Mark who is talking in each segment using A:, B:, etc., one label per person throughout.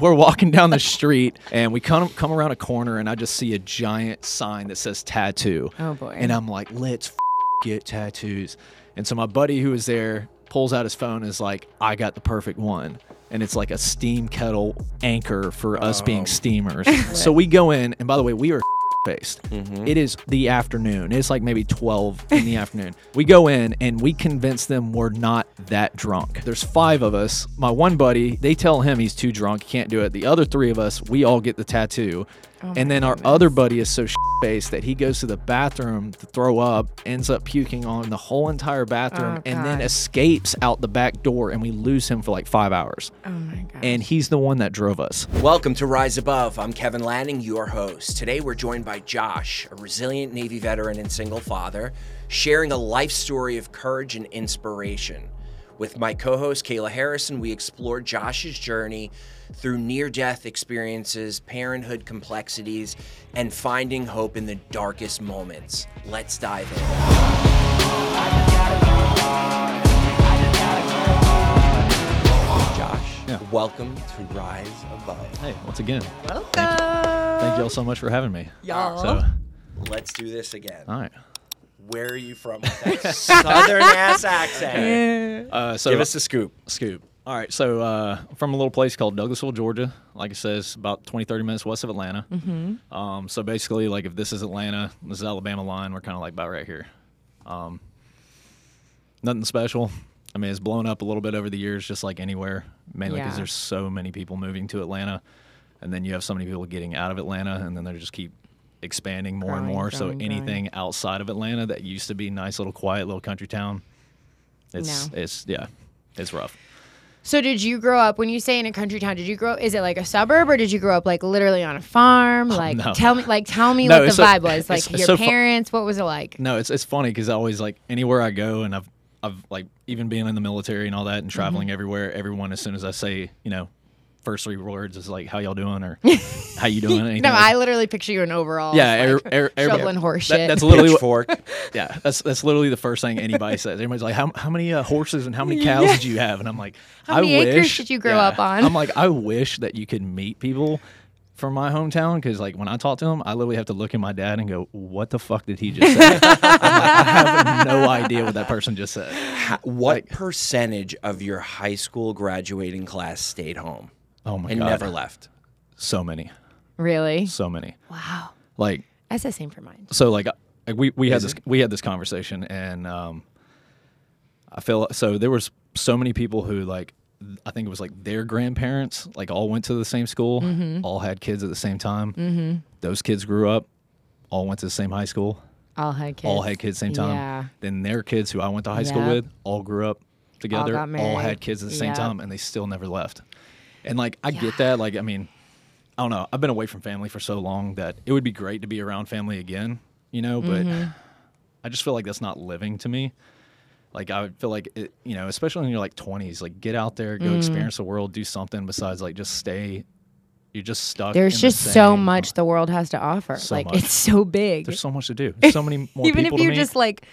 A: we're walking down the street and we come come around a corner and I just see a giant sign that says tattoo.
B: Oh, boy.
A: And I'm like, let's f- get tattoos. And so my buddy who was there pulls out his phone and is like, I got the perfect one. And it's like a steam kettle anchor for us being oh. steamers. so we go in, and by the way, we are faced. Mm-hmm. It is the afternoon. It's like maybe 12 in the afternoon. We go in and we convince them we're not that drunk. There's five of us. My one buddy, they tell him he's too drunk, can't do it. The other three of us, we all get the tattoo. And then our other buddy is so faced that he goes to the bathroom to throw up, ends up puking on the whole entire bathroom,
B: Oh,
A: and then escapes out the back door, and we lose him for like five hours.
B: Oh my god.
A: And he's the one that drove us.
C: Welcome to Rise Above. I'm Kevin Lanning, your host. Today we're joined by Josh, a resilient Navy veteran and single father, sharing a life story of courage and inspiration. With my co host Kayla Harrison, we explore Josh's journey through near death experiences, parenthood complexities, and finding hope in the darkest moments. Let's dive in. Josh,
A: Yeah.
C: welcome to Rise Above.
A: Hey, once again,
B: Welcome.
A: thank you all so much for having me.
B: Y'all.
A: So,
C: Let's do this again.
A: all right.
C: Where are you from with that southern ass accent?
A: Uh, so
C: Give us a scoop.
A: scoop. All right, so uh, from a little place called Douglasville, Georgia. Like it says, about 20, 30 minutes west of Atlanta. Mm-hmm. Um, so basically, like if this is Atlanta, this is Alabama line, we're kind of like about right here. Um, nothing special. I mean, it's blown up a little bit over the years, just like anywhere, mainly because
B: Yeah.
A: there's so many people moving to Atlanta, and then you have so many people getting out of Atlanta, and then they just keep expanding more and
B: Growing,
A: more. so
B: growing, growing.
A: anything outside of Atlanta that used to be nice little quiet little country town, it's
B: No.
A: it's yeah, it's rough.
B: So did you grow up when you say in a country town? Did you grow? Is it like a suburb or did you grow up like literally on a farm? Like
A: Oh, no.
B: tell me, like tell me
A: No,
B: what the
A: so-
B: vibe was. Like your
A: so
B: parents. what was it like?
A: No, it's it's funny because I always like anywhere I go, and I've I've like even being in the military and all that, and
B: Mm-hmm.
A: traveling everywhere. Everyone, as soon as I say, you know, first three words is like, "How y'all doing?" or "How you doing?" Anything
B: No,
A: like-
B: I literally picture you in overalls.
A: yeah,
B: like,
A: er, er, everybody-
B: shoveling horse
A: that- That's literally what, yeah. That's that's literally the first thing anybody says. Everybody's like, "How how many uh, horses and how many cows did you have?" And I'm like,
B: How
A: I
B: many acres
A: wish,
B: did you grow up on?
A: I'm like, I wish that you could meet people. From my hometown, because like when I talk to them, I literally have to look at my dad and go, "What the fuck did he just say?" I'm like, I have no idea what that person just said.
C: Ha- what percentage of your high school graduating class stayed home
A: Oh my
C: and
A: god,
C: never left?
A: so many,
B: really?
A: so many.
B: Wow.
A: Like
B: That's the same for mine.
A: so like, like we we had this we had this conversation and um I feel so there was so many people who like I think it was like their grandparents like all went to the same school,
B: Mm-hmm.
A: all had kids at the same time. Mm-hmm. Those kids grew up, all went to the same high school,
B: All had kids.
A: all had kids same time.
B: Yeah.
A: Then their kids who I went to high school with all grew up together,
B: got
A: all, had kids at the same
B: Yep.
A: time, and they still never left. And like I get that, like I mean, I don't know. I've been away from family for so long that it would be great to be around family again, you know. But
B: Mm-hmm.
A: I just feel like that's not living to me. Like I would feel like it, you know, especially when you're like 20s, like get out there, go experience the world, do something besides like just stay. You're just stuck.
B: There's
A: in the
B: just so much the world has to offer.
A: So
B: like
A: much.
B: it's so big.
A: There's so much to do. There's so many more
B: even if you just like,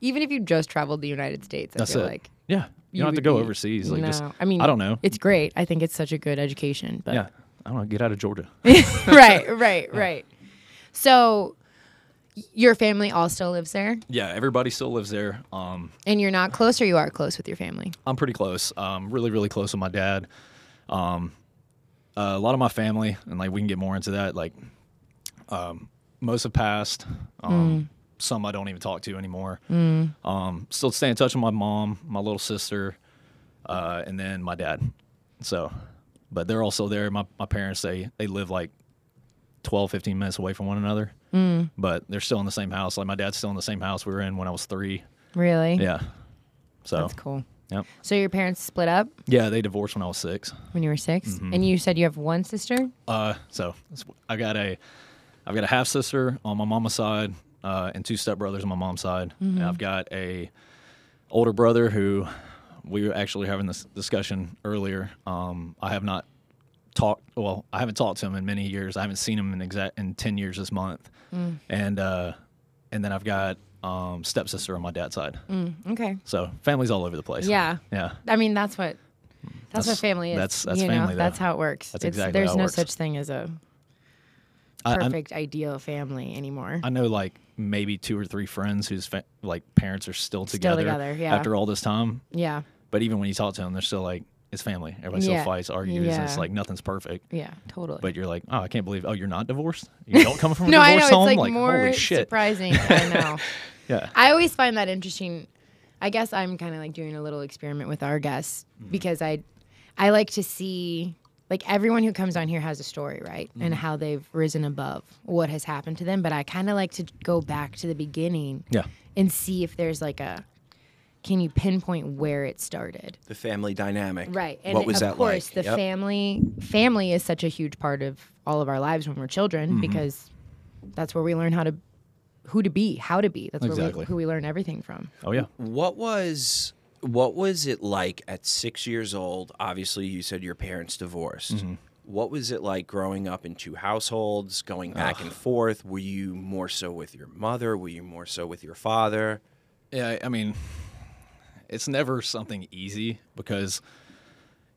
B: even if you just traveled the United States, I
A: That's
B: feel
A: it.
B: like
A: yeah, you,
B: you
A: don't have to go
B: be-
A: overseas. Like
B: no.
A: just,
B: I mean,
A: I don't know.
B: It's great. I think it's such a good education. But
A: yeah, I don't know. Get out of Georgia.
B: right, right, right. So, your family all still lives there,
A: yeah, everybody still lives there. Um,
B: and you're not close, or you are close with your family.
A: I'm pretty close. Um, really, really close with my dad. Um, uh, a lot of my family, and like we can get more into that. Like, um, most have passed. Um, Some I don't even talk to anymore. Um, still stay in touch with my mom, my little sister, uh, and then my dad. So, but they're also there. My my parents they they live like 12, 15 minutes away from one another. But they're still in the same house. Like my dad's still in the same house we were in when I was three.
B: Really?
A: Yeah. So
B: That's cool.
A: Yep.
B: So your parents split up
A: Yeah, they divorced when I was six.
B: when you were 6
A: Mm-hmm.
B: and you said you have one sister.
A: Uh, so I got a, I've got a half sister on my mama's side, uh, and two stepbrothers on my mom's side. And I've got a older brother who we were actually having this discussion earlier. Um, I have not talked. Well, I haven't talked to him in many years. I haven't seen him in exact in ten years this month. And uh, and then I've got um, stepsister on my dad's side.
B: Okay.
A: So family's all over the place.
B: Yeah.
A: Yeah.
B: I mean, that's what That's, what family is.
A: that's- that's
B: you
A: family, though.
B: That's how it works.
A: That's
B: It's-
A: exactly
B: There's
A: how it
B: no
A: works.
B: such thing as a perfect ideal family anymore.
A: I know like maybe two or three friends whose fa- like parents are still together,
B: together, yeah.
A: after all this time.
B: yeah.
A: But even when you talk to them, they're still like it's family. Everybody
B: Yeah.
A: still fights, argues. and It's
B: Yeah.
A: like nothing's perfect.
B: Yeah. Totally.
A: But you're like, oh, I can't believe. Oh, you're not divorced. You don't come from a
B: no, I know
A: home.
B: it's like,
A: like
B: more
A: holy shit.
B: surprising. I know.
A: Yeah.
B: I always find that interesting. I guess I'm kind of like doing a little experiment with our guests
A: Mm-hmm.
B: because I, I like to see like everyone who comes on here has a story, right? And
A: Mm-hmm.
B: how they've risen above what has happened to them. But I kind of like to go back to the beginning
A: Yeah.
B: and see if there's like a, can you pinpoint where it started?
C: The family dynamic.
B: Right. And
C: what was
B: of
C: that
B: course,
C: like?
B: the
C: Yep.
B: family family is such a huge part of all of our lives when we're children
C: Mm-hmm.
B: because that's where we learn how to who to be, how to be. That's where
A: Exactly.
B: we, who we learn everything from.
A: Oh yeah.
C: What was what was it like at six years old? Obviously, you said your parents divorced.
A: Mm-hmm.
C: What was it like growing up in two households, going back and forth? Were you more so with your mother? Were you more so with your father?
A: Yeah, I- I mean, it's never something easy because,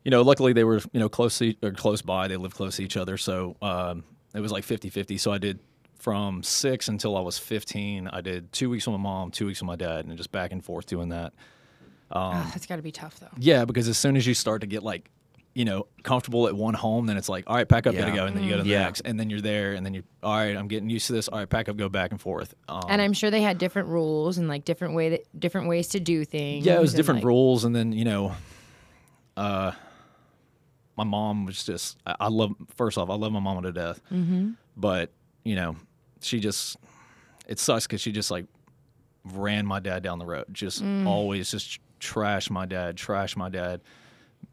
A: you know, luckily they were, you know, close or close by. They lived close to each other. So um, it was like 50 50. So I did from six until I was 15. I did two weeks with my mom, two weeks with my dad, and just back and forth doing that. Um,
B: Ah, that's got to be tough though.
A: Yeah, because as soon as you start to get like, you know, comfortable at one home, then it's like, all right, pack up, gotta go, and then you go to the
C: Yeah.
A: next, and then you're there, and then you, all right, I'm getting used to this. All right, pack up, go back and forth. Um,
B: And I'm sure they had different rules and like different way that, different ways to do things.
A: yeah, it was different
B: like-
A: rules, and then you know, uh, my mom was just, I, I love. First off, I love my mama to death, mm-hmm. but you know, she just, it sucks because she just like ran my dad down the road, just
B: Mm.
A: always just trash my dad, trash my dad.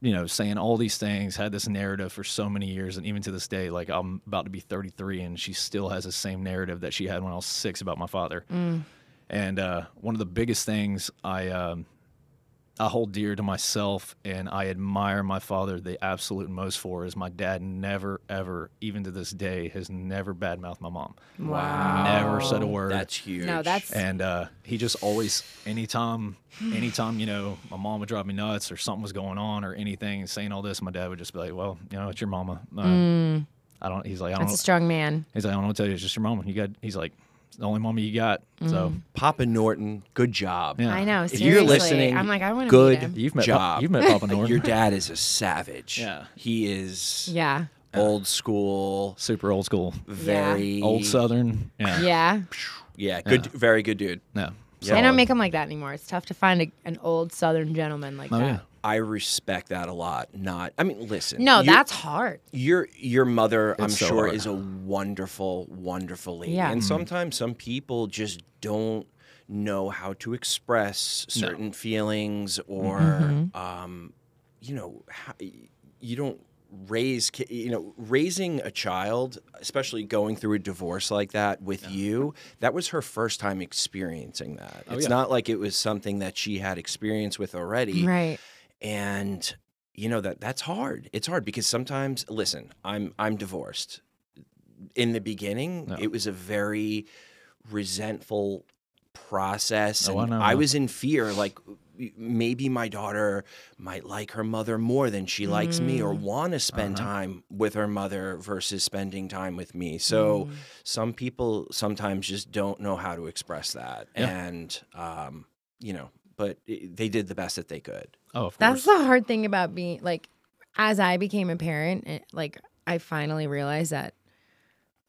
A: You know, saying all these things, had this narrative for so many years, and even to this day, like I'm about to be 33, and she still has the same narrative that she had when I was six about my father. And uh, one of the biggest things I um, I hold dear to myself and I admire my father the absolute most for is my dad never ever even to this day has never badmouthed my mom.
B: Wow.
A: Never said a word.
C: That's huge.
B: No, that's
A: and uh, he just always anytime anytime you know my mom would drive me nuts or something was going on or anything saying all this my dad would just be like well you know it's your mama uh, I don't he's like I don't
B: Mm. that's a strong man.
A: he's like I don't know what to tell you it's just your mama you got he's like it's the only mama you got so mm.
C: Papa Norton. Good job.
A: Yeah.
B: I know.
C: If
B: Seriously.
C: you're listening,
B: I'm like I want to
C: good
B: meet him.
A: you've met
C: job.
A: Pa- you've met Papa Norton
C: Your dad is a savage.
A: Yeah.
C: He is
B: Yeah.
C: old school,
A: super old school
C: very
A: old southern yeah
B: Yeah.
C: Yeah, good, very good dude.
A: yeah
B: They
C: Solid.
B: don't make them like that anymore. It's tough to find a, an old Southern gentleman like
A: oh
B: that.
A: yeah
C: I respect that a lot. Not, I mean, listen.
B: No,
C: you-
B: that's hard.
C: your your mother. I'm
A: so
C: sure
A: hard.
C: is a wonderful, wonderful lady.
B: Yeah.
C: And
B: Mhm.
C: sometimes some people just don't know how to express certain feelings, or
B: Mm-hmm.
C: um, you know, how, you don't raise you know raising a child especially going through a divorce like that with you that was her first time experiencing that it's
A: Oh, yeah.
C: not like it was something that she had experience with already
B: Right.
C: And you know that that's hard it's hard because sometimes listen i'm i'm divorced in the beginning
A: No.
C: it was a very resentful process
A: Oh, I
C: and
A: know,
C: I was in fear like maybe my daughter might like her mother more than she likes me or want to spend
A: Uh-huh.
C: time with her mother versus spending time with me so
A: Mm.
C: some people sometimes just don't know how to express that
A: Yeah.
C: and um you know but i- they did the best that they could.
A: Oh of
B: That's the hard thing about being like, as I became a parent, it, like I finally realized that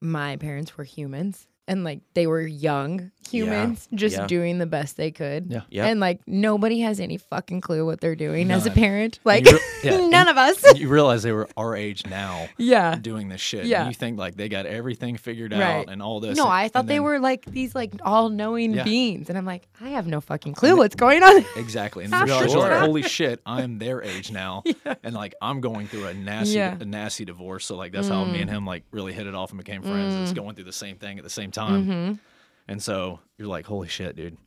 B: my parents were humans and like they were young humans just
C: yeah.
B: doing the best they could.
A: Yeah.
C: Yep.
B: And like nobody has any fucking clue what they're doing as a
A: None.
B: parent. Like
A: you re- yeah,
B: none of us.
A: you realize they were our age now
B: yeah.
A: doing this shit.
B: Yeah.
A: And you think like they got everything figured
B: Right.
A: out and all this.
B: No,
A: and-
B: I thought
A: and
B: they
A: then-
B: were like these like all knowing
A: Yeah.
B: beings. And I'm like, I have no fucking clue what's going on.
A: Exactly. And
B: Stop
A: you realize,
C: sure.
A: like, holy shit, I'm their age now. And like I'm going through a nasty
B: Yeah.
A: a nasty divorce. So like that's how me and mm. him like really hit it off and became friends. It's mm. going through the same thing at the same time. And so you're like, holy shit, dude.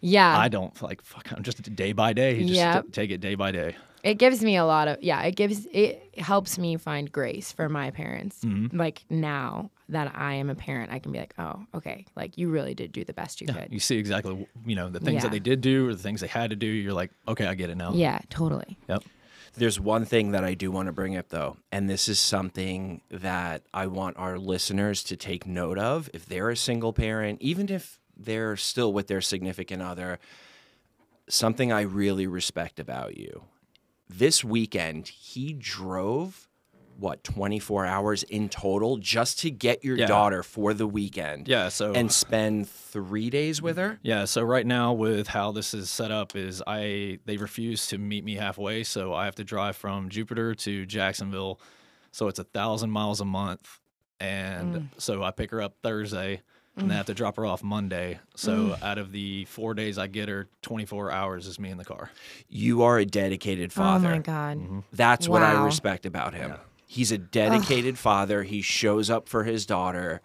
B: Yeah.
A: I don't like fuck I'm just day by day. You just
B: Yep.
A: t- take it day by day.
B: it gives me a lot of yeah it gives it helps me find grace for my parents
A: Mm-hmm.
B: like now that i am a parent i can be like oh okay like you really did do the best you could
A: You see exactly you know, the things
B: Yeah.
A: that they did do or the things they had to do. You're like, okay, I get it now.
B: yeah totally
A: Yep.
C: There's one thing that I do want to bring up though, and this is something that I want our listeners to take note of. If they're a single parent, even if they're still with their significant other, something I really respect about you. This weekend, he drove what 24 hours in total just to get your
A: Yeah.
C: daughter for the weekend
A: Yeah. So
C: and spend 3 days with her?
A: Yeah, so right now with how this is set up is I they refuse to meet me halfway, so I have to drive from Jupiter to Jacksonville. So it's a thousand miles a month. And mm. so I pick her up Thursday and then I mm. have to drop her off Monday. So mm. out of the four days I get her, 24 hours is me in the car.
C: You are a dedicated father.
B: Oh my god. Mm-hmm.
C: That's what I respect about him. He's a dedicated father. He shows up for his daughter,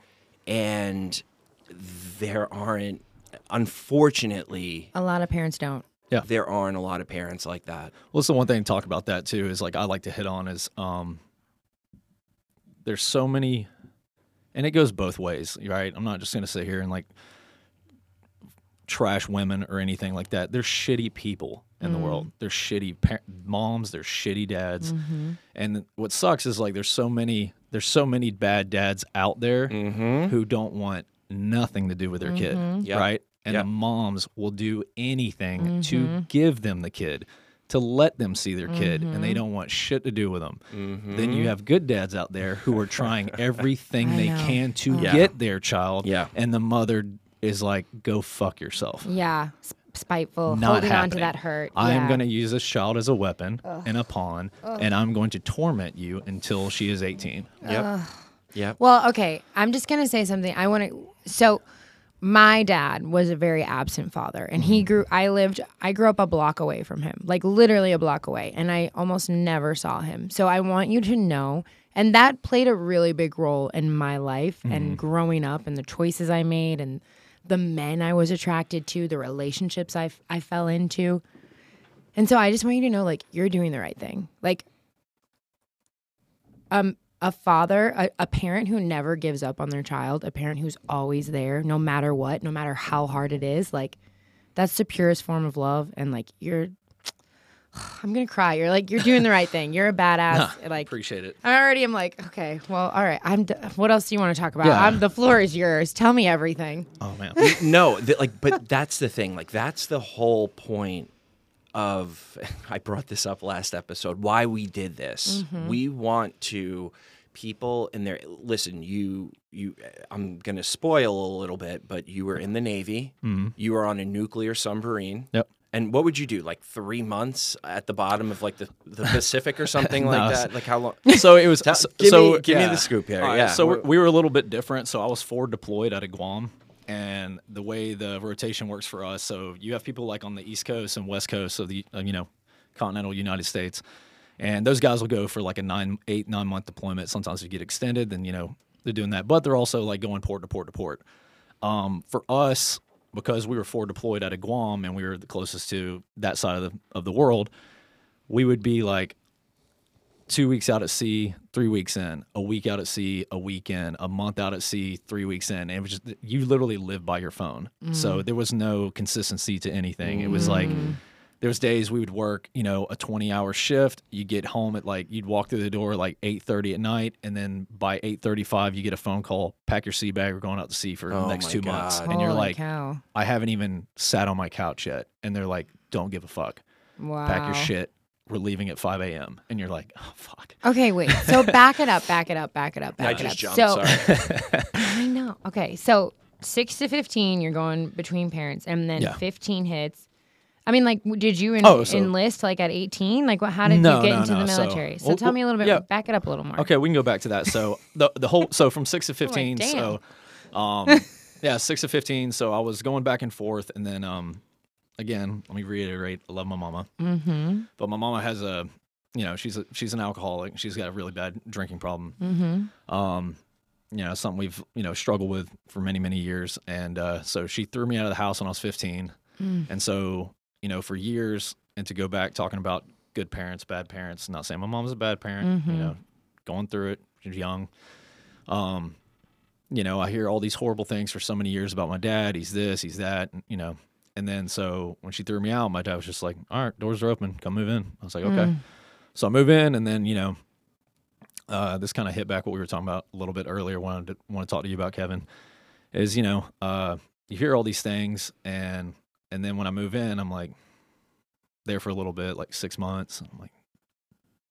C: and there aren't, unfortunately,
B: A lot of parents don't. Yeah.
C: there aren't a lot of parents like that.
A: Well, it's the one thing to talk about that too is like I like to hit on is um there's so many and it goes both ways, right? I'm not just gonna sit here and like trash women or anything like that. They're shitty people in the world. Mm. There's shitty par- moms, there's shitty dads. Mm-hmm. And what sucks is like there's so many there's so many bad dads out there
C: Mm-hmm.
A: who don't want nothing to do with their kid, mm-hmm.
C: Yep.
A: right? And
C: Yep.
A: the moms will do anything to mm-hmm. give them the kid, to let them see their kid, and they don't want shit to do with them.
C: Mm-hmm.
A: Then you have good dads out there who are trying everything they
B: know.
A: can to
C: Yeah.
A: get their child,
C: Yeah.
A: and the mother is like, "Go fuck yourself."
B: Yeah. S- spiteful.
A: Not
B: holding on to that hurt.
A: I am
B: Yeah.
A: going to use this child as a weapon and a pawn, and I'm going to torment you until she is 18.
C: Yep. Yep.
B: Well, okay. I'm just gonna say something. I want to. So, my dad was a very absent father, and he mm-hmm. grew. I lived. I grew up a block away from him, like literally a block away, and I almost never saw him. So I want you to know, and that played a really big role in my life and mm-hmm. growing up, and the choices I made, and the men I was attracted to, the relationships I I fell into. And so I just want you to know, like, you're doing the right thing. Like, um, a father, a, a parent who never gives up on their child, a parent who's always there, no matter what, no matter how hard it is, like, that's the purest form of love. And like, you're, I'm gonna cry. You're like, you're doing the right thing. You're a badass. like,
A: Appreciate it.
B: I already am like, okay, well, all right. I'm. D- what else do you want to talk about?
A: Yeah.
B: I'm, the floor is yours. Tell me everything.
A: Oh man.
C: no, th- like, but that's the thing. Like, that's the whole point of. I brought this up last episode. Why we did this? Mm-hmm. We want to people in there. Listen, you, you. I'm gonna spoil a little bit, but you were in the Navy. Mm-hmm. You were on a nuclear submarine.
A: Yep.
C: And what would you do? Like three months at the bottom of like the, the Pacific or something like that? Like how long?
A: So it was.
C: Tell-
A: so,
C: give
A: so-
C: me- give me the scoop here,
A: right,
C: yeah.
A: So we're, we were a little bit different. So I was forward deployed out of Guam, and the way the rotation works for us. So you have people like on the East Coast and West Coast of the uh, you know continental United States, and those guys will go for like a nine, eight, nine month deployment. Sometimes you get extended, then you know they're doing that, but they're also like going port to port to port. Um, for us, because we were forward deployed out of Guam and we were the closest to that side of the of the world, we would be like two weeks out at sea, three weeks in, a week out at sea, a week in, a month out at sea, three weeks in. And it was just you literally live by your phone. So mm. there was no consistency to anything. It was like mm. There was days we would work, you know, a 20 hour shift. You get home at like you'd walk through the door like 8:30 at night and then by 8:35 you get a phone call, pack your sea bag, we're going out to sea for
C: Oh
A: the next
C: my
A: 2 months.
C: God.
A: And you're like
B: cow.
A: I haven't even sat on my couch yet. And they're like, don't give a fuck.
B: Wow.
A: Pack your shit. We're leaving at 5 a.m. And you're like, oh, fuck.
B: Okay, wait. So back it up, back it up, back it up, back
C: I
B: it
C: just
B: up.
C: jumped.
B: so
C: sorry.
B: I know. Okay, so six to fifteen, you're going between parents, and then
A: Yeah.
B: fifteen hits. I mean, like, did you en-
A: Oh, so-
B: enlist like at eighteen? Like, what? How did
A: No,
B: you get
A: no,
B: into
A: no.
B: the military? So,
A: well,
B: tell me a little bit.
A: yeah.
B: Back it up a little more.
A: Okay, we can go back to that. So the the whole so from six to fifteen.
B: damn.
A: so um yeah, six to fifteen. So I was going back and forth, and then um again, let me reiterate, I love my mama,
B: Mm-hmm.
A: but my mama has a you know she's a, she's an alcoholic. She's got a really bad drinking problem.
B: Mm-hmm.
A: Um, you know something we've you know struggled with for many many years, and uh, so she threw me out of the house when I was fifteen,
B: Mm.
A: and so you know for years, and to go back talking about good parents, bad parents. Not saying my mom's a bad parent. You
B: Mhm.
A: know, going through it. She's young. Um, you know, I hear all these horrible things for so many years about my dad. He's this, he's that, and, you know. And then so when she threw me out, my dad was just like, "All right, doors are open. Come move in." I was like, "Okay." So I move in, and then you know, uh, this kind of hit back what we were talking about a little bit earlier. When I did, want to talk to you about Kevin, is you know, uh, you hear all these things, and and then when I move in, I'm like there for a little bit, like six months. I'm like,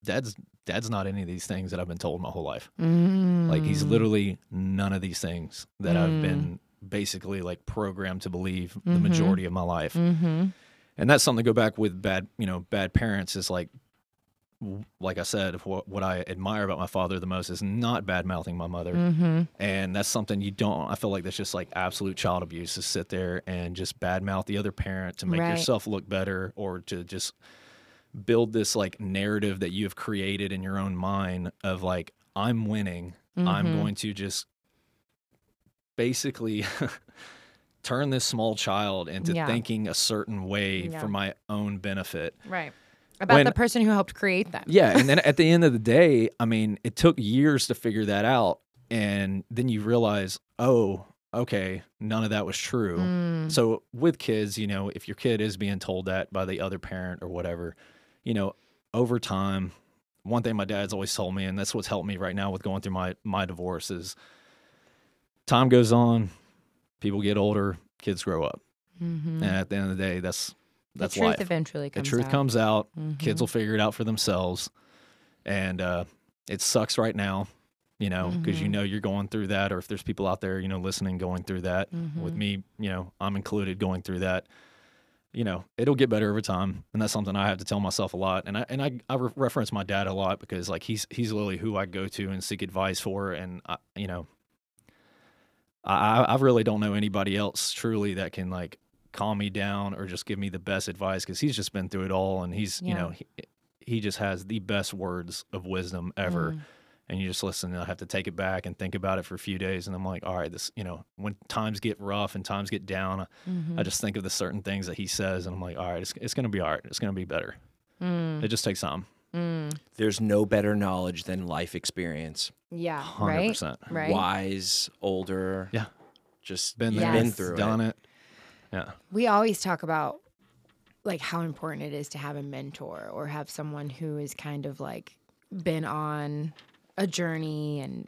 A: dad's dad's not any of these things that I've been told my whole life. Like he's
B: Mm.
A: literally none of these things that I've
B: Mm.
A: been basically like programmed to believe the
B: Mhm.
A: majority of my life.
B: Mm-hmm.
A: And that's something to go back with bad, you know, bad parents is like like I said, what, what I admire about my father the most is not bad mouthing my mother.
B: Mm-hmm.
A: And that's something you don't, I feel like that's just like absolute child abuse to sit there and just bad mouth the other parent to make
B: Right.
A: yourself look better or to just build this like narrative that you have created in your own mind of like, I'm winning. I'm
B: Mhm.
A: going to just basically turn this small child into
B: Yeah.
A: thinking a certain way
B: Yeah.
A: for my own benefit.
B: Right. About
A: When-
B: the person who helped create them.
A: Yeah, and then at the end of the day, I mean, it took years to figure that out, and then you realize, oh, okay, none of that was true.
B: Mm.
A: So with kids, you know, if your kid is being told that by the other parent or whatever, you know, over time, one thing my dad's always told me, and that's what's helped me right now with going through my my divorce is time goes on, people get older, kids grow up,
B: Mhm.
A: and at the end of the day, that's that's
B: the truth
A: life.
B: eventually
A: The truth
B: out.
A: comes out.
B: Mhm.
A: Kids will figure it out for themselves, and uh, it sucks right now, you know, because you
B: Mhm.
A: know you're going through that, or if there's people out there, you know, listening going through that. With
B: Mhm.
A: me, you know, I'm included going through that. You know, it'll get better over time, and that's something I have to tell myself a lot. And I and I, I re- reference my dad a lot because like he's he's literally who I go to and seek advice for, and I, you know, I I really don't know anybody else truly that can like calm me down or just give me the best advice because he's just been through it all, and he's you know he, he just has the best words of wisdom ever
B: Mm.
A: and you just listen and I have to take it back and think about it for a few days and I'm like all right this you know when times get rough and times get down I
B: Mhm.
A: just think of the certain things that he says and I'm like all right it's, it's gonna be all right it's gonna be better
B: Mm.
A: it just takes time
B: Mm.
C: There's no better knowledge than life experience.
B: Yeah.
A: 100%
B: Right. Right.
C: Wise, older.
A: Yeah.
C: Just
A: been
B: Yes.
A: there
C: been through
A: done
C: it.
A: it. Yeah
B: we always talk about like how important it is to have a mentor or have someone who is kind of like been on a journey and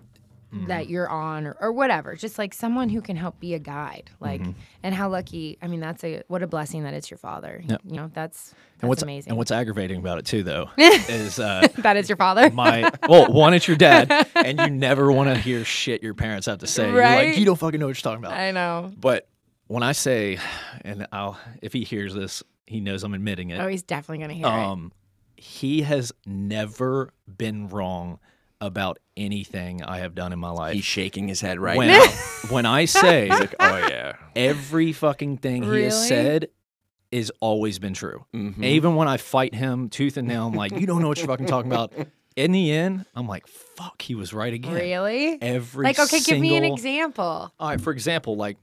A: Mm-hmm.
B: that you're on or, or whatever just like someone who can help be a guide like
A: Mm-hmm.
B: and how lucky i mean that's a what a blessing that it's your father
A: Yep.
B: you know that's that's
A: and what's
B: amazing
A: and what's aggravating about it too though is uh
B: that is your father
A: my well one it's your dad and you never want to hear shit your parents have to say you're
B: Right?
A: like you don't fucking know what you're talking about
B: i know
A: but when I say and I'll if he hears this he knows I'm admitting it
B: oh he's definitely gonna hear it
A: um he has never been wrong about anything I have done in my life.
C: He's shaking his head right
A: when,
C: now.
A: when I say
C: He's like, oh yeah.
A: every fucking thing he has said is always been true.
C: Mhm.
A: Even when I fight him tooth and nail, I'm like, you don't know what you're fucking talking about. In the end, I'm like, fuck, he was right again.
B: really
A: Every
B: like okay give me an example
A: All right, for example, like,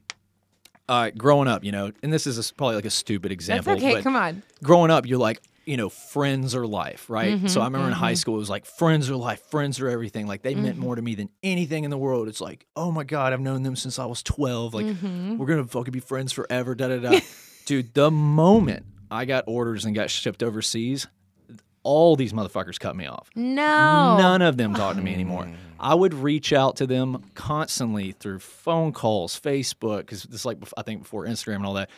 A: all right, growing up, you know, and this is a probably like a stupid example.
B: that's okay
A: but
B: come on
A: growing up, you're like, you know, friends are life, right?
B: Mm-hmm,
A: so I remember in high school, it was like, friends are life, friends are everything. Like, they
B: Mm-hmm.
A: meant more to me than anything in the world. It's like, oh my God, I've known them since I was 12. Like,
B: Mm-hmm.
A: we're going to fucking be friends forever, da da da. Dude, the moment I got orders and got shipped overseas, all these motherfuckers cut me off.
B: no
A: None of them talk to me anymore. I would reach out to them constantly through phone calls, Facebook, because it's like I think before Instagram and all that.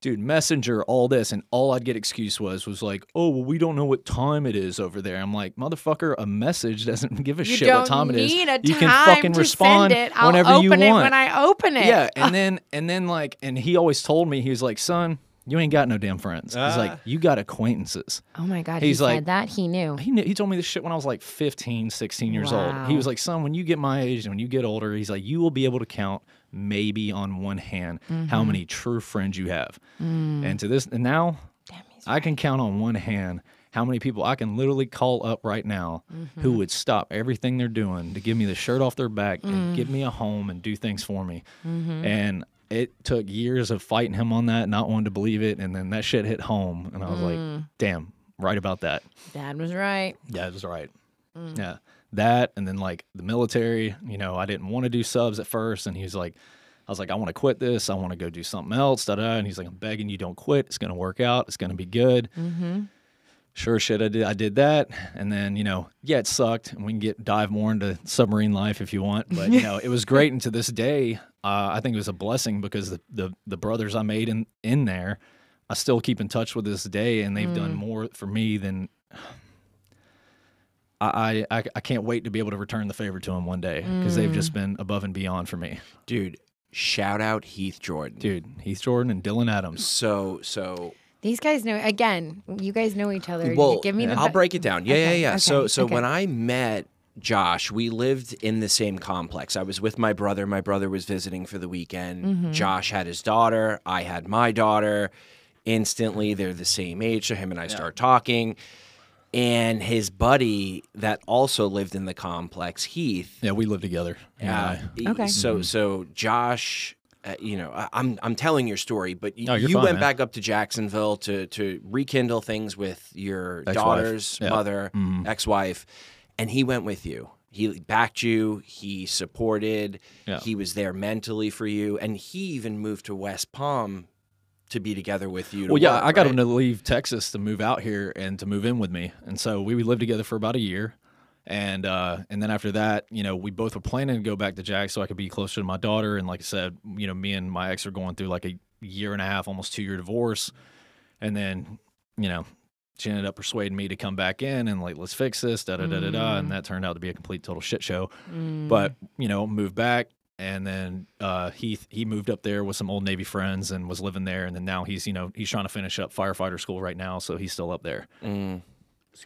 A: Dude, Messenger, all this, and all I'd get excuse was was like, "Oh, well, we don't know what time it is over there." I'm like, "Motherfucker, a message doesn't give a
B: you
A: shit what time it is. you can fucking respond
B: send it. I'll
A: whenever
B: open
A: you
B: it
A: want."
B: when I open it.
A: yeah, and then and then like, and he always told me he was like, "Son, you ain't got no damn friends." He's
C: Ah.
A: like, "You got acquaintances."
B: Oh my god,
A: He's
B: he
A: like-
B: said that he knew.
A: he knew, he told me this shit when I was like 15, 16 years old. He was like, "Son, when you get my age and when you get older, he's like, you will be able to count maybe on one hand
B: Mm-hmm.
A: how many true friends you have."
B: Mm.
A: And to this, and now
B: Damn, he's
A: I can count on one hand how many people I can literally call up right now
B: Mm-hmm.
A: who would stop everything they're doing to give me the shirt off their back
B: Mm.
A: and give me a home and do things for me.
B: Mm-hmm.
A: And it took years of fighting him on that, not wanting to believe it, and then that shit hit home, and I was
B: Mm.
A: like, "Damn, right about that."
B: Dad was right.
A: Yeah, it was right.
B: Mm.
A: Yeah. That and then like the military, you know, I didn't want to do subs at first. And he was like, I was like, I want to quit this. I want to go do something else. Da da. And he's like, I'm begging you, don't quit. It's gonna work out. It's gonna be good.
B: Mm-hmm.
A: sure shit I did I did that and then you know yeah it sucked and we can get dive more into submarine life if you want but you know it was great and to this day uh, I think it was a blessing because the, the the brothers I made in in there I still keep in touch with this day and they've done more for me than I, I I can't wait to be able to return the favor to them one day because they've just been above and beyond for me
C: Dude, shout out Heath Jordan.
A: dude Heath Jordan and Dylan Adams
C: So so
B: These guys know again. You guys know each other.
C: well,
B: Give me the.
C: I'll break it down. Yeah,
B: Okay,
C: yeah, yeah. So so
B: okay.
C: when I met Josh, we lived in the same complex. I was with my brother. My brother was visiting for the weekend.
B: Mm-hmm.
C: Josh had his daughter. I had my daughter. Instantly, they're the same age. So him and I start talking. And his buddy that also lived in the complex, Heath,
A: yeah we lived together
C: uh,
A: yeah
B: Okay.
C: So so Josh, uh, you know, I, I'm I'm telling your story, but y-
A: No, you're fine,
C: went
A: man.
C: back up to Jacksonville to to rekindle things with your
A: Ex-wife.
C: daughter's
A: Yeah.
C: mother,
A: Mhm.
C: ex-wife, and he went with you. He backed you. He supported.
A: Yeah.
C: He was there mentally for you, and he even moved to West Palm to be together with you. to
A: Well, yeah,
C: work,
A: I got
C: right?
A: him to leave Texas to move out here and to move in with me, and so we lived together for about a year, and uh, and then after that, you know, we both were planning to go back to Jack so I could be closer to my daughter, and like I said, you know, me and my ex are going through like a year and a half, almost two year divorce, and then you know. She ended up persuading me to come back in and like let's fix this, da da da da da, and that turned out to be a complete total shit show. But you know, moved back, and then uh, he he moved up there with some old Navy friends and was living there, and then now he's you know he's trying to finish up firefighter school right now, so he's still up there.
C: Mm.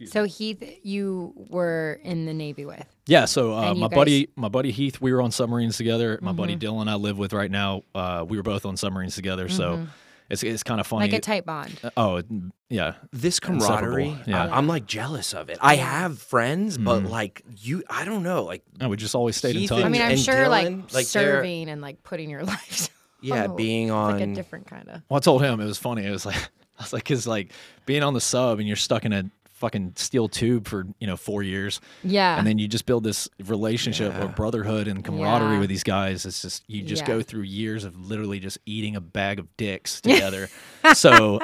B: So Heath, you were in the Navy with.
A: Yeah, so uh, my
B: guys-
A: buddy my buddy Heath, we were on submarines together. My buddy
B: Mm-hmm.
A: Dylan, I live with right now, uh, we were both on submarines together, so it's it's kind of funny.
B: Mm-hmm. Like a tight bond.
A: oh yeah,
C: this camaraderie,
A: yeah.
C: I, am like jealous of it. I have friends, but
A: Mhm.
C: like you, I don't know, like
A: no, we just always stayed
C: Heath
A: in touch.
B: I mean, I'm
C: and
B: sure
C: Dylan,
B: like,
C: like,
B: serving and like putting your life.
C: yeah,
B: Oh,
C: being on
B: like a different kind of.
A: Well, I told him it was funny. It was like I was like, cause like being on the sub and you're stuck in a fucking steel tube for you know four years,
B: Yeah.
A: and then you just build this relationship
C: Yeah.
A: or brotherhood and camaraderie
B: Yeah.
A: with these guys. It's just you just
B: Yeah.
A: go through years of literally just eating a bag of dicks together. so,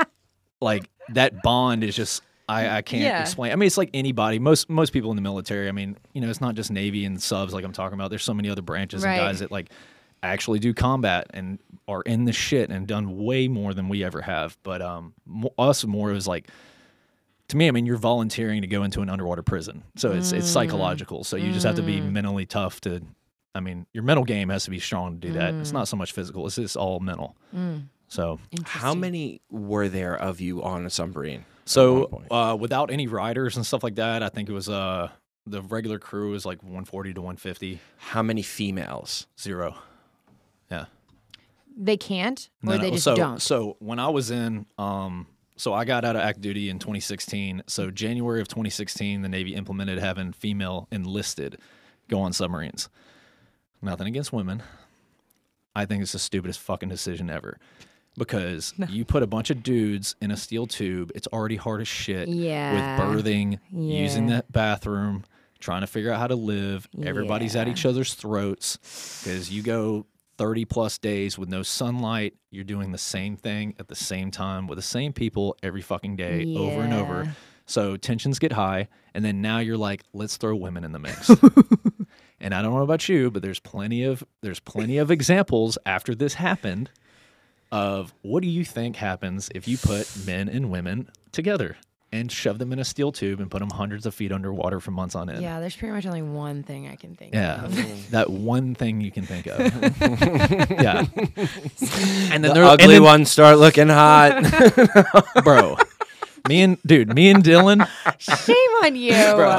A: like that bond is just. I, I can't
B: Yeah.
A: explain. I mean, it's like anybody. Most most people in the military. I mean, you know, it's not just Navy and subs like I'm talking about. There's so many other branches
B: Right.
A: and guys that like actually do combat and are in the shit and done way more than we ever have. But um, us more is like to me. I mean, you're volunteering to go into an underwater prison, so it's it's
B: Mm.
A: psychological. So you just have to be mentally tough to. I mean, your mental game has to be strong to do that. It's not so much physical. It's just all mental. So
C: How many were there of you on a submarine?
A: so uh, without any riders and stuff like that, I think it was uh the regular crew was like 140 to 150.
C: How many females?
A: Zero. Yeah.
B: they can't, or
A: No, no,
B: they just
A: so,
B: don't.
A: So when I was in, um, so I got out of active duty in 2016. So January of 2016, the Navy implemented having female enlisted go on submarines. Nothing against women. I think it's the stupidest fucking decision ever. Because you put a bunch of dudes in a steel tube, it's already hard as shit
B: Yeah.
A: with berthing, using
B: Yeah.
A: that bathroom, trying to figure out how to live. Everybody's at each other's throats because you go 30 plus days with no sunlight. You're doing the same thing at the same time with the same people every fucking day over and over. So tensions get high. And then now you're like, let's throw women in the mix. and I don't know about you, but there's plenty of there's plenty of examples after this happened of what do you think happens if you put men and women together and shove them in a steel tube and put them hundreds of feet underwater for months on end.
B: Yeah, there's pretty much only one thing I can think
A: Yeah,
B: of.
A: that one thing you can think of. yeah, and then
C: The ugly
A: and then,
C: ones start looking hot.
A: bro. Me and dude, me and Dylan,
B: Shame on you. Bro.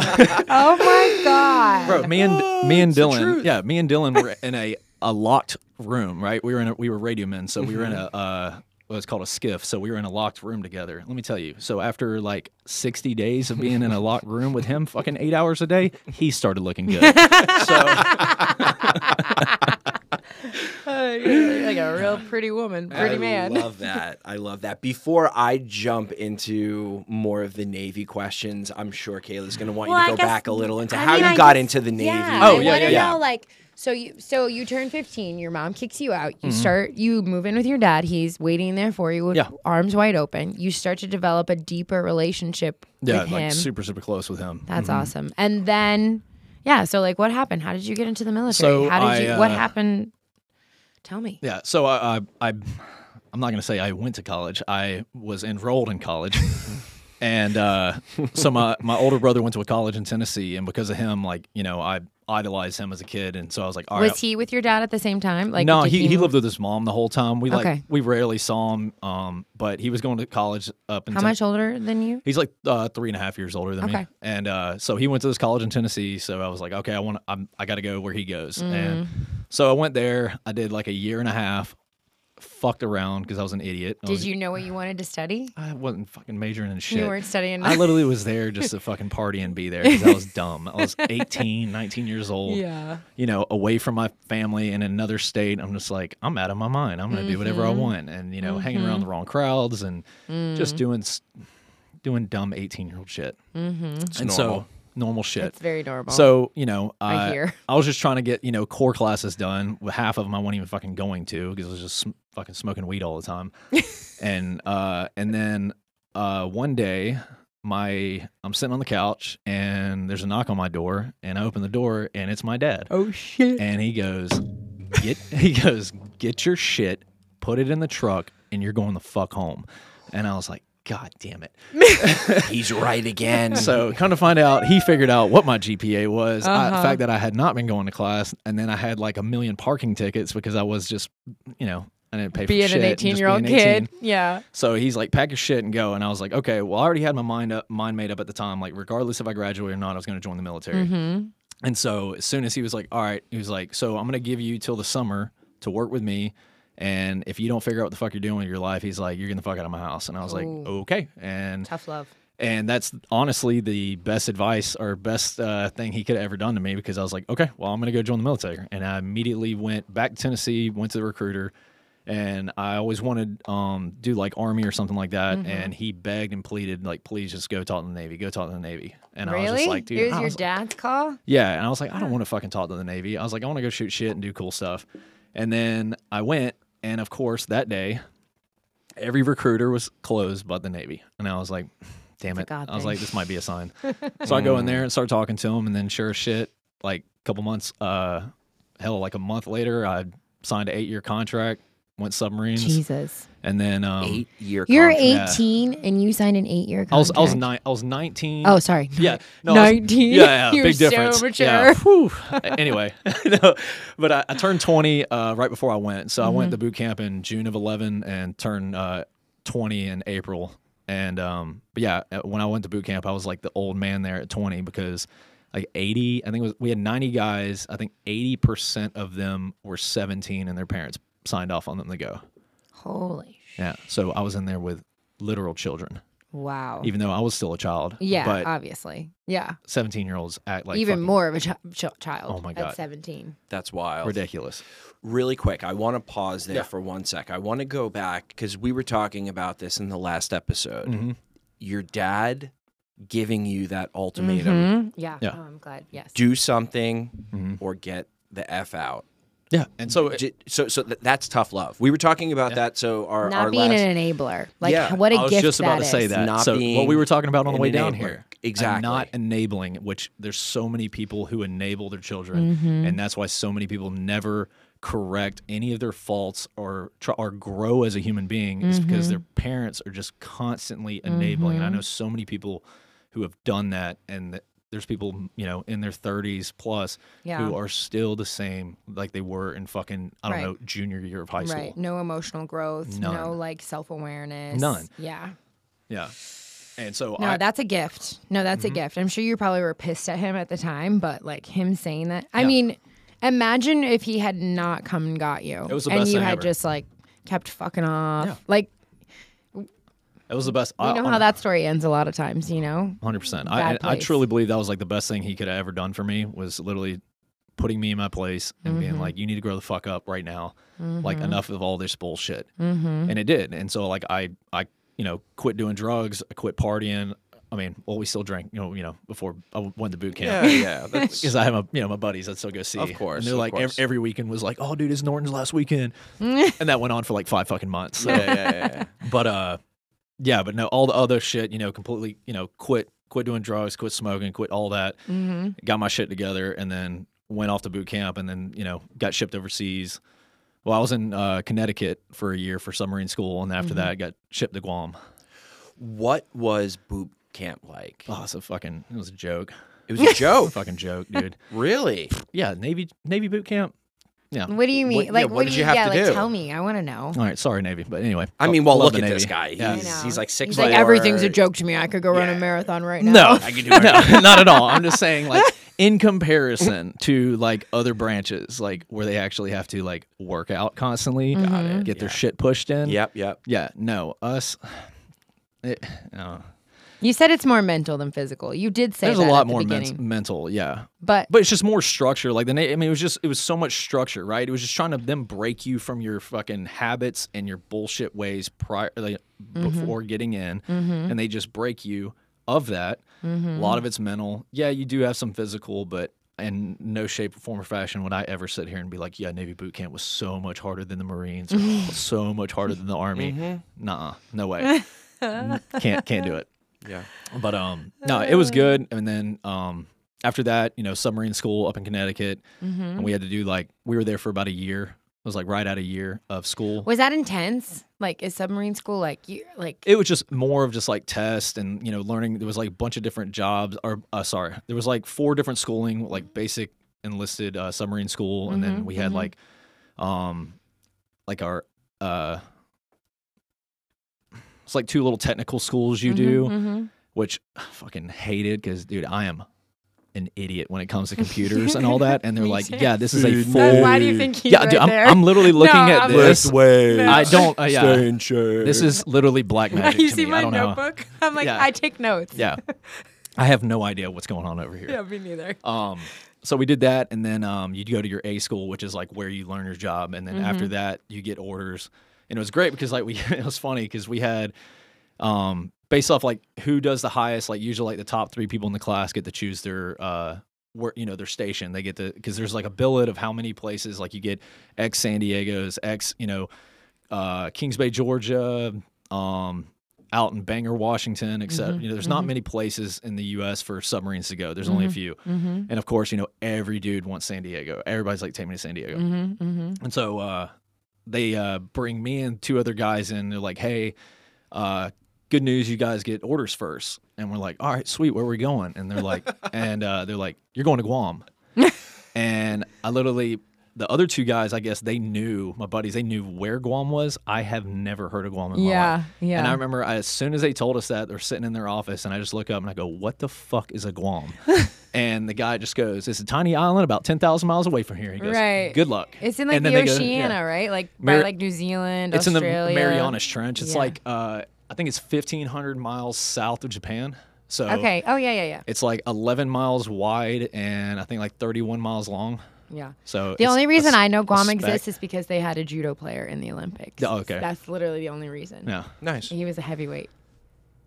B: oh my god.
A: bro. Me and me and Dylan, yeah, me and Dylan were in a a locked room, right? We were in a, we were radio men, so we were in a uh, what's called a skiff. So we were in a locked room together. Let me tell you. So after like sixty days of being in a locked room with him, fucking eight hours a day, he started looking good. so oh,
B: You're like a real pretty woman, pretty
C: I
B: man.
C: I love that. I love that. Before I jump into more of the Navy questions, I'm sure Kayla's going to want
B: Well,
C: you
B: I
C: to go
B: guess-
C: back a little into
B: I
C: how
B: mean,
C: you
B: I
C: got
B: guess-
C: into the Navy.
B: Yeah,
A: Oh, yeah,
B: wanna
A: yeah, yeah.
B: Know, like, So you so you turn 15, your mom kicks you out. You start you move in with your dad. He's waiting there for you with
A: Mm-hmm. Yeah.
B: arms wide open. You start to develop a deeper relationship
A: Yeah,
B: with
A: like super super close with him.
B: That's
A: Mhm.
B: awesome. And then yeah, so like what happened? How did you get into the military?
A: So
B: How did
A: I,
B: you what
A: uh,
B: happened? Tell me.
A: Yeah. So I, I, I I'm not gonna say I went to college. I was enrolled in college, and uh, so my my older brother went to a college in Tennessee, and because of him, like you know, I idolized him as a kid, and so I was like, all right.
B: Was he with your dad at the same time? Like
A: no,
B: did
A: he, he lived with his mom the whole time. We like
B: Okay.
A: we rarely saw him, um, but he was going to college up in
B: How much older than you?
A: He's like uh, three and a half years older than
B: Okay.
A: me, and uh, so he went to this college in Tennessee. So I was like, okay, I want, I'm, I got to go where he goes, and
B: Mm-hmm.
A: so I went there. I did like a year and a half, fucked around because I was an idiot. I
B: Did
A: was-
B: you know what you wanted to study?
A: I wasn't fucking majoring in shit.
B: You weren't studying.
A: I literally was there just to fucking party and be there because I was dumb. I was 18, 19 years old.
B: yeah.
A: You know, away from my family in another state. I'm just like, I'm out of my mind. I'm gonna do whatever
B: Mm-hmm.
A: I want, and you know, hanging around the wrong crowds and
B: Mm.
A: just doing, doing dumb 18 year old shit.
C: It's
A: and
C: normal.
A: so normal shit.
B: It's very normal.
A: So you know,
B: I
A: I,
B: hear.
A: I was just trying to get you know core classes done. With half of them, I wasn't even fucking going to because I was just sm- fucking smoking weed all the time. and uh, and then uh, one day, my I'm sitting on the couch and there's a knock on my door, and I open the door and it's my dad,
B: oh shit.
A: and he goes, get he goes, get your shit, put it in the truck, and you're going the fuck home. And I was like, God damn it.
C: He's right again.
A: So come to find out, he figured out what my GPA was.
B: Uh-huh.
A: the fact that I had not been going to class, and then I had like a million parking tickets because I was just, you know, I didn't pay
B: Being
A: for shit.
B: an 18 year old kid. Yeah.
A: So he's like, pack your shit and go. And I was like, okay. Well, I already had my mind up, mind made up at the time. Like, regardless if I graduate or not, I was going to join the military.
B: Mm-hmm.
A: And so as soon as he was like, all right, he was like, so I'm going to give you till the summer to work with me. And if you don't figure out what the fuck you're doing with your life, he's like, you're getting the fuck out of my house. And I was like, okay. And
B: Tough love.
A: and that's honestly the best advice or best uh, thing he could have ever done to me because I was like, okay, well, I'm going to go join the military. And I immediately went back to Tennessee, went to the recruiter, and I always wanted um do like army or something like that.
B: Mm-hmm.
A: And he begged and pleaded, like, please just go talk to the Navy, go talk to the Navy. And I was just like, dude,
B: it was
A: I
B: your
A: was-
B: dad's call?
A: yeah, and I was like, I don't want to fucking talk to the Navy. I was like, I want to go shoot shit and do cool stuff. And then I went, and of course, that day, every recruiter was closed but the Navy. And I was like, damn it.
B: God
A: I was
B: thing.
A: like, this might be a sign. so I go in there and start talking to him, and then sure as shit, like a couple months, uh, hell, like a month later, I signed an eight year contract, went submarines,
B: Jesus.
A: and then um,
C: Eight year
B: You're
C: contract.
B: 18 and you signed an eight year
A: I was
B: contract.
A: I was nine, I was nineteen.
B: Oh, sorry.
A: Yeah, no, I was-
B: 19.
A: yeah, yeah,
B: You're
A: big
B: so
A: difference.
B: mature.
A: Yeah, anyway, no, but I, I turned 20 uh, right before I went. So I went
B: Mm-hmm.
A: to boot camp in June of 11 and turned uh, 20 in April. And um, but yeah, uh, when I went to boot camp, I was like the old man there at 20 because like 80, I think it was we had 90 guys. I think 80 percent of them were 17 and their parents signed off on them to go.
B: Holy sh-
A: Yeah, so I was in there with literal children,
B: Wow.
A: even though I was still a child.
B: yeah,
A: but
B: obviously. Yeah.
A: 17 year olds act like
B: Even
A: fucking
B: more of a chi- ch- child
A: Oh my God.
B: at 17.
C: That's wild.
A: ridiculous.
C: Really quick, I want to pause there
A: Yeah.
C: for one sec. I want to go back because we were talking about this in the last episode.
A: Mm-hmm.
C: Your dad giving you that ultimatum
B: Mhm. Yeah.
A: Yeah.
B: Oh, I'm glad. Yes.
C: do something
A: Mhm.
C: or get the F out.
A: Yeah, and so
C: J- So, so that's tough love. We were talking about that. So our,
B: Not
C: our
B: being
C: last,
B: an enabler. Like,
C: Yeah,
B: what a
A: I was
B: gift
A: just about to say
B: is.
A: that.
C: Not
A: so what we were talking about on the
C: an
A: way down here,
C: Exactly.
A: and not enabling. Which there's so many people who enable their children,
B: Mm-hmm.
A: and that's why so many people never correct any of their faults or try, or grow as a human being is
B: Mm-hmm.
A: because their parents are just constantly enabling. And I know so many people who have done that, and that there's people you know in their 30s plus
B: Yeah.
A: who are still the same like they were in fucking I don't
B: Right.
A: know junior year of high school.
B: Right. No emotional growth. No like self awareness.
A: None.
B: Yeah.
A: Yeah, and so
B: No,
A: I,
B: that's a gift. No, that's a mm-hmm. gift. I'm sure you probably were pissed at him at the time, but like him saying that. I
A: Yeah.
B: mean, imagine if he had not come and got you.
A: It was the
B: and you had
A: ever.
B: just like kept fucking off.
A: Yeah.
B: Like
A: it was the best.
B: you know how that story ends a lot of times, you know?
A: Hundred percent.
B: Bad
A: I I truly believe that was like the best thing he could have ever done for me was literally putting me in my place and
B: Mm-hmm.
A: being like, "You need to grow the fuck up right now. Like enough of all this bullshit."
B: Mm-hmm.
A: And it did. And so like I I you know quit doing drugs, I quit partying. I mean, well, we still drank, you know, you know, before I went to boot camp.
C: yeah. That's
A: Because I have a, you know, my buddies I'd still go see.
C: Of course,
A: And they're like, ev- every weekend was like, oh, dude, it's Norton's last weekend. and that went on for like five fucking months. So.
C: yeah, yeah, yeah, yeah.
A: But, uh, yeah, but no, all the other shit, you know, completely, you know, quit, quit doing drugs, quit smoking, quit all that.
B: Mm-hmm.
A: Got my shit together and then went off to boot camp and then, you know, got shipped overseas. Well, I was in uh, Connecticut for a year for submarine school. And after that, got shipped to Guam.
C: What was boot camp like?
A: Oh, it's a fucking, it was a joke.
C: It was a joke.
A: fucking joke, dude.
C: really?
A: yeah, Navy Navy boot camp. Yeah.
B: What do you mean?
C: What- yeah,
B: like,
C: what
B: what,
C: did
B: do
C: you
B: you?
C: have
B: yeah,
C: to
B: like,
C: do?
B: tell me. I want to know.
A: All right, sorry Navy, but anyway.
C: I mean, well,
A: love
C: look
A: the
C: at this
A: Navy.
C: guy.
A: Yeah.
C: He's, he's like six
B: He's like everything's a joke to me. I could go run a marathon right now.
A: No,
C: I can do
A: no, not at all. I'm just saying, like, in comparison to like other branches, like where they actually have to like work out constantly,
B: Mm-hmm.
A: get their shit pushed in.
C: Yep, yep.
A: Yeah. No, us. It, no.
B: You said it's more mental than physical. You did say
A: There's
B: that
A: a lot
B: at the
A: more men- mental. Yeah.
B: but
A: But it's just more structure. Like the na- I mean, it was just it was so much structure, right? It was just trying to then break you from your fucking habits and your bullshit ways prior like, mm-hmm. before getting in, mm-hmm. and they just break you of that. Mm-hmm. A lot of it's mental. Yeah, you do have some physical, but in no shape, form, or fashion would I ever sit here and be like, "Yeah, Navy boot camp was so much harder than the Marines, or so much harder than the Army." Nah, no way. Can't can't do it.
C: Yeah.
A: But um, no, it was good. And then um, after that, you know, submarine school up in Connecticut, and we had to do like we were there for about a year. It was like right out a year of school.
B: was that intense? Like, is submarine school like you like?
A: It was just more of just like tests and you know learning. There was like a bunch of different jobs. Or uh, sorry, there was like four different schooling, like basic enlisted uh, submarine school, and then
B: Mhm,
A: we had
B: mhm.
A: like, um, like our uh, it's like two little technical schools you do.
B: Mhm,
A: which I fucking hated because, dude, I am an idiot when it comes to computers and all that. And they're like,
B: too.
A: yeah, this is a full.
B: Why do you think he's
A: yeah,
B: right
A: dude, I'm,
B: there?
A: I'm literally looking
B: No,
A: at
B: I'm
A: this.
C: way.
B: No.
A: I don't. Uh, yeah,
C: in
A: this is literally black magic
B: you
A: to
B: see
A: me. I
B: my
A: don't know.
B: I'm like,
A: Yeah.
B: I take notes.
A: Yeah, I have no idea what's going on over here.
B: yeah, me neither.
A: Um, so we did that, and then um, you go to your A school, which is like where you learn your job, and then
B: Mm-hmm.
A: after that you get orders, and it was great because like we it was funny because we had um based off like who does the highest, like usually like the top three people in the class get to choose their uh where you know their station. They get to because there's like a billet of how many places like you get X San Diego's, X you know uh Kings Bay, Georgia, um out in Bangor, Washington, except you know there's not many places in the U.S. for submarines to go. There's only a few,
B: Mm-hmm.
A: and of course you know every dude wants San Diego. Everybody's like, take me to San Diego,
B: Mm-hmm. Mm-hmm.
A: and so uh, they uh, bring me and two other guys in. They're like, hey, uh, good news, you guys get orders first, and we're like, all right, sweet, where are we going? And they're like, and uh, they're like, you're going to Guam, and I literally. The other two guys, I guess they knew my buddies. They knew where Guam was. I have never heard of Guam in my
B: Yeah,
A: life.
B: yeah.
A: And I remember as soon as they told us that, they're sitting in their office, and I just look up and I go, "What the fuck is a Guam?" and the guy just goes, "It's a tiny island about ten thousand miles away from here." He goes,
B: Right.
A: Good luck.
B: It's in like
A: And
B: the
A: then they go-
B: Oceania,
A: yeah.
B: right? Like
A: Mar-
B: by like New Zealand,
A: It's
B: Australia.
A: in the Marianas Trench. It's
B: Yeah.
A: like uh, I think it's fifteen hundred miles south of Japan. So
B: Okay. Oh yeah, yeah, yeah,
A: it's like eleven miles wide and I think like thirty-one miles long.
B: yeah.
A: So
B: The only reason
A: s-
B: I know Guam exists is because they had a judo player in the Olympics.
A: Oh, okay.
B: That's literally the only reason.
A: Yeah.
C: nice.
B: He was a heavyweight.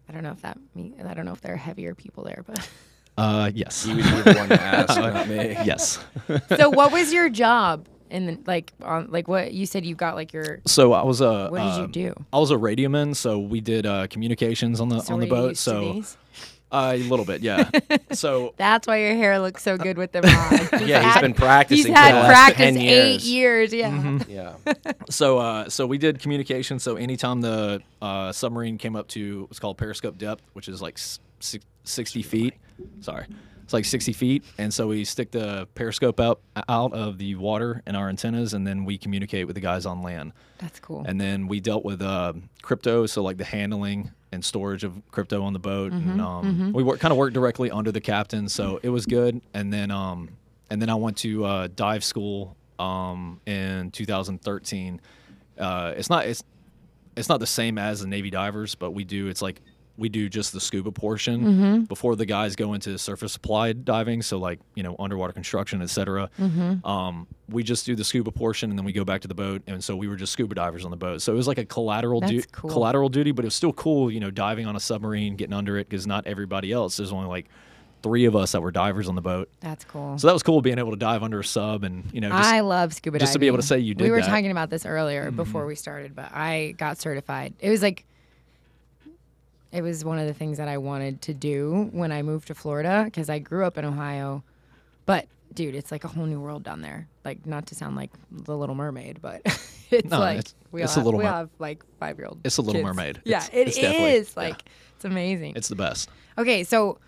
B: I don't know if that me. I don't know if there are heavier people there, but.
A: Uh, yes.
C: He would be the one to ask, not me.
A: yes.
B: so what was your job in the, like on like what you said you got like your
A: So I was a.
B: what did you
A: um,
B: do?
A: I was a radioman, so we did uh, communications on the
B: So
A: on the
B: were you
A: boat.
B: used to
A: So
B: these?
A: uh, a little bit, yeah. so
B: That's why your hair looks so good with the mod.
C: Yeah, he's
B: had-
C: been practicing
B: He's
C: for the
B: had
C: last
B: practice
C: 10
B: eight
C: years.
B: years. Yeah.
A: Mm-hmm.
C: Yeah.
A: so uh, so we did communication. So anytime the uh, submarine came up to what's called periscope depth, which is like s- six- sixty feet. Sorry, it's like sixty feet, and so we stick the periscope out out of the water in our antennas, and then we communicate with the guys on land.
B: That's cool.
A: And then we dealt with uh, crypto, so like the handling and storage of crypto on the boat.
B: Mm-hmm,
A: and um, we work kind of worked directly under the captain, so it was good. And then um, and then I went to uh, dive school um, in 2013. Uh, it's not it's it's not the same as the Navy divers, but we do it's like we do just the scuba portion
B: Mm-hmm.
A: before the guys go into surface supply diving. So like you know underwater construction, etc.
B: Mm-hmm.
A: Um, we just do the scuba portion and then we go back to the boat. And so we were just scuba divers on the boat. So it was like a collateral du-
B: cool.
A: collateral duty, but it was still cool. You know, diving on a submarine, getting under it because not everybody else. There's only like three of us that were divers on the boat.
B: That's cool.
A: So that was cool being able to dive under a sub and you know just
B: I love scuba diving.
A: just to be able to say you did.
B: We were
A: that. Mm-hmm.
B: talking about this earlier before we started, but I got certified. It was like it was one of the things that I wanted to do when I moved to Florida because I grew up in Ohio. But dude, it's like a whole new world down there. Like not to sound like the Little Mermaid, but it's
A: No,
B: like
A: it's-
B: we
A: it's
B: all
A: a Little
B: we
A: Mer-
B: have like five year old.
A: It's a Little Mermaid.
B: Yeah,
A: It's-
B: it
A: it's
B: is.
A: yeah.
B: Like it's amazing.
A: it's the best.
B: Okay, so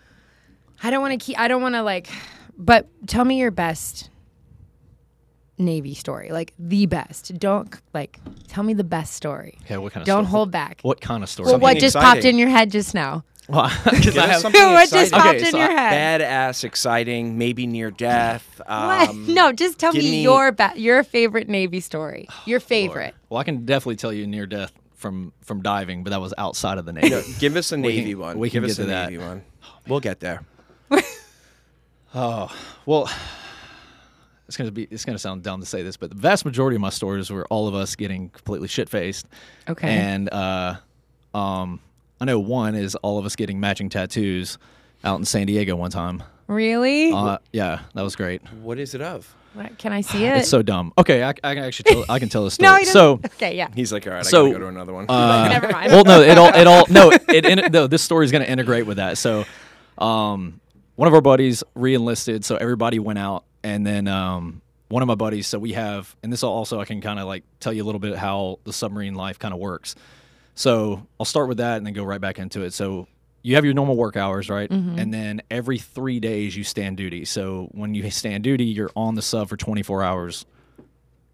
B: I don't want to keep. I don't want to like. But tell me your best Navy story, like the best. Don't like. Tell me the best story.
A: Okay, what kind of
B: Don't
A: story?
B: hold back.
A: What kind of story?
B: Well, what
C: Something
B: just popped in your head just now?
A: Well, 'cause
C: Give
A: I have-
C: something
B: what just popped
A: Okay,
B: in
A: so
B: your
A: I-
B: head?
C: Badass, exciting, maybe near death.
B: What?
C: Um,
B: no, just tell me,
C: me-
B: your ba- your favorite Navy story. Your favorite.
A: well, I can definitely tell you near death from from diving, but that was outside of the Navy.
C: Give us a
A: We
C: Navy
A: can-
C: one.
A: we can
C: Give
A: get
C: us
A: to
C: a
A: that.
C: Navy one. We'll get there.
A: Oh well, it's gonna be it's gonna sound dumb to say this, but the vast majority of my stories were all of us getting completely shit faced.
B: Okay.
A: And uh, um, I know one is all of us getting matching tattoos out in San Diego one time.
B: Really?
A: Uh, yeah, that was great.
C: What is it of?
B: What- Can I see it?
A: It's so dumb. Okay, I, I can actually tell, I can tell the story.
B: no, you don't.
A: so
B: okay, yeah.
C: He's like, all right,
A: So,
C: I gotta go to another one.
A: uh,
B: Never mind.
A: well, no, it all, it all, no, it, it no, this story is going to integrate with that. So, um, one of our buddies re-enlisted, so everybody went out, and then um, one of my buddies. So we have, and this also I can kind of like tell you a little bit how the submarine life kind of works. So I'll start with that and then go right back into it. So you have your normal work hours, right? And then every three days you stand duty. So when you stand duty, you're on the sub for 24 hours,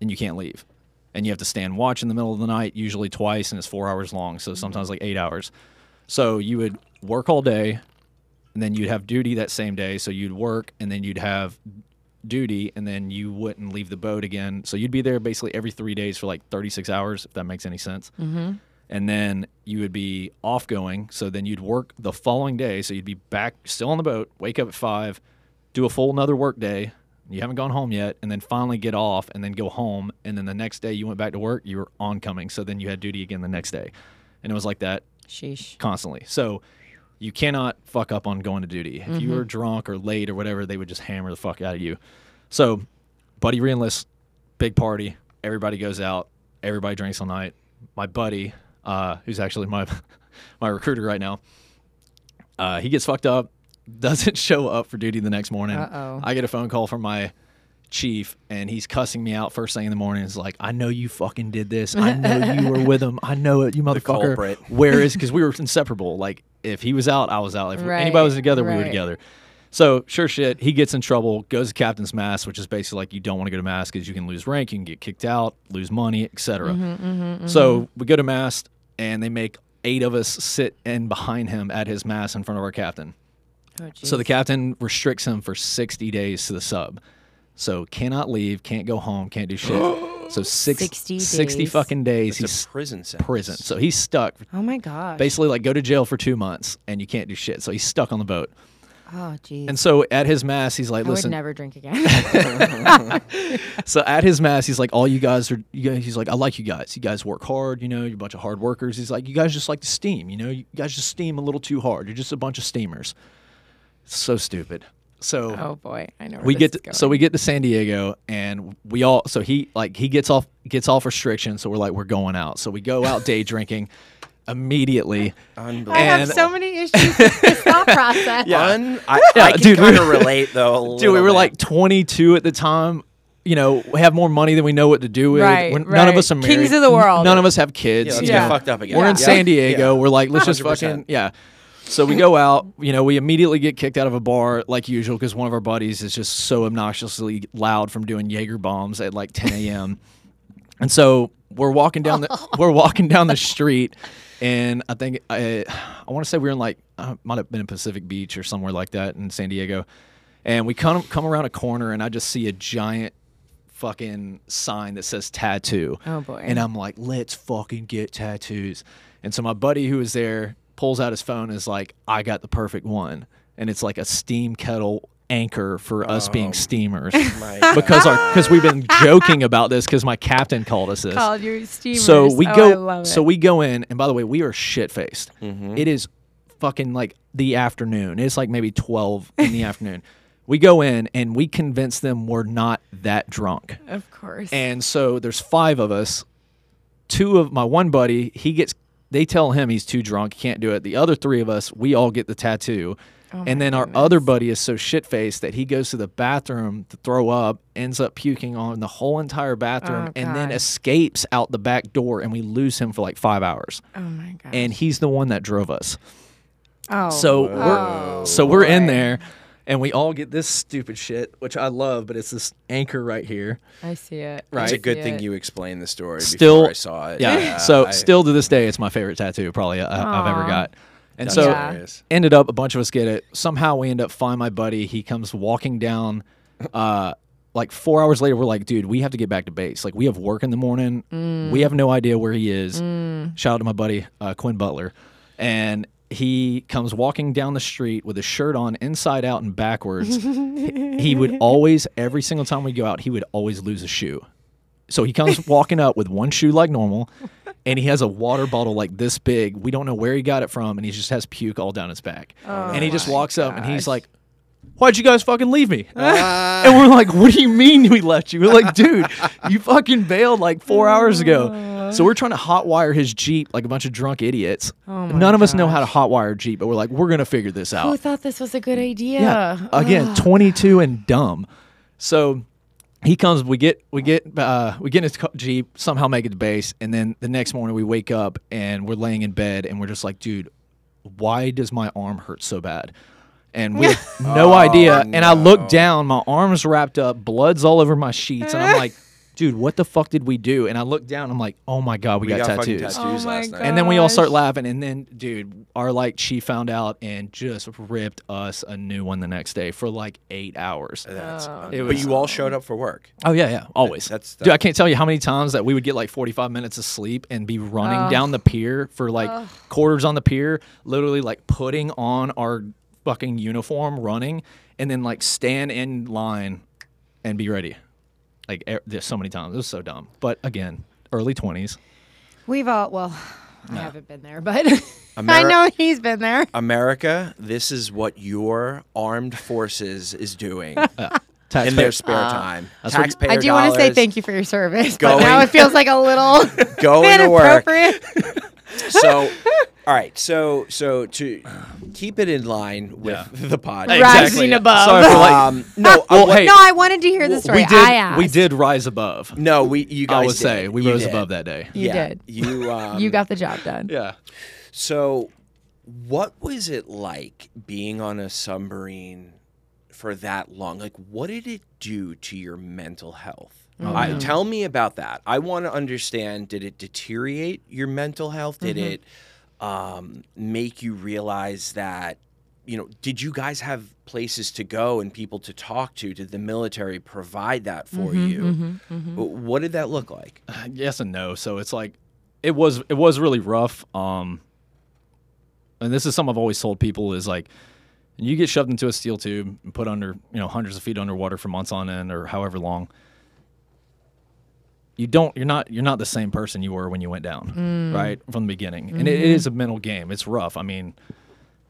A: and you can't leave and you have to stand watch in the middle of the night, usually twice, and it's four hours long. So sometimes like eight hours. So you would work all day, and then you'd have duty that same day. So you'd work, and then you'd have duty, and then you wouldn't leave the boat again. So you'd be there basically every three days for like 36 hours, if that makes any sense. Mm-hmm. And then you would be off going. So then you'd work the following day. So you'd be back still on the boat, wake up at five, do a full another work day. You haven't gone home yet, and then finally get off, and then go home, and then the next day you went back to work. You were oncoming, so then you had duty again the next day, and it was like that
B: Sheesh.
A: constantly. So you cannot fuck up on going to duty. If you were drunk or late or whatever, they would just hammer the fuck out of you. So, buddy reenlists, big party. Everybody goes out. Everybody drinks all night. My buddy, uh, who's actually my my recruiter right now, uh, he gets fucked up. Doesn't show up for duty the next morning.
B: Uh-oh.
A: I get a phone call from my chief and he's cussing me out first thing in the morning. It's like, I know you fucking did this. I know you were with him. I know it, you motherfucker.
C: culprit.
A: Where is? Because we were inseparable. Like if he was out, I was out. If
B: Right,
A: anybody was together, we were together. So sure shit, he gets in trouble, goes to captain's mast, which is basically like you don't want to go to mast because you can lose rank, you can get kicked out, lose money, etc.
B: Mm-hmm,
A: So we go to mast and they make eight of us sit in behind him at his mast in front of our captain.
B: Oh,
A: So the captain restricts him for 60 days to the sub. So cannot leave, can't go home, can't do shit. so six,
B: 60
A: 60
B: days.
A: fucking days
C: it's
A: he's
C: a prison sentence.
A: prison. So he's stuck.
B: Oh my gosh.
A: Basically, like go to jail for two months and you can't do shit. So he's stuck on the boat.
B: oh jeez.
A: And so at his mast, he's like,
B: I would
A: listen.
B: never drink again.
A: So at his mast, he's like, all you guys are. You guys, he's like, I like you guys. You guys work hard. You know, you're a bunch of hard workers. He's like, you guys just like to steam. You know, you guys just steam a little too hard. You're just a bunch of steamers. So stupid. So
B: oh boy, I know. Where
A: we
B: this
A: get
B: is
A: to,
B: going.
A: so we get to San Diego and we all so he like he gets off gets off restriction so we're like we're going out so we go out day drinking immediately
C: Unbelievable.
B: I have so many issues with this thought process.
C: Un- I,
A: Yeah,
C: I can
A: dude, we
C: kind of
A: were-
C: relate though. a
A: dude we were
C: bit.
A: like 22 at the time you know we have more money than we know what to do with
B: Right,
A: We're- none of us are married
B: Kings of the world.
A: none of us have kids
C: yeah, let's
B: Yeah.
C: get fucked up again.
A: we're in
C: Yeah.
A: San Diego
C: Yeah.
A: we're like let's just
C: 100%.
A: fucking yeah so we go out, you know, we immediately get kicked out of a bar like usual because one of our buddies is just so obnoxiously loud from doing Jaeger bombs at like 10 a.m. and so we're walking down the we're walking down the street, and I think I I want to say we were in like uh, might have been in Pacific Beach or somewhere like that in San Diego, and we come come around a corner and I just see a giant fucking sign that says tattoo.
B: Oh, boy.
A: And I'm like, let's fucking get tattoos. And so my buddy who was there pulls out his phone and is like, I got the perfect one. And it's like a steam kettle anchor for us being steamers. Because our because we've been joking about this because my captain called us this.
B: Called your steamers.
A: So we
B: Oh,
A: go. So we go in, and by the way, we are shit faced.
C: Mm-hmm.
A: is fucking like the afternoon. It's like maybe twelve in the afternoon. We go in and we convince them we're not that drunk.
B: Of course.
A: And so there's five of us. Two of my one buddy, he gets. They tell him he's too drunk, he can't do it. The other three of us, we all get the tattoo.
B: Oh
A: and then our other buddy is so shit faced that he goes to the bathroom to throw up, ends up puking on the whole entire bathroom,
B: Oh,
A: and then escapes out the back door, and we lose him for like five hours.
B: oh my god.
A: And he's the one that drove us.
B: oh.
A: So we're
B: Oh,
A: so we're in there, and we all get this stupid shit, which I love, but it's this anchor right here.
B: I see it.
A: Right.
C: It's a good thing
B: it.
C: you explained the story
A: Still-
C: before I saw it.
A: Yeah. so
C: I-
A: still to this day, it's my favorite tattoo probably I, I've ever got. And
C: That's
A: so
B: Yeah.
C: hilarious.
A: ended up a bunch of us get it. Somehow we end up find my buddy. He comes walking down. Uh, like four hours later, we're like, dude, we have to get back to base. Like we have work in the morning.
B: Mm.
A: We have no idea where he is. Shout out to my buddy uh, Quinn Butler, and he comes walking down the street with his shirt on inside out and backwards. he, he would always, every single time we go out, he would always lose a shoe. So he comes walking up with one shoe like normal, and he has a water bottle like this big. We don't know where he got it from, and he just has puke all down his back. Oh and he just
B: my
A: walks up and he's like, Why'd you guys fucking leave me? and we're like, What do you mean we left you? We're like, Dude, you fucking bailed like four hours ago. So we're trying to hotwire his Jeep like a bunch of drunk idiots.
B: Oh
A: None of us know how to hotwire a Jeep, but we're like, We're going to figure this out.
B: Who thought this was a good idea?
A: Yeah. Again, 22 and dumb. So he comes. We get we get uh, we get in his jeep. Somehow make it to base, and then the next morning we wake up and we're laying in bed and we're just like, dude, why does my arm hurt so bad? And we have no oh, idea. And I look down, my arm's wrapped up, blood's all over my sheets, and I'm like, dude, what the fuck did we do? And I look down, I'm like, oh my god, we,
C: we
A: got,
C: got
A: tattoos.
C: tattoos
B: Oh
C: last night.
A: And then we all start laughing, and then, dude, our like she found out and just ripped us a new one the next day for like eight hours.
C: That's,
B: Oh,
A: It
C: but you all showed up for work.
A: Oh yeah, yeah, always.
C: That's-
A: dude. I can't tell you how many times that we would get like forty-five minutes of sleep and be running
B: Ugh.
A: down the pier for like quarters on the pier, literally like putting on our fucking uniform, running, and then like stand in line and be ready. Like er, there's so many times. It was so dumb. But again, early twenties.
B: We've all well, I haven't been there, but I
C: Ameri-
B: know he's been there.
C: America, this is what your armed forces is doing
A: Taxpayer.
C: in their spare time.
A: That's what-
C: Taxpayer
B: I do want to say
C: dollars
B: thank you for your service, but now
C: Going-
B: it feels like a little
C: Going to work.
B: inappropriate.
C: so all right so so to keep it in line with
A: Yeah.
C: the pod
A: Hey,
B: Rising
A: exactly.
B: above.
A: Sorry for like.
C: um, no
A: Well,
C: uh, what-
A: hey,
B: no, I wanted to hear the story.
A: we did.
B: I asked.
A: We did rise above.
C: no we you guys
A: I would
C: did.
A: say we
C: You
A: rose
C: did.
A: above that day.
B: You
C: yeah,
B: did.
C: you um,
B: you got the job done.
A: Yeah.
C: so what was it like being on a submarine for that long like what did it do to your mental health I,
B: Mm-hmm.
C: tell me about that i want to understand did it deteriorate your mental health did
B: Mm-hmm.
C: it um, make you realize that you know did you guys have places to go and people to talk to did the military provide that for
B: Mm-hmm,
C: you W- what did that look like
A: yes and no. So it's like it was it was really rough. Um and this is something I've always told people is like you get shoved into a steel tube and put under, you know, hundreds of feet underwater for months on end or however long. You don't you're not you're not the same person you were when you went down, mm. right? From the beginning. And it, it is a mental game. It's rough. I mean,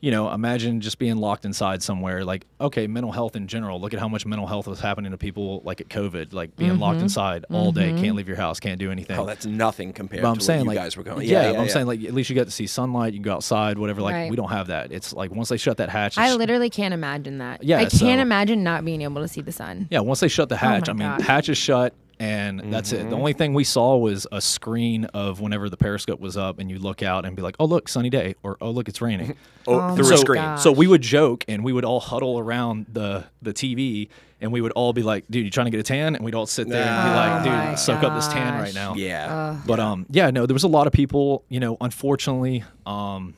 A: you know, imagine just being locked inside somewhere. Like, okay, mental health in general. Look at how much mental health was happening to people, like at COVID, like being locked mm-hmm. inside all day, can't mm-hmm. leave your house, can't do anything.
C: oh that's nothing compared
A: But
C: to
A: I'm saying
C: what you
A: like
C: guys were going
A: Yeah,
C: yeah,
A: but I'm saying like at least you got to see sunlight. You can go outside, whatever. Like
B: Right.
A: we don't have that. It's like once they shut that hatch.
B: I literally can't imagine that.
A: Yeah,
B: I can't
A: so-
B: imagine not being able to see the sun.
A: yeah, once they shut the oh hatch,
B: Oh
A: I mean,
B: gosh.
A: hatch is shut, and that's it. The only thing we saw was a screen of whenever the periscope was up, and you look out and be like, "Oh, look, sunny day," or "Oh, look, it's raining."
C: oh,
B: Oh
C: through
B: my
C: a screen
B: God.
A: So we would joke, and we would all huddle around the the TV, and we would all be like, "Dude, you trying to get a tan?" And we'd all sit there and be
B: Oh
A: like,
B: my
A: "Dude, soak up this tan right now."
C: yeah
A: But um, yeah, no, there was a lot of people. You know, unfortunately, um,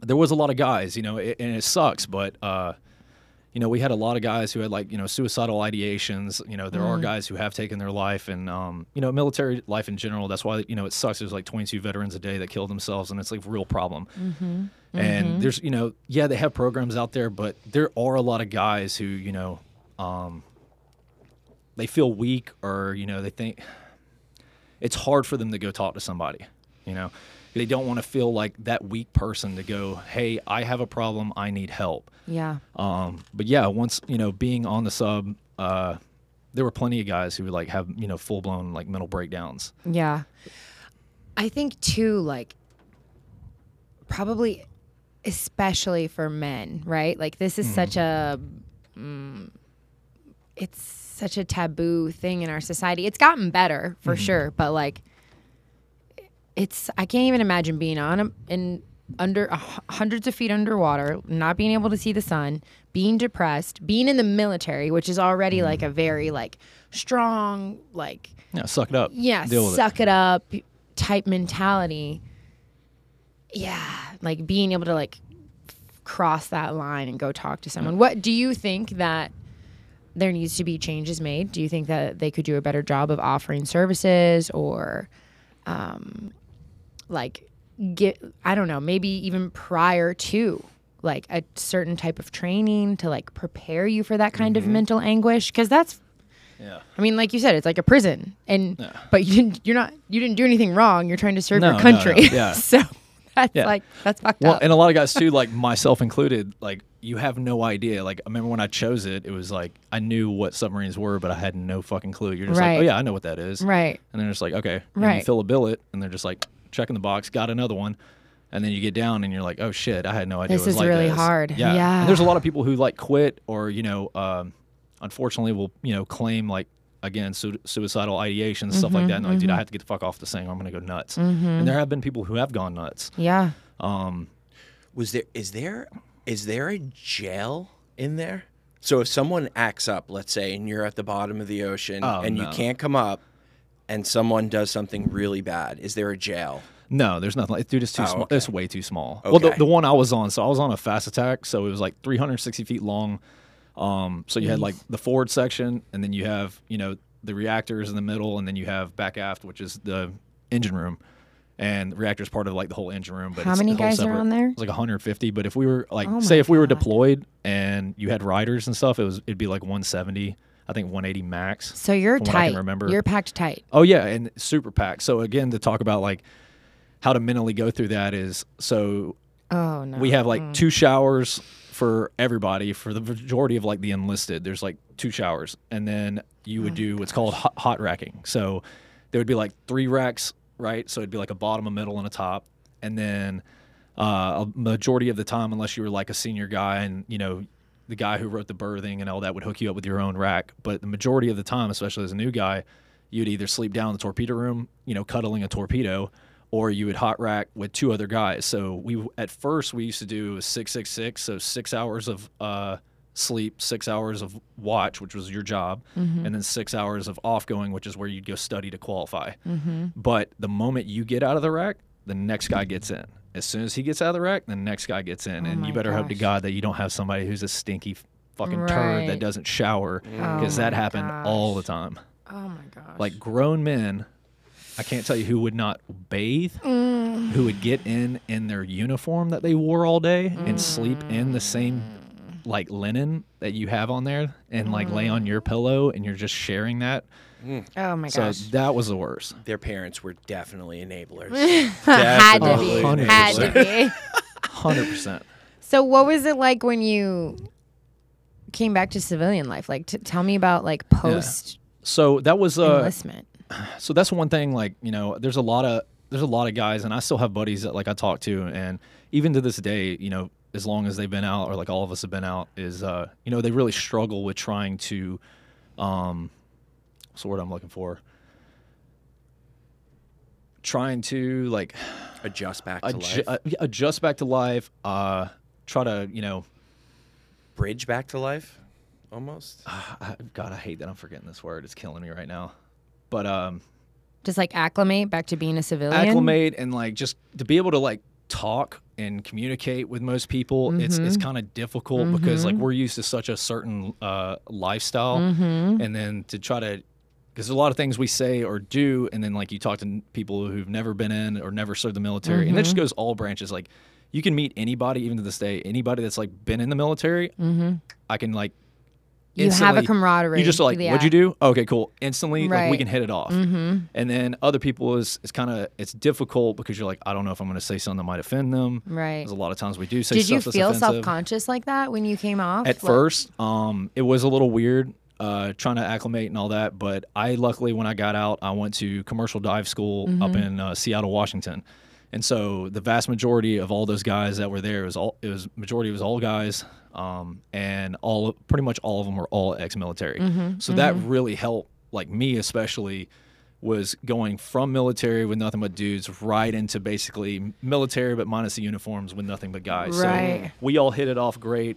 A: there was a lot of guys. You know, it, and it sucks, but uh, you know, we had a lot of guys who had like, you know, suicidal ideations. You know, there are guys who have taken their life and, um, you know, military life in general. That's why, you know, it sucks. There's like 22 veterans a day that kill themselves and it's like a real problem. And there's, you know, yeah, they have programs out there, but there are a lot of guys who, you know, um, they feel weak or, you know, they think it's hard for them to go talk to somebody, you know. They don't want to feel like that weak person to go, "Hey, I have a problem. I need help."
B: Yeah.
A: Um, but yeah, once you know, being on the sub, uh, there were plenty of guys who would like have you know full blown like mental breakdowns.
B: Yeah. I think too, like probably especially for men, right? Like this is such a mm, it's such a taboo thing in our society. It's gotten better for sure, but like it's I can't even imagine being on a, in under uh, hundreds of feet underwater, not being able to see the sun, being depressed, being in the military, which is already like a very like strong like
A: Yeah, suck it up.
B: yeah,
A: deal
B: suck it. up type mentality. Yeah, like being able to like cross that line and go talk to someone. What do you think that there needs to be changes made? Do you think that they could do a better job of offering services or um like get I don't know, maybe even prior to like a certain type of training to like prepare you for that kind of mm-hmm. mental anguish because that's
A: Yeah.
B: I mean, like you said, it's like a prison, and
A: Yeah.
B: but you didn't. You're not. You didn't do anything wrong. You're trying to serve
A: No,
B: your
A: no, no,
B: country.
A: yeah.
B: so that's
A: Yeah.
B: like that's fucked
A: Well,
B: up.
A: and a lot of guys too, like myself included, like you have no idea. Like I remember when I chose it, it was like I knew what submarines were, but I had no fucking clue. You're just
B: Right.
A: like, oh yeah, I know what that is.
B: right.
A: And they're just like, okay. And you
B: Right.
A: fill a billet, and they're just like, checking the box, got another one. And then you get down, and you're like, oh shit, I had no idea.
B: This
A: it was
B: is
A: like
B: really
A: this.
B: hard.
A: Yeah.
B: Yeah.
A: And there's a lot of people who like quit, or you know, um, unfortunately, will you know claim like again su- suicidal ideation stuff like that. And they're like, dude, I have to get the fuck off this thing, or I'm gonna go nuts. And there have been people who have gone nuts.
B: Yeah.
A: Um,
C: Was there is there is there a jail in there? So if someone acts up, let's say, and you're at the bottom of the ocean
A: Oh,
C: and you can't come up, and someone does something really bad, is there a jail?
A: No, there's nothing. Like, dude, it's too
C: Oh,
A: small.
C: okay.
A: It's way too small. Well, the, the one I was on, so I was on a fast attack, so it was like 360 feet long. Um, so you had like the forward section, and then you have you know the reactors in the middle, and then you have back aft, which is the engine room. And the reactor is part of like the whole engine room. But
B: How
A: it's
B: many
A: a whole
B: guys are on there?
A: It's like 150. But if we were like,
B: Oh
A: say, if we were
B: God.
A: deployed and you had riders and stuff, it was it'd be like 170. I think 180 max.
B: So you're
A: From what I
B: tight.
A: remember.
B: You're packed tight.
A: Oh yeah, and super packed. So again, to talk about like how to mentally go through that is so
B: Oh no.
A: we have like two showers for everybody for the majority of like the enlisted. There's like two showers, and then you would do what's called hot, hot racking. So there would be like three racks, right? So it'd be like a bottom, a middle, and a top, and then uh, a majority of the time, unless you were like a senior guy and you know the guy who wrote the berthing and all that would hook you up with your own rack. But the majority of the time, especially as a new guy, you'd either sleep down in the torpedo room, you know, cuddling a torpedo, or you would hot rack with two other guys. So we at first we used to do a six six six, so six hours of uh, sleep, six hours of watch, which was your job, and then six hours of off going, which is where you'd go study to qualify. But the moment you get out of the rack, the next guy gets in. As soon as he gets out of the rack, the next guy gets in, oh
B: and
A: you better hope to. God that you don't have somebody who's a stinky fucking turd that doesn't shower,
B: Oh
A: because that
B: my
A: happened all the time.
B: Oh my gosh.
A: Like grown men, I can't tell you who would not bathe, mm. who would get in in their uniform that they wore all day and sleep in the same like linen that you have on there and like lay on your pillow and you're just sharing that.
B: oh my gosh.
A: So
B: gosh.
A: that was the worst.
C: Their parents were definitely enablers.
B: Had to be.
C: Definitely
B: Had to be.
A: Hundred percent.
B: So what was it like when you came back to civilian life? Like, t- tell me about like post
A: So that was uh
B: enlistment.
A: so that's one thing like you know there's a lot of there's a lot of guys and i still have buddies that like i talk to and even to this day you know as long as they've been out or like all of us have been out is uh you know they really struggle with trying to um what's the word i'm looking for trying to like
C: Adjust back to
A: adju-
C: life.
A: uh, adjust back to life uh try to you know
C: Bridge back to life, almost.
A: I, god i hate that i'm forgetting this word it's killing me right now but um
B: Just like acclimate back to being a civilian.
A: acclimate and like just to be able to like talk and communicate with most people, it's it's mm-hmm. kind of difficult mm-hmm. because like we're used to such a certain uh, lifestyle, mm-hmm. and then to try to because there's a lot of things we say or do, and then like you talk to people who've never been in or never served the military, and it just goes all branches. Like you can meet anybody, even to this day, anybody that's like been in the military. I can like
B: You have a camaraderie.
A: You just like,
B: yeah.
A: what'd you do? Okay, cool. Instantly, like we can hit it off. Mm-hmm. And then other people is it's kind of it's difficult because you're like, I don't know if I'm going to say something that might offend them.
B: Right.
A: There's a lot of times we do say
B: Did you feel self conscious like that when you came off?
A: At
B: Like-
A: first, um, it was a little weird uh, trying to acclimate and all that. But I luckily, when I got out, I went to commercial dive school up
B: Mm-hmm.
A: in uh, Seattle, Washington. And so the vast majority of all those guys that were there was all it was majority was all guys, um, and all pretty much all of them were all ex-military.
B: Mm-hmm.
A: So that really helped, like me especially, was going from military with nothing but dudes right into basically military but minus the uniforms with nothing but guys.
B: Right.
A: So we all hit it off great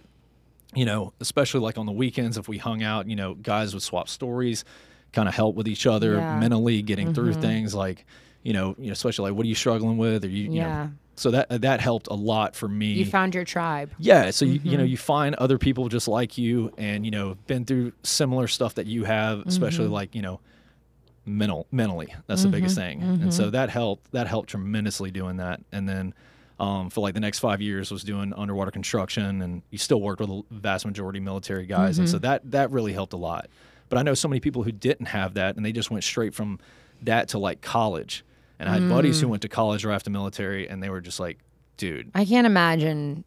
A: you know, especially like on the weekends if we hung out, you know, guys would swap stories, kind of help with each other
B: Yeah. Mm-hmm.
A: mentally, getting through things like, you know, you know, especially like what are you struggling with, or you, you
B: Yeah.
A: know, so that that helped a lot for me.
B: You found your tribe.
A: yeah, so you, you
B: Mm-hmm.
A: know you find other people just like you, and you know been through similar stuff that you have, especially
B: Mm-hmm.
A: like you know mental mentally. That's the biggest thing, and
B: Mm-hmm.
A: so that helped. That helped tremendously doing that, and then um, for like the next five years was doing underwater construction, and you still worked with a vast majority military guys, and so
B: Mm-hmm.
A: that that really helped a lot. But I know so many people who didn't have that, and they just went straight from that to like college. And I had buddies
B: Mm.
A: who went to college right after military, and they were just like, "Dude,
B: I can't imagine.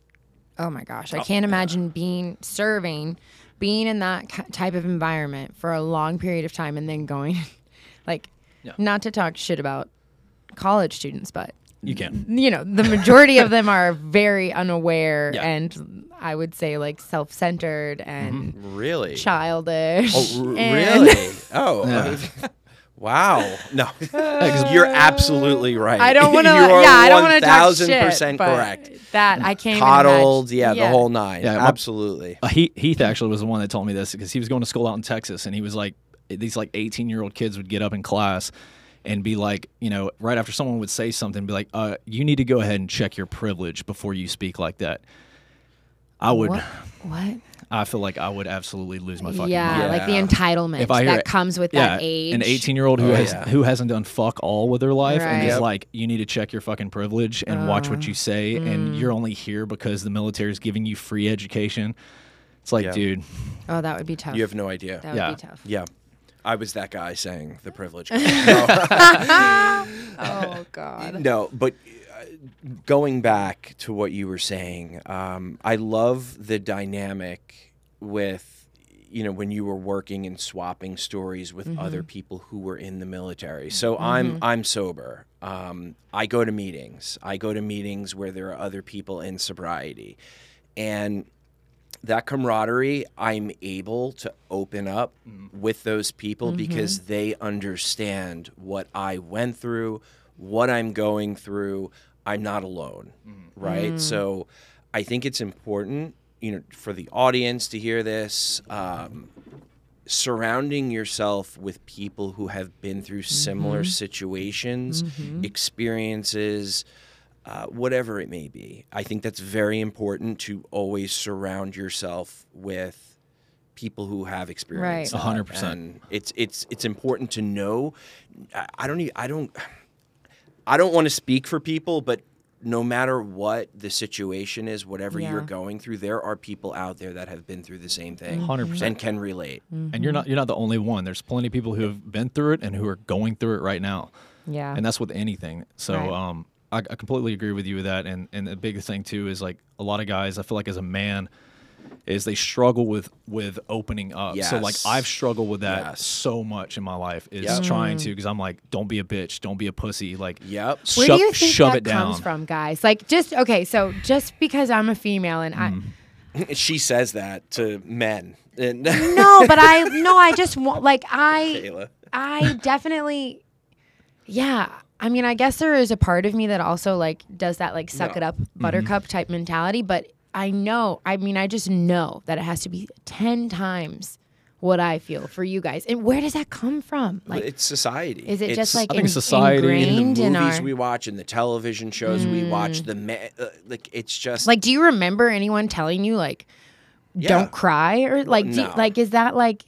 B: Oh my gosh, I can't imagine being serving, being in that type of environment for a long period of time, and then going, like,
A: Yeah.
B: not to talk shit about college students, but
A: you can."
B: you know, the majority of them are very unaware
A: Yeah.
B: and I would say like self-centered and
C: Really?
B: childish.
C: Oh, r-
B: and-
C: really? Oh, wow. No, you're absolutely right.
B: I don't want to. Yeah, I don't want to talk
C: thousand
B: shit.
C: percent correct.
B: That I can't.
C: Coddled,
B: imagine.
C: yeah, the whole nine.
A: Yeah,
C: absolutely.
A: Uh, Heath, Heath actually was the one that told me this because he was going to school out in Texas, and he was like, these like 18 year old kids would get up in class and be like, you know, right after someone would say something, be like, uh, you need to go ahead and check your privilege before you speak like that. I would,
B: What? What?
A: I feel like I would absolutely lose my fucking
B: Yeah,
A: mind.
B: like the entitlement
A: If I hear
B: that
A: it-
B: comes with
A: Yeah,
B: that age.
A: an 18 year old who
C: Oh,
A: has
C: yeah.
A: who hasn't done fuck all with their life and
B: Right.
A: is
C: Yep.
A: like, you need to check your fucking privilege and watch what oh. you say, and mm. you're only here because the military is giving you free education. It's like,
C: Yeah.
A: dude,
B: Oh, that would be tough.
C: You have no idea.
B: that would
A: Yeah.
B: be tough.
C: Yeah. I was that guy saying the privilege.
B: Oh God.
C: no, but going back to what you were saying, um, I love the dynamic with, you know, when you were working and swapping stories with other people who were in the military. So I'm I'm sober. Um, I go to meetings. I go to meetings where there are other people in sobriety, and that camaraderie i'm able to open up with those people because they understand what i went through what i'm going through i'm not alone right so i think it's important you know for the audience to hear this um, surrounding yourself with people who have been through similar situations experiences uh, whatever it may be. I think that's very important to always surround yourself with people who have experience.
B: Right.
A: A hundred percent.
C: And it's it's it's important to know. I- I don't. Even, I don't. I don't want to speak for people, but no matter what the situation is, whatever you're going through, there are people out there that have been through the same thing
A: 100%.
C: and can relate.
A: and you're not you're not the only one. There's plenty of people who have been through it and who are going through it right now.
B: Yeah.
A: and that's with anything. So
B: Right.
A: um, I, I completely agree with you with that. And and the big thing too is like a lot of guys. I feel like as a man, is they struggle with with opening up. So like I've struggled with that
C: Yes.
A: so much in my life. Is
C: Yep.
A: trying to mm. because I'm like, don't be a bitch, don't be a pussy. Like
C: Yep.
B: Where
A: shove,
B: do you think
A: shove
B: that
A: it down.
B: comes from, guys? Like, just okay. So, just because I'm a female and I mm.
C: she says that to men. And
B: no, but I no, I just want like I
C: Kayla.
B: I definitely, yeah. I mean, I guess there is a part of me that also like does that like suck
C: No.
B: it up, mm-hmm. buttercup type mentality. But I know, I mean, I just know that it has to be ten times what I feel for you guys. And where does that come from? Like,
C: it's society.
B: is it
C: It's
B: just like
A: I think
B: in-
A: it's society. In the
B: ingrained
C: in
B: in,
C: the movies
B: our?
C: we watch and the television shows we watch? The ma- uh, like it's just
B: like, do you remember anyone telling you like,
C: Yeah.
B: don't cry or like, do you- like, is that like,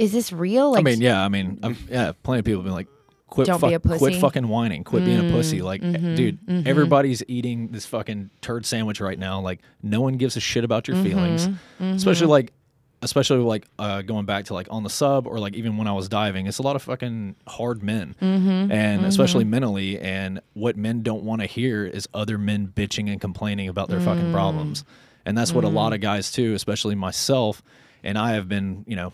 B: is this real? Like,
A: I mean, yeah, I mean, I've, yeah, plenty of people have been like, quit,
B: Don't be a pussy. Mm,
A: quit fucking whining, quit being a pussy. Like,
B: mm-hmm,
A: dude, everybody's eating this fucking turd sandwich right now. Like, no one gives a shit about your feelings,
B: Mm-hmm,
A: especially like, especially like uh, going back to like on the sub or like even when I was diving. It's a lot of fucking hard men,
B: Mm-hmm,
A: and especially mentally. And what men don't want to hear is other men bitching and complaining about their fucking
B: Mm.
A: problems, and that's what a lot of guys too, especially myself. And I have been, you know,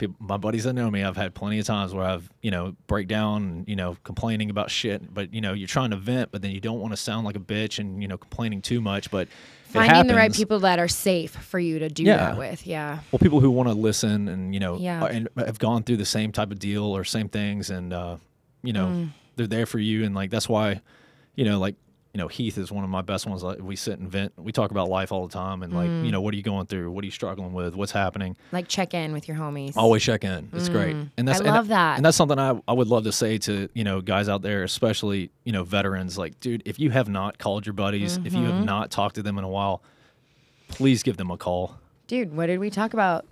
A: people, my buddies that know me, I've had plenty of times where I've, you know, break down and, you know, complaining about shit. But, you know, you're trying to vent, but then you don't want to sound like a bitch and, you know, complaining too much. But
B: finding the right people that are safe for you to do
A: Yeah.
B: that with. Yeah.
A: Well, people who want to listen and, you know,
B: Yeah.
A: and have gone through the same type of deal or same things. And, uh, you know,
B: Mm.
A: they're there for you. And, like, that's why, you know, like, you know, Heath is one of my best ones. Like, we sit and vent. We talk about life all the time. And, like,
B: Mm.
A: you know, what are you going through? What are you struggling with? What's happening?
B: Like check in with your homies.
A: always check in it's great and that's
B: Mm. I
A: and-
B: love that.
A: and that's something I, I would love to say to you know guys out there especially you know veterans like dude if you have not called your buddies if you
B: Mm-hmm.
A: have not talked to them in a while please give them a call
B: Dude, what did we talk about?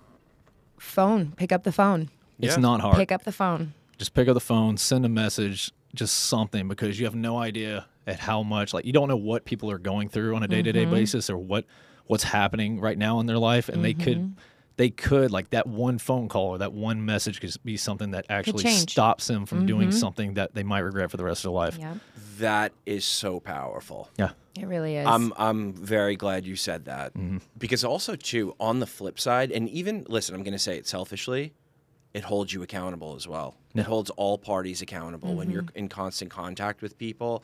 B: Phone. Pick up the phone.
A: it's
C: Yeah.
A: not hard
B: Pick up the phone.
A: just pick up the phone send a message just something because you have no idea at how much like you don't know what people are going through on a day-to-day
B: Mm-hmm.
A: basis or what what's happening right now in their life and they
B: Mm-hmm.
A: could they could like that one phone call or that one message could be something that actually.
B: Mm-hmm.
A: stops them from doing something that they might regret for the rest of their life
B: Yeah.
C: that is so powerful.
A: yeah
B: It really is.
C: I'm I'm very glad you said that
A: Mm-hmm.
C: because also too on the flip side, and even listen, I'm going to say it selfishly, it holds you accountable as well. It holds all parties accountable when you're in constant contact with people.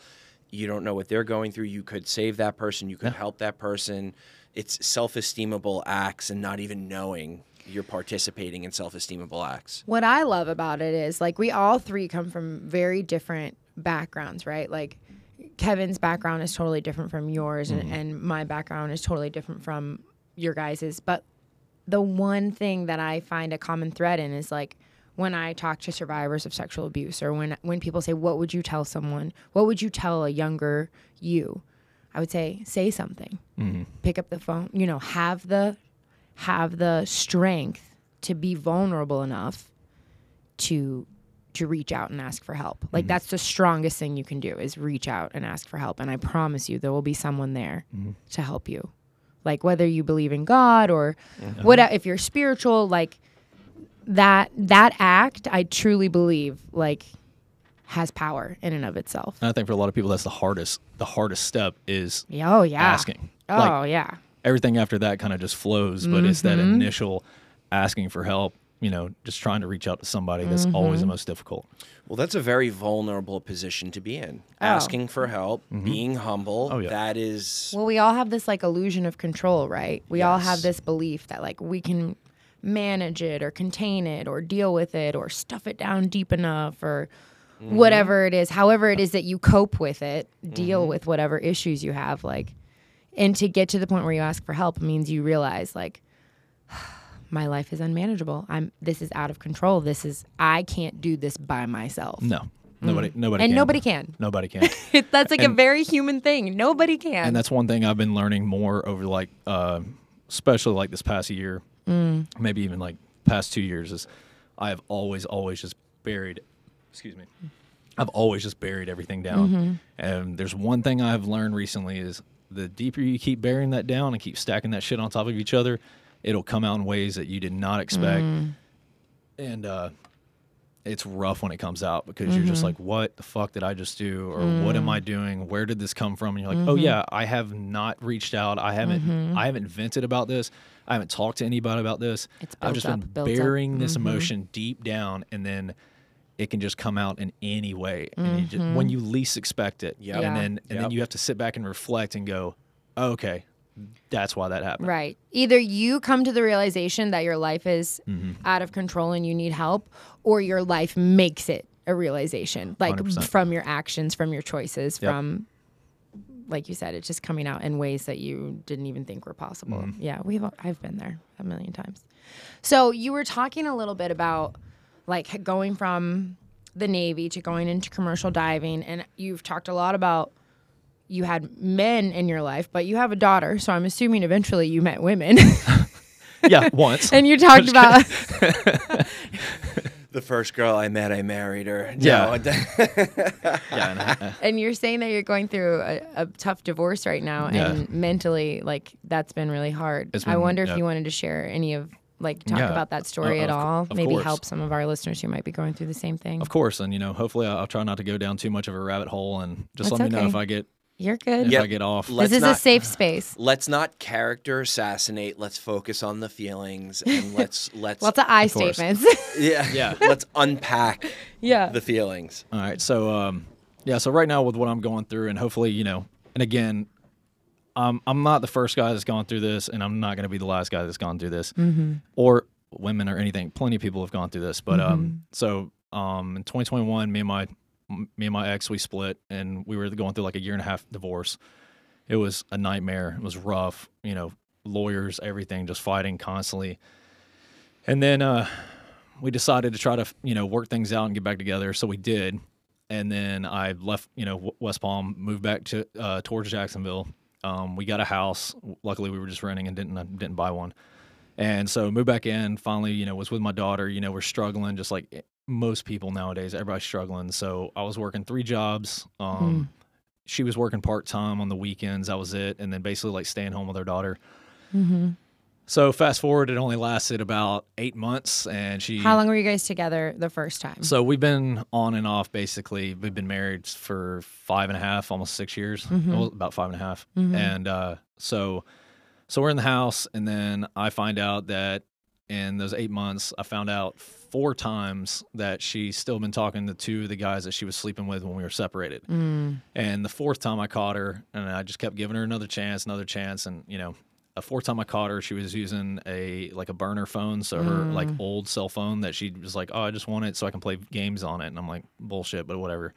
C: You don't know what they're going through. You could save that person. You could help that person. It's self-esteemable acts, and not even knowing you're participating in self-esteemable acts.
B: what I love about it is like we all three come from very different backgrounds, right? Like Kevin's background is totally different from yours, and, mm-hmm. and my background is totally different from your guys's. But the one thing that I find a common thread in is like when I talk to survivors of sexual abuse, or when when people say, "What would you tell someone? What would you tell a younger you?" I would say, "Say something. Mm-hmm. Pick up the phone. You know, have the have the strength to be vulnerable enough to to reach out and ask for help. Like mm-hmm. that's the strongest thing you can do is reach out and ask for help. And I promise you there will be someone there mm-hmm. to help you. Like whether you believe in God or what if you're spiritual, like that that act I truly believe like has power in and of itself.
A: And I think for a lot of people, that's the hardest. The hardest step is
B: Yeah, Oh yeah.
A: asking.
B: Oh
A: Like,
B: yeah.
A: everything after that kind of just flows, but it's that
B: Mm-hmm.
A: initial asking for help. You know, just trying to reach out to somebody. That's always
B: Mm-hmm.
A: the most difficult.
C: Well, that's a very vulnerable position to be in. Asking for help, being humble.
A: Oh, yeah.
C: That is
B: Well, we all have this like illusion of control, right? We all have this belief that like we can manage it or contain it or deal with it or stuff it down deep enough or whatever it is, however it is that you cope with it, deal with whatever issues you have like and to get to the point where you ask for help means you realize like my life is unmanageable. I'm this is out of control. This is I can't do this by myself.
A: No, nobody, nobody,
B: Mm. And
A: can.
B: nobody can.
A: Nobody can.
B: That's like a very human thing. Nobody can.
A: and that's one thing I've been learning more over like, uh, especially like this past year,
B: Mm.
A: maybe even like past two years, is I have always, always just buried. Excuse me. I've always just buried everything down.
B: Mm-hmm.
A: And there's one thing I've learned recently is the deeper you keep burying that down and keep stacking that shit on top of each other, it'll come out in ways that you did not expect.
B: Mm.
A: And uh, it's rough when it comes out because you're
B: Mm-hmm.
A: just like, what the fuck did I just do? Or what
B: Mm.
A: am I doing? Where did this come from? And you're like,
B: Mm-hmm.
A: oh yeah, I have not reached out. I haven't I haven't vented about this. I haven't talked to anybody about this.
B: It's
A: I've just
B: up,
A: been
B: built up.
A: burying this
B: Mhm.
A: emotion deep down and then it can just come out in any way. And you just,
B: Mm-hmm.
A: when you least expect it.
C: Yep.
A: And then and then you have to sit back and reflect and go, oh, okay, that's why that happened.
B: Right. Either you come to the realization that your life is
A: Mm-hmm.
B: out of control and you need help, or your life makes it a realization, like
A: 100%.
B: from your actions, from your choices,
A: Yep.
B: from like you said, it's just coming out in ways that you didn't even think were possible.
A: Mm-hmm.
B: Yeah, we've I've been there a million times. So you were talking a little bit about like going from the Navy to going into commercial diving, and you've talked a lot about you had men in your life, but you have a daughter, so I'm assuming eventually you met women.
A: yeah, once.
B: and you talked about
C: The first girl I met, I married her.
A: Yeah.
C: No,
A: yeah, and, uh,
B: and you're saying that you're going through a, a tough divorce right now
A: Yeah.
B: and mentally like that's been really hard
A: It's
B: i
A: been-
B: wonder if you wanted to share any of like talk
A: Yeah.
B: about that story
A: Uh,
B: at
A: of
B: all
A: of
B: maybe
A: course.
B: help some of our listeners who might be going through the same thing
A: of course, and you know, hopefully, I'll, I'll try not to go down too much of a rabbit hole, and just
B: That's
A: let me know if I get
B: you're good
A: if
C: Yep.
A: I get off.
C: Let's
B: this is a safe space
C: Let's not character assassinate. Let's focus on the feelings and let's let's
B: lots of i
A: course.
B: statements
C: yeah
A: Yeah.
C: Let's unpack
B: yeah
C: the feelings.
A: All right. So um yeah, so right now with what I'm going through and hopefully, you know, and again, um I'm not the first guy that's gone through this and I'm not going to be the last guy that's gone through this. Or women or anything. Plenty of people have gone through this, but um so um in 2021 me and my m- me and my ex we split and we were going through like a year and a half divorce. It was a nightmare. It was rough, you know, lawyers, everything just fighting constantly. And then uh we decided to try to you know work things out and get back together so we did and then i left you know west palm moved back to uh, towards jacksonville um, we got a house luckily we were just renting and didn't uh, didn't buy one and so moved back in finally you know was with my daughter you know we're struggling just like most people nowadays everybody's struggling. So i was working three jobs um, she was working part-time on the weekends that was it and then basically like staying home with her daughter. So fast forward it only lasted about eight months and she
B: how long were you guys together the first time?
A: So we've been on and off basically. We've been married for five and a half, almost six years, Well, about five and a half. And uh, so, so we're in the house, and then I find out that in those eight months, I found out four times that she's still been talking to two of the guys that she was sleeping with when we were separated.
B: Mm.
A: And the fourth time I caught her, and I just kept giving her another chance, another chance, and you know, a fourth time I caught her, she was using a like a burner phone, so her like old cell phone that she was like, "Oh, I just want it so I can play games on it," and I'm like, "Bullshit," but whatever.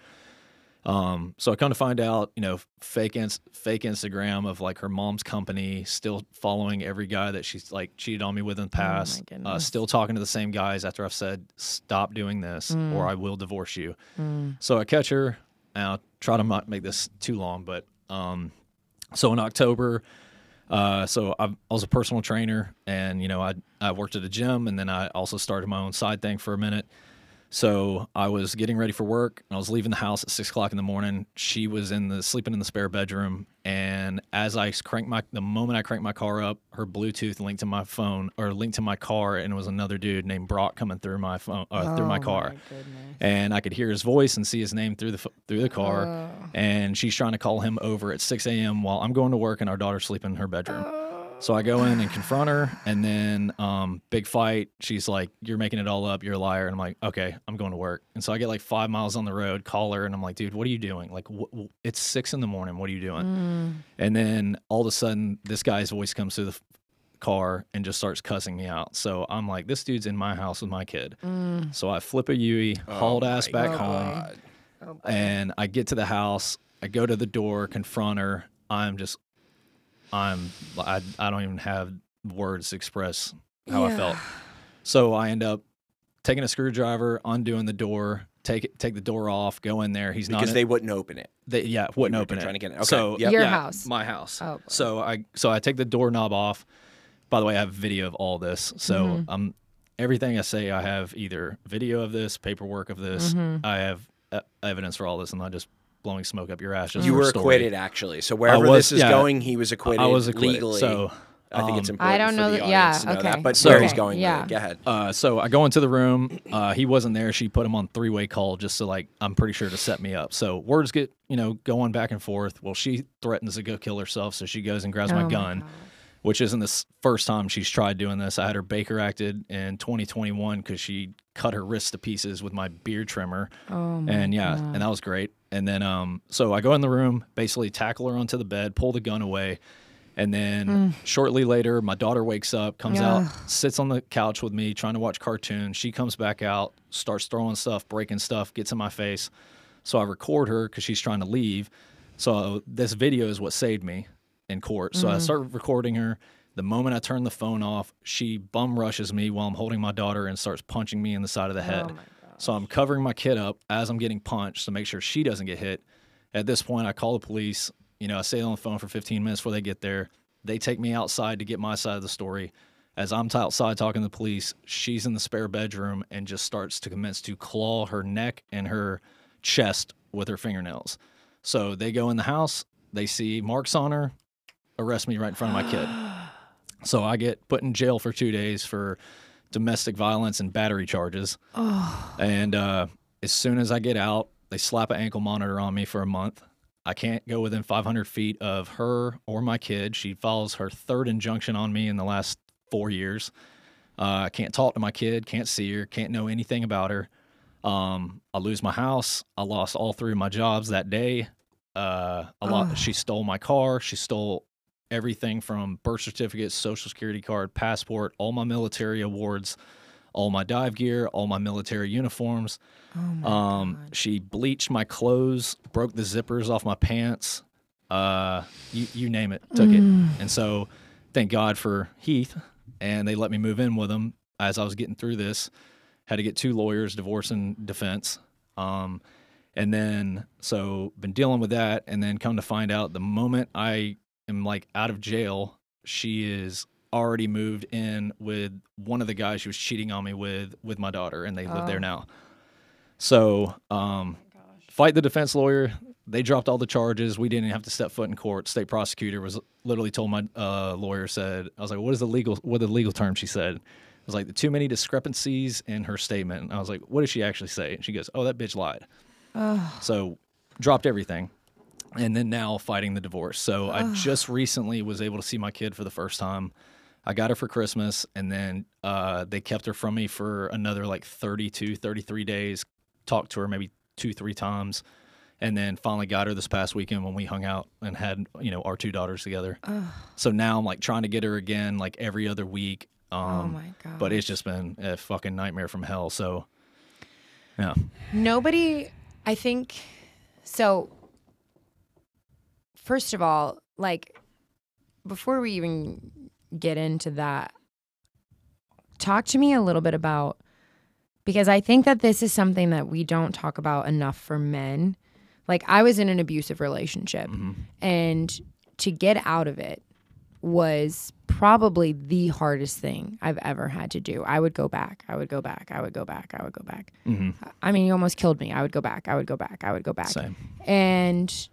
A: Um, so I come to find out, you know, fake ins- fake Instagram of like her mom's company, still following every guy that she's like cheated on me with in the past, uh, still talking to the same guys after I've said stop doing this or I will divorce you. So I catch her, and I'll try to not make this too long, but um, so in October, uh, so I, I was a personal trainer, and you know I I worked at a gym, and then I also started my own side thing for a minute. So I was getting ready for work, and I was leaving the house at six o'clock in the morning. She was in the sleeping in the spare bedroom, and as I cranked my the moment I cranked my car up, her Bluetooth linked to my phone or linked to my car, and it was another dude named Brock coming through my phone uh, through my car my and I could hear his voice and see his name through the through the car. oh. And she's trying to call him over at 6 a.m. while I'm going to work and our daughter's sleeping in her bedroom. So I go in and confront her, and then um, big fight. She's like, "You're making it all up. You're a liar." And I'm like, "Okay, I'm going to work." And so I get like five miles on the road, call her, and I'm like, "Dude, what are you doing? Like, wh- wh- it's six in the morning. What are you doing?" And then all of a sudden, this guy's voice comes through the f- car and just starts cussing me out. So I'm like, "This dude's in my house with my kid." So I flip a Yui, hauled ass back home, and I get to the house. I go to the door, confront her. I'm just, I'm, I, I don't even have words to express how I felt. So I end up taking a screwdriver, undoing the door, take it, take the door off, go in there. He's not
C: Because they wouldn't open it.
A: they, yeah, wouldn't
C: were
A: open it.
C: trying to get it. Okay.
A: So
C: Yep.
B: Your
A: yeah,
B: house.
A: my house.
B: Oh, boy.
A: so I so I take the doorknob off. By the way, I have video of all this. So
B: Mm-hmm.
A: um, everything I say, I have either video of this, paperwork of this.
B: Mm-hmm.
A: I have evidence for all this. And I'm not just blowing smoke up your ass. Just
C: You were
A: story.
C: acquitted, actually. So wherever
A: was-
C: this is
A: yeah.
C: going, he was acquitted.
A: I was acquitted.
C: legally.
A: So
C: I think it's
A: um,
C: important.
B: I don't
C: for
B: know
C: the
B: that- yeah,
C: audience to know that.
B: okay.
C: But
A: So-
C: where he's going,
B: yeah.
C: yeah. Go ahead.
A: Uh, so I go into the room. Uh, he wasn't there. She put him on three way call just to like I'm pretty sure to set me up. So words get you know going back and forth. Well, she threatens to go kill herself, so she goes and grabs
B: Oh
A: my
B: my
A: gun, which isn't the first time she's tried doing this. I had her Baker acted in 2021 because she cut her wrist to pieces with my beard trimmer.
B: Oh my
A: and yeah, and that was great. And then um, so I go in the room, basically tackle her onto the bed, pull the gun away. And then shortly later, my daughter wakes up, comes out, sits on the couch with me, trying to watch cartoons. She comes back out, starts throwing stuff, breaking stuff, gets in my face. So I record her because she's trying to leave. So this video is what saved me in court. So I start recording her. The moment I turn the phone off, she bum rushes me while I'm holding my daughter and starts punching me in the side of the head. So I'm covering my kid up as I'm getting punched to make sure she doesn't get hit. At this point, I call the police. You know, I stay on the phone for 15 minutes before they get there. They take me outside to get my side of the story. As I'm t- outside talking to the police, she's in the spare bedroom and just starts to commence to claw her neck and her chest with her fingernails. So they go in the house, they see marks on her, arrest me right in front of my kid. So I get put in jail for two days for domestic violence and battery charges. And uh, as soon as I get out, they slap an ankle monitor on me for a month. I can't go within 500 feet of her or my kid. She follows her third injunction on me in the last four years. Uh, I can't talk to my kid, can't see her, can't know anything about her. Um, I lose my house. I lost all three of my jobs that day. Uh, a lot. She stole my car. She stole everything from birth certificate, social security card, passport, all my military awards, all my dive gear, all my military uniforms. um, she bleached my clothes, broke the zippers off my pants. Uh, you you name it, took it. And so, thank God for Heath, and they let me move in with him as I was getting through this. Had to get two lawyers, divorce and defense. Um, and then so been dealing with that, and then come to find out the moment I am like out of jail, she is already moved in with one of the guys she was cheating on me with with my daughter, and they live there now. So um, fight the defense lawyer. They dropped all the charges. We didn't have to step foot in court. State prosecutor was literally told my uh, lawyer said, I was like, what is the legal, what are the legal term? She said, it was like the too many discrepancies in her statement. And I was like, what did she actually say? And she goes, oh, that bitch lied. So dropped everything. And then now fighting the divorce. So I just recently was able to see my kid for the first time. I got her for Christmas and then uh, they kept her from me for another like 32, 33 days. Talked to her maybe two, three times. And then finally got her this past weekend when we hung out and had, you know, our two daughters together. So now I'm like trying to get her again like every other week. Um,
B: Oh my god.
A: But it's just been a fucking nightmare from hell. So, yeah.
B: Nobody, I think. So, first of all, like, before we even get into that, talk to me a little bit about because I think that this is something that we don't talk about enough for men. Like, I was in an abusive relationship, mm-hmm. and to get out of it was probably the hardest thing I've ever had to do. I would go back. I would go back. I would go back. I would go back. Mm-hmm. I mean, you almost killed me. I would go back. I would go back. I would go back.
A: Same.
B: And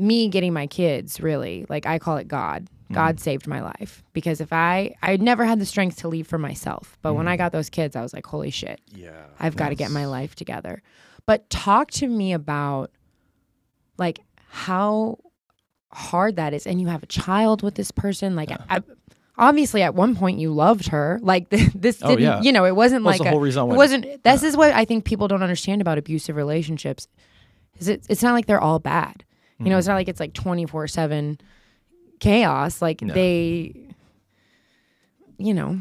B: me getting my kids, really, like I call it God. Mm. God saved my life because if I, I never had the strength to leave for myself. But when I mm. got those kids, I was like, holy shit,
C: Yeah.
B: I've got to get my life together. But talk to me about like how hard that is. And you have a child with this person. Like, I, obviously, at one point, you loved her. Like, this
A: Oh,
B: didn't,
A: yeah.
B: you know, it wasn't
A: Well,
B: like a,
A: whole reason
B: it wasn't. This is what I think people don't understand about abusive relationships. Is it? It's not like they're all bad. You know, it's not like it's like twenty four seven chaos. Like
A: No.
B: they, you know,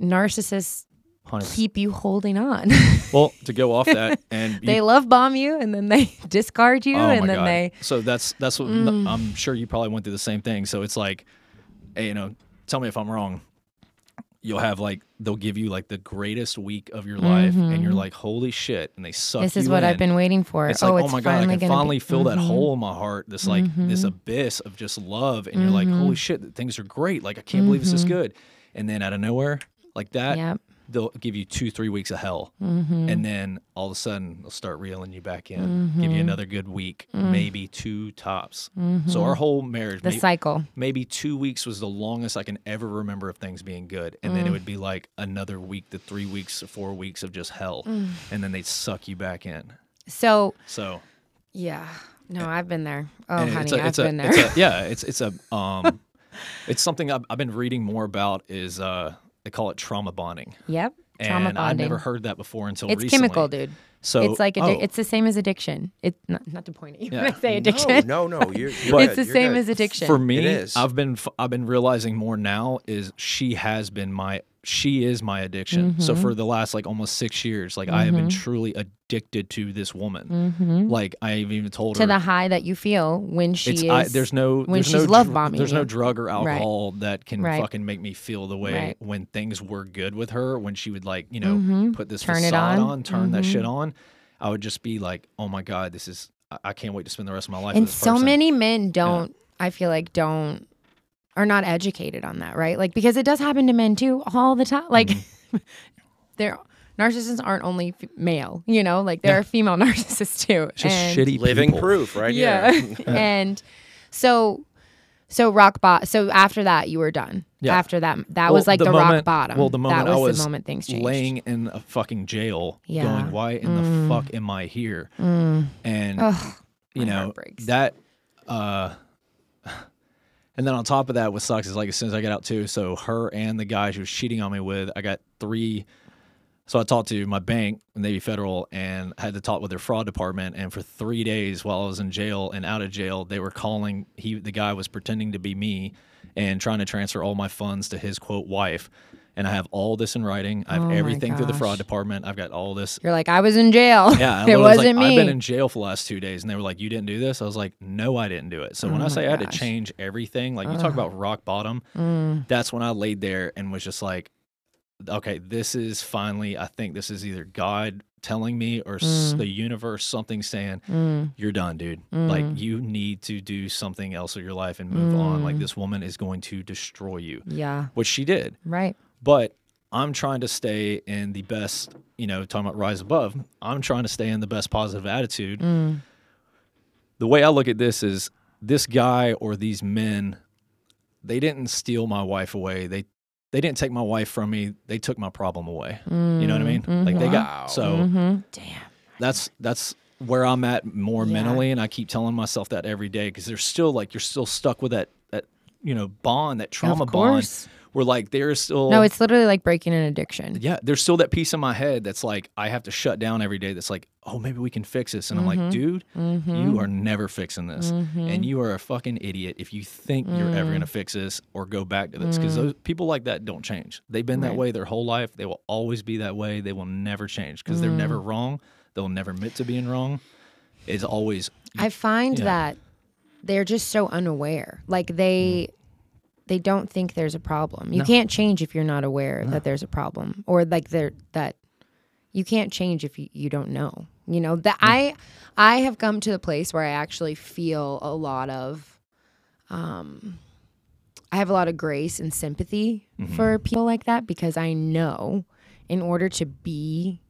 B: narcissists
A: 100%.
B: keep you holding on.
A: Well, to go off that, and you
B: they love bomb you, and then they discard you,
A: Oh
B: and then
A: God.
B: they. Mm.
A: So that's that's what I'm sure you probably went through the same thing. So it's like, hey, you know, tell me if I'm wrong. You'll have like they'll give you like the greatest week of your life, and you're like, holy shit, and they suck.
B: Mm-hmm. This is what I've been waiting for.
A: It's
B: oh,
A: like,
B: it's
A: oh my god, I
B: finally
A: can finally
B: be,
A: fill that
B: Mhm.
A: hole in my heart. This like this abyss of just love, and you're like,
B: Mm-hmm.
A: holy shit, things are great. Like I can't believe this is good. And then out of nowhere, like that,
B: Yep.
A: They'll give you two, three weeks of hell,
B: Mm-hmm.
A: and then all of a sudden they'll start reeling you back in, give you another good week, maybe two tops. So our whole marriage,
B: Mm-hmm. The
A: may-
B: cycle.
A: maybe two weeks was the longest I can ever remember of things being good, and then it
B: Mm.
A: would be like another week to three weeks to four weeks of just hell,
B: Mm.
A: and then they'd suck you back in.
B: So
A: So
B: yeah, no, I've been there. Oh, honey,
A: a,
B: I've
A: a,
B: been there.
A: It's a, yeah, it's it's a um, it's something I've, I've been reading more about. Is uh, they call it trauma bonding,
B: yep. Trauma
A: and
B: bonding.
A: I've never heard that before until recently.
B: it's
A: recently.
B: chemical, dude.
A: So
B: it's like addi-
A: oh,
B: it's the same as addiction. It's not, not to point at you when I say addiction.
C: No, no, no. You're, you're
B: it's the
C: you're
B: same
C: good.
B: as addiction.
A: for me.
C: It is.
A: I've been f- I've been realizing more now is she has been my she is my addiction. So
B: Mm-hmm.
A: for the last like almost six years, like I have been truly addicted to this woman.
B: Mhm.
A: Like I have even told
B: to
A: her to
B: the high that you feel when she
A: it's
B: is.
A: I, there's no
B: when
A: there's
B: she's
A: no
B: love bombing
A: there's no drug or alcohol that can
B: Right.
A: fucking make me feel the way
B: Right.
A: when things were good with her when she would like you know
B: Mhm.
A: put this
B: Turn
A: facade
B: on.
A: on, turn that shit on I would just be like oh my god this is I, I can't wait to spend the rest of my life
B: and so
A: person.
B: many men don't. I feel like don't are not educated on that, right? Like because it does happen to men too all the time. Like
A: Mm-hmm.
B: they're narcissists aren't only f- male, you know, like there
A: Yeah.
B: are female narcissists too.
A: It's just
B: and-
A: shitty
C: Living
A: people.
C: proof, right
B: Yeah.
C: here.
B: and so so rock bottom. So after that, you were done.
A: Yeah.
B: After that, that
A: Well,
B: was like the, rock
A: moment-
B: bottom.
A: Well, the moment
B: that was,
A: I was
B: the moment things changed.
A: laying in a fucking jail,
B: Yeah.
A: going, "Why in
B: Mm.
A: the fuck am I here?"
B: Mm.
A: And
B: Ugh,
A: you know that. uh And then on top of that, what sucks is like as soon as I get out too, so her and the guy she was cheating on me with, I got three. So I talked to my bank, Navy Federal, and had to talk with their fraud department. And for three days while I was in jail and out of jail, they were calling. He, the guy, was pretending to be me and trying to transfer all my funds to his quote wife. And I have all this in writing. I have
B: Oh
A: everything through the fraud department. I've got all this
B: You're like I was in jail.
A: yeah,
B: it wasn't
A: like,
B: me.
A: I've been in jail for the last two days, and they were like, "You didn't do this." I was like, "No, I didn't do it." So when
B: Oh
A: I say
B: my
A: I had to change everything, like you talk about rock bottom,
B: Mm.
A: that's when I laid there and was just like, "Okay, this is finally. I think this is either God telling me or s
B: Mm.
A: the universe something saying
B: Mm.
A: you're done, dude. Like
B: Mm.
A: you need to do something else with your life and move on. Like
B: Mm.
A: this woman is going to destroy you,
B: Yeah.
A: which she did."
B: Right.
A: But I'm trying to stay in the best, you know, talking about rise above, I'm trying to stay in the best positive attitude.
B: Mm.
A: The way I look at this is this guy or these men, they didn't steal my wife away. They they didn't take my wife from me. They took my problem away. You know what I mean? Like they
C: Wow.
A: got so
B: Mm-hmm. Damn.
A: that's that's where I'm at more
B: Yeah.
A: mentally, and I keep telling myself that every day because there's still like you're still stuck with that that you know bond, that trauma
B: of
A: bond. Where like there's still
B: No, it's literally like breaking an addiction.
A: yeah, there's still that piece in my head that's like I have to shut down every day. That's like, oh, maybe we can fix this, and I'm like, dude,
B: Mm-hmm.
A: you are never fixing this, and you are a fucking idiot if you think you're ever
B: Mm.
A: gonna fix this or go back to this because those people like that don't change. They've been that way their whole life. They will always be that way. They will never change because they're never
B: Mm.
A: wrong. They'll never admit to being wrong. It's always
B: I find
A: Yeah.
B: that they're just so unaware. Like they they don't think there's a problem. You
A: No.
B: can't change if you're not aware that there's a problem or like there that you can't change if you, you don't know. You know, that I I have come to the place where I actually feel a lot of um I have a lot of grace and sympathy for people like that because I know in order to be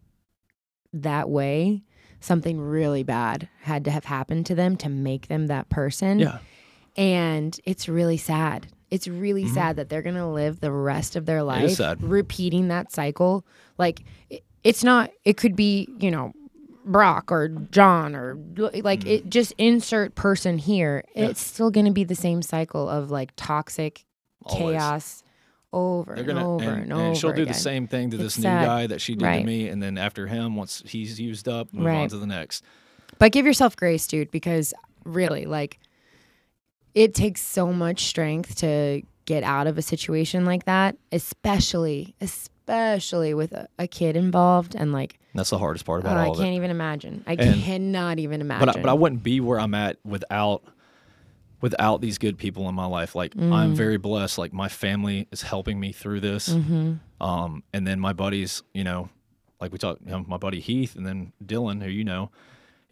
B: that way, something really bad had to have happened to them to make them that person.
A: yeah.
B: And it's really sad. It's really mm-hmm. sad that they're going to live the rest of their life repeating that cycle. Like, it- it's not, it could be, you know, Brock or John or like mm-hmm. it just insert person here. It's still going to be the same cycle of like toxic
A: Always.
B: chaos over
A: They're
B: and
A: gonna
B: over
A: and,
B: and,
A: and she'll do
B: again.
A: the same thing to this
B: It's
A: new
B: sad.
A: guy that she did to me, and then after him, once he's used up, move on to the next.
B: But give yourself grace, dude, because really, like, it takes so much strength to get out of a situation like that, especially, especially with a, a kid involved. And like,
A: That's the hardest part about
B: I
A: all of it.
B: I can't even imagine. I
A: And-
B: cannot even imagine.
A: but I, but I wouldn't be where I'm at without without these good people in my life. Like
B: Mm.
A: I'm very blessed. Like my family is helping me through this.
B: Mm-hmm.
A: Um, and then my buddies, you know, like we talked, you know, my buddy Heath, and then Dylan, who you know.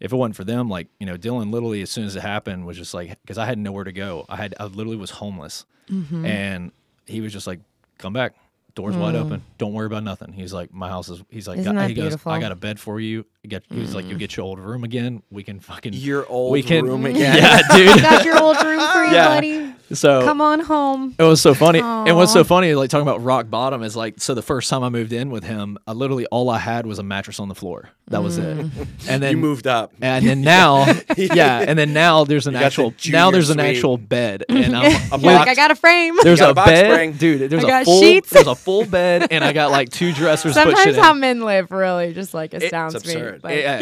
A: If it wasn't for them, like you know, Dylan, literally as soon as it happened, was just like because I had nowhere to go. I had I literally was homeless,
B: Mm-hmm.
A: and he was just like, "Come back, doors wide open. Don't worry about nothing." He's like, "My house is." He's like,
B: Mm. Isn't that
A: he
B: beautiful? Mm.
A: "I got a bed for you. You Get, He's like, "You get your old room again. We can fucking
C: Your old
A: we can
C: room again.
A: Yeah, dude.
B: got your old room for you,
A: Yeah.
B: buddy.
A: So
B: Come on home.
A: it was so funny. And what's so funny, like talking about rock bottom, is like so the first time I moved in with him, I literally all I had was a mattress on the floor. That was it.
B: Mm.
A: And then
C: you moved up.
A: and then now, yeah, and then now there's an
C: got the
A: actual
C: junior
A: now there's an
C: suite.
A: actual bed, and I'm,
C: A
B: You're like, I got a frame.
A: there's a,
C: a box
A: bed,
C: spring.
A: dude. There's
B: I
A: a
B: got
A: full
B: sheets.
A: there's a full bed, and I got like two dressers. put shit
B: Sometimes
A: in.
B: how men live really just like astounds me.
C: absurd.
B: Like,
A: Yeah.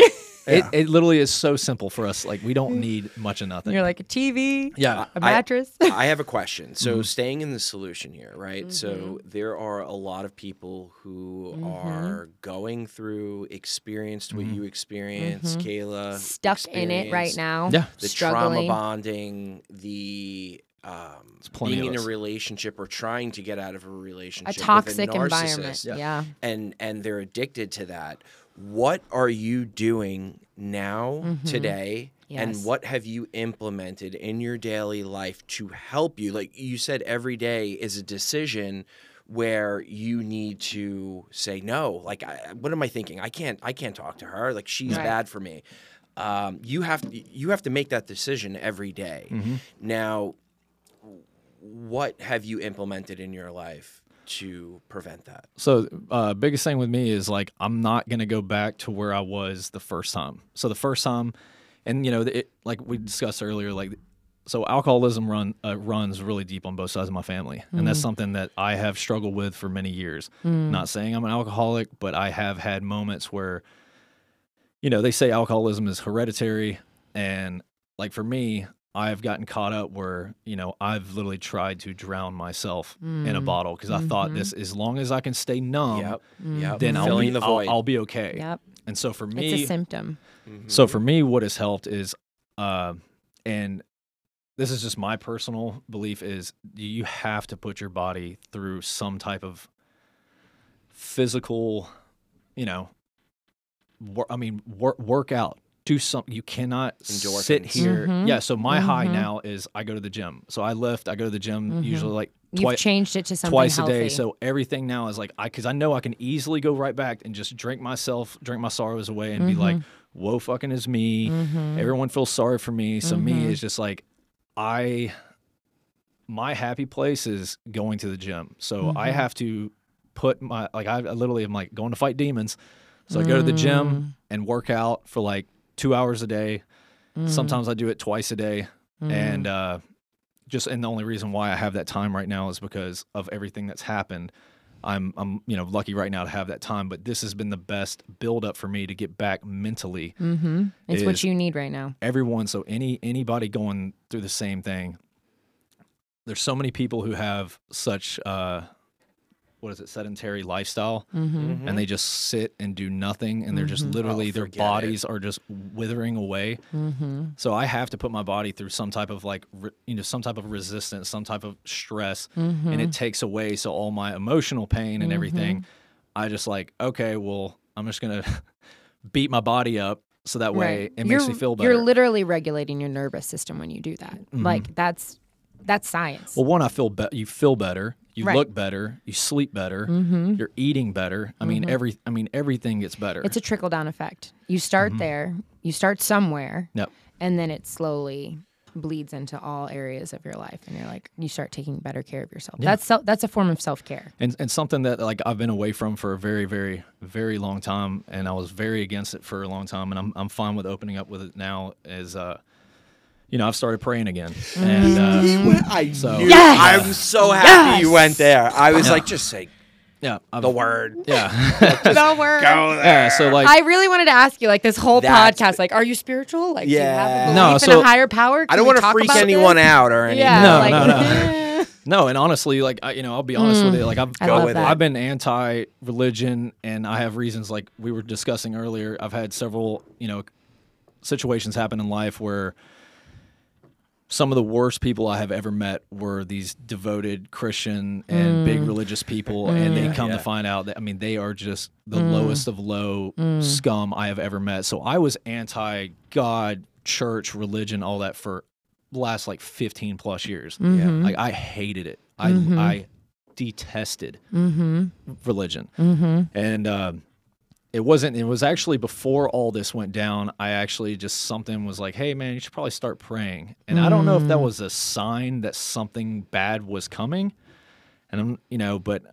A: It, it literally is so simple for us. Like we don't need much of nothing.
B: You're like a TV,
A: yeah.
B: a mattress.
C: I have a question. So,
A: Mm-hmm.
C: staying in the solution here, right? So,
B: Mm-hmm.
C: there are a lot of people who are going through, experienced what you experienced, Kayla.
B: Stuck in it right now.
A: Yeah.
C: The trauma bonding, the um,
A: plenty
C: being in a relationship or trying to get out of a relationship, a
B: toxic
C: with a
B: environment.
C: narcissist,
B: Yeah.
C: and and they're addicted to that. What are you doing now today?
B: Mm-hmm. Yes.
C: And what have you implemented in your daily life to help you? Like you said, every day is a decision where you need to say no. Like, I, what am I thinking? I can't. I can't talk to her. Like she's
B: Right.
C: bad for me. Um, you have to. You have to make that decision every day.
A: Mm-hmm.
C: Now, what have you implemented in your life to prevent that?
A: So, uh, biggest thing with me is like I'm not gonna go back to where I was the first time. So the first time, and you know, it, like we discussed earlier, like so alcoholism run uh, runs really deep on both sides of my family, and that's something that I have struggled with for many years. Not saying I'm an alcoholic, but I have had moments where, you know, they say alcoholism is hereditary, and like for me. I've gotten caught up where, you know, I've literally tried to drown myself in a mm. bottle because I thought this, mm-hmm. as long as I can stay numb,
C: yep. Mm. Yep.
A: then I'll be,
C: the
A: I'll. I'll be okay.
B: Yep.
A: And so for me, It's
B: a symptom. Mm-hmm.
A: so for me, what has helped is, uh, and this is just my personal belief is you have to put your body through some type of physical, you know, wor- I mean, wor- work out. Do something. You cannot sit
C: Endorphins.
A: here.
B: Mhm.
A: Yeah. So my high
B: Mhm.
A: now is I go to the gym. So I lift. I go to the gym usually like
B: You've
A: twice
B: changed it to something
A: twice
B: healthy.
A: a day. So everything now is like I because I know I can easily go right back and just drink myself, drink my sorrows away, and be like,
B: Mm-hmm.
A: "Whoa, fucking is me." Everyone feels sorry for me. So
B: Mm-hmm.
A: me is just like I. My happy place is going to the gym. So
B: Mm-hmm.
A: I have to put my like I, I literally am like going to fight demons. So I go to the
B: Mm.
A: gym and work out for like two hours a day.
B: Mm-hmm.
A: Sometimes I do it twice a day, and uh, just and the only reason why I have that time right now is because of everything that's happened. I'm I'm you know lucky right now to have that time, but this has been the best build up for me to get back mentally.
B: Mm-hmm. It's what you need right now.
A: Everyone, so any anybody going through the same thing. There's so many people who have such uh, what is it sedentary lifestyle,
B: Mm-hmm.
A: and they just sit and do nothing, and they're just literally
C: Oh,
A: their
C: forget it.
A: bodies are just withering away.
B: Mm-hmm.
A: So I have to put my body through some type of like, re, you know, some type of resistance, some type of stress,
B: Mm-hmm.
A: and it takes away. So all my emotional pain and everything, I just like, okay, well, I'm just gonna beat my body up so that way it makes
B: you're,
A: me feel better. Mm-hmm.
B: You're literally regulating your nervous system when you do that. Like that's that's science.
A: well, one, I feel better. You feel better. You
B: Right. Mm-hmm.
A: look better. You sleep better. You're eating better. I mean, every. I mean, everything gets better.
B: it's a trickle down effect. You start there, you start somewhere,
A: yep.
B: and then it slowly bleeds into all areas of your life and you're like you start taking better care of yourself. That's self, that's a form of self-care.
A: and and something that like I've been away from for a very very very long time, and I was very against it for a long time, and I'm I'm fine with opening up with it now. Is uh, you know, I've started praying again, and uh,
C: I
A: So-
C: knew.
B: Yes!
C: I'm so happy you went there. I was like, just say
A: yeah, I've,
C: the word.
A: yeah,
B: the word.
C: Go there.
A: yeah. So like,
B: I really wanted to ask you, like this whole
C: That's-
B: podcast, like, are you spiritual? Like, do you have
C: Yeah.
B: a
A: No,
B: belief in
A: so-
B: a higher power?
C: I don't want to
B: talk
C: freak
B: about
C: anyone
B: this?
C: out or anything.
B: Yeah,
A: No,
B: like,
A: no, no. no, and honestly, like I, you know, I'll be honest with you. Like I've
C: Go with
A: I've been anti-religion, and I have reasons. Like we were discussing earlier, I've had several, you know, situations happen in life where some of the worst people I have ever met were these devoted Christian and big religious people, and they come
C: Yeah.
A: to find out that I mean they are just the lowest of low scum I have ever met. So I was anti-God, church, religion, all that for the last like 15 plus years.
B: Mm-hmm.
A: Like I hated it. I I detested
B: Mm-hmm.
A: religion,
B: Mm-hmm.
A: and um, it wasn't. It was actually before all this went down. I actually just something was like, "Hey, man, you should probably start praying." And I don't know if
B: Mm.
A: that was a sign that something bad was coming, and I'm, you know, but.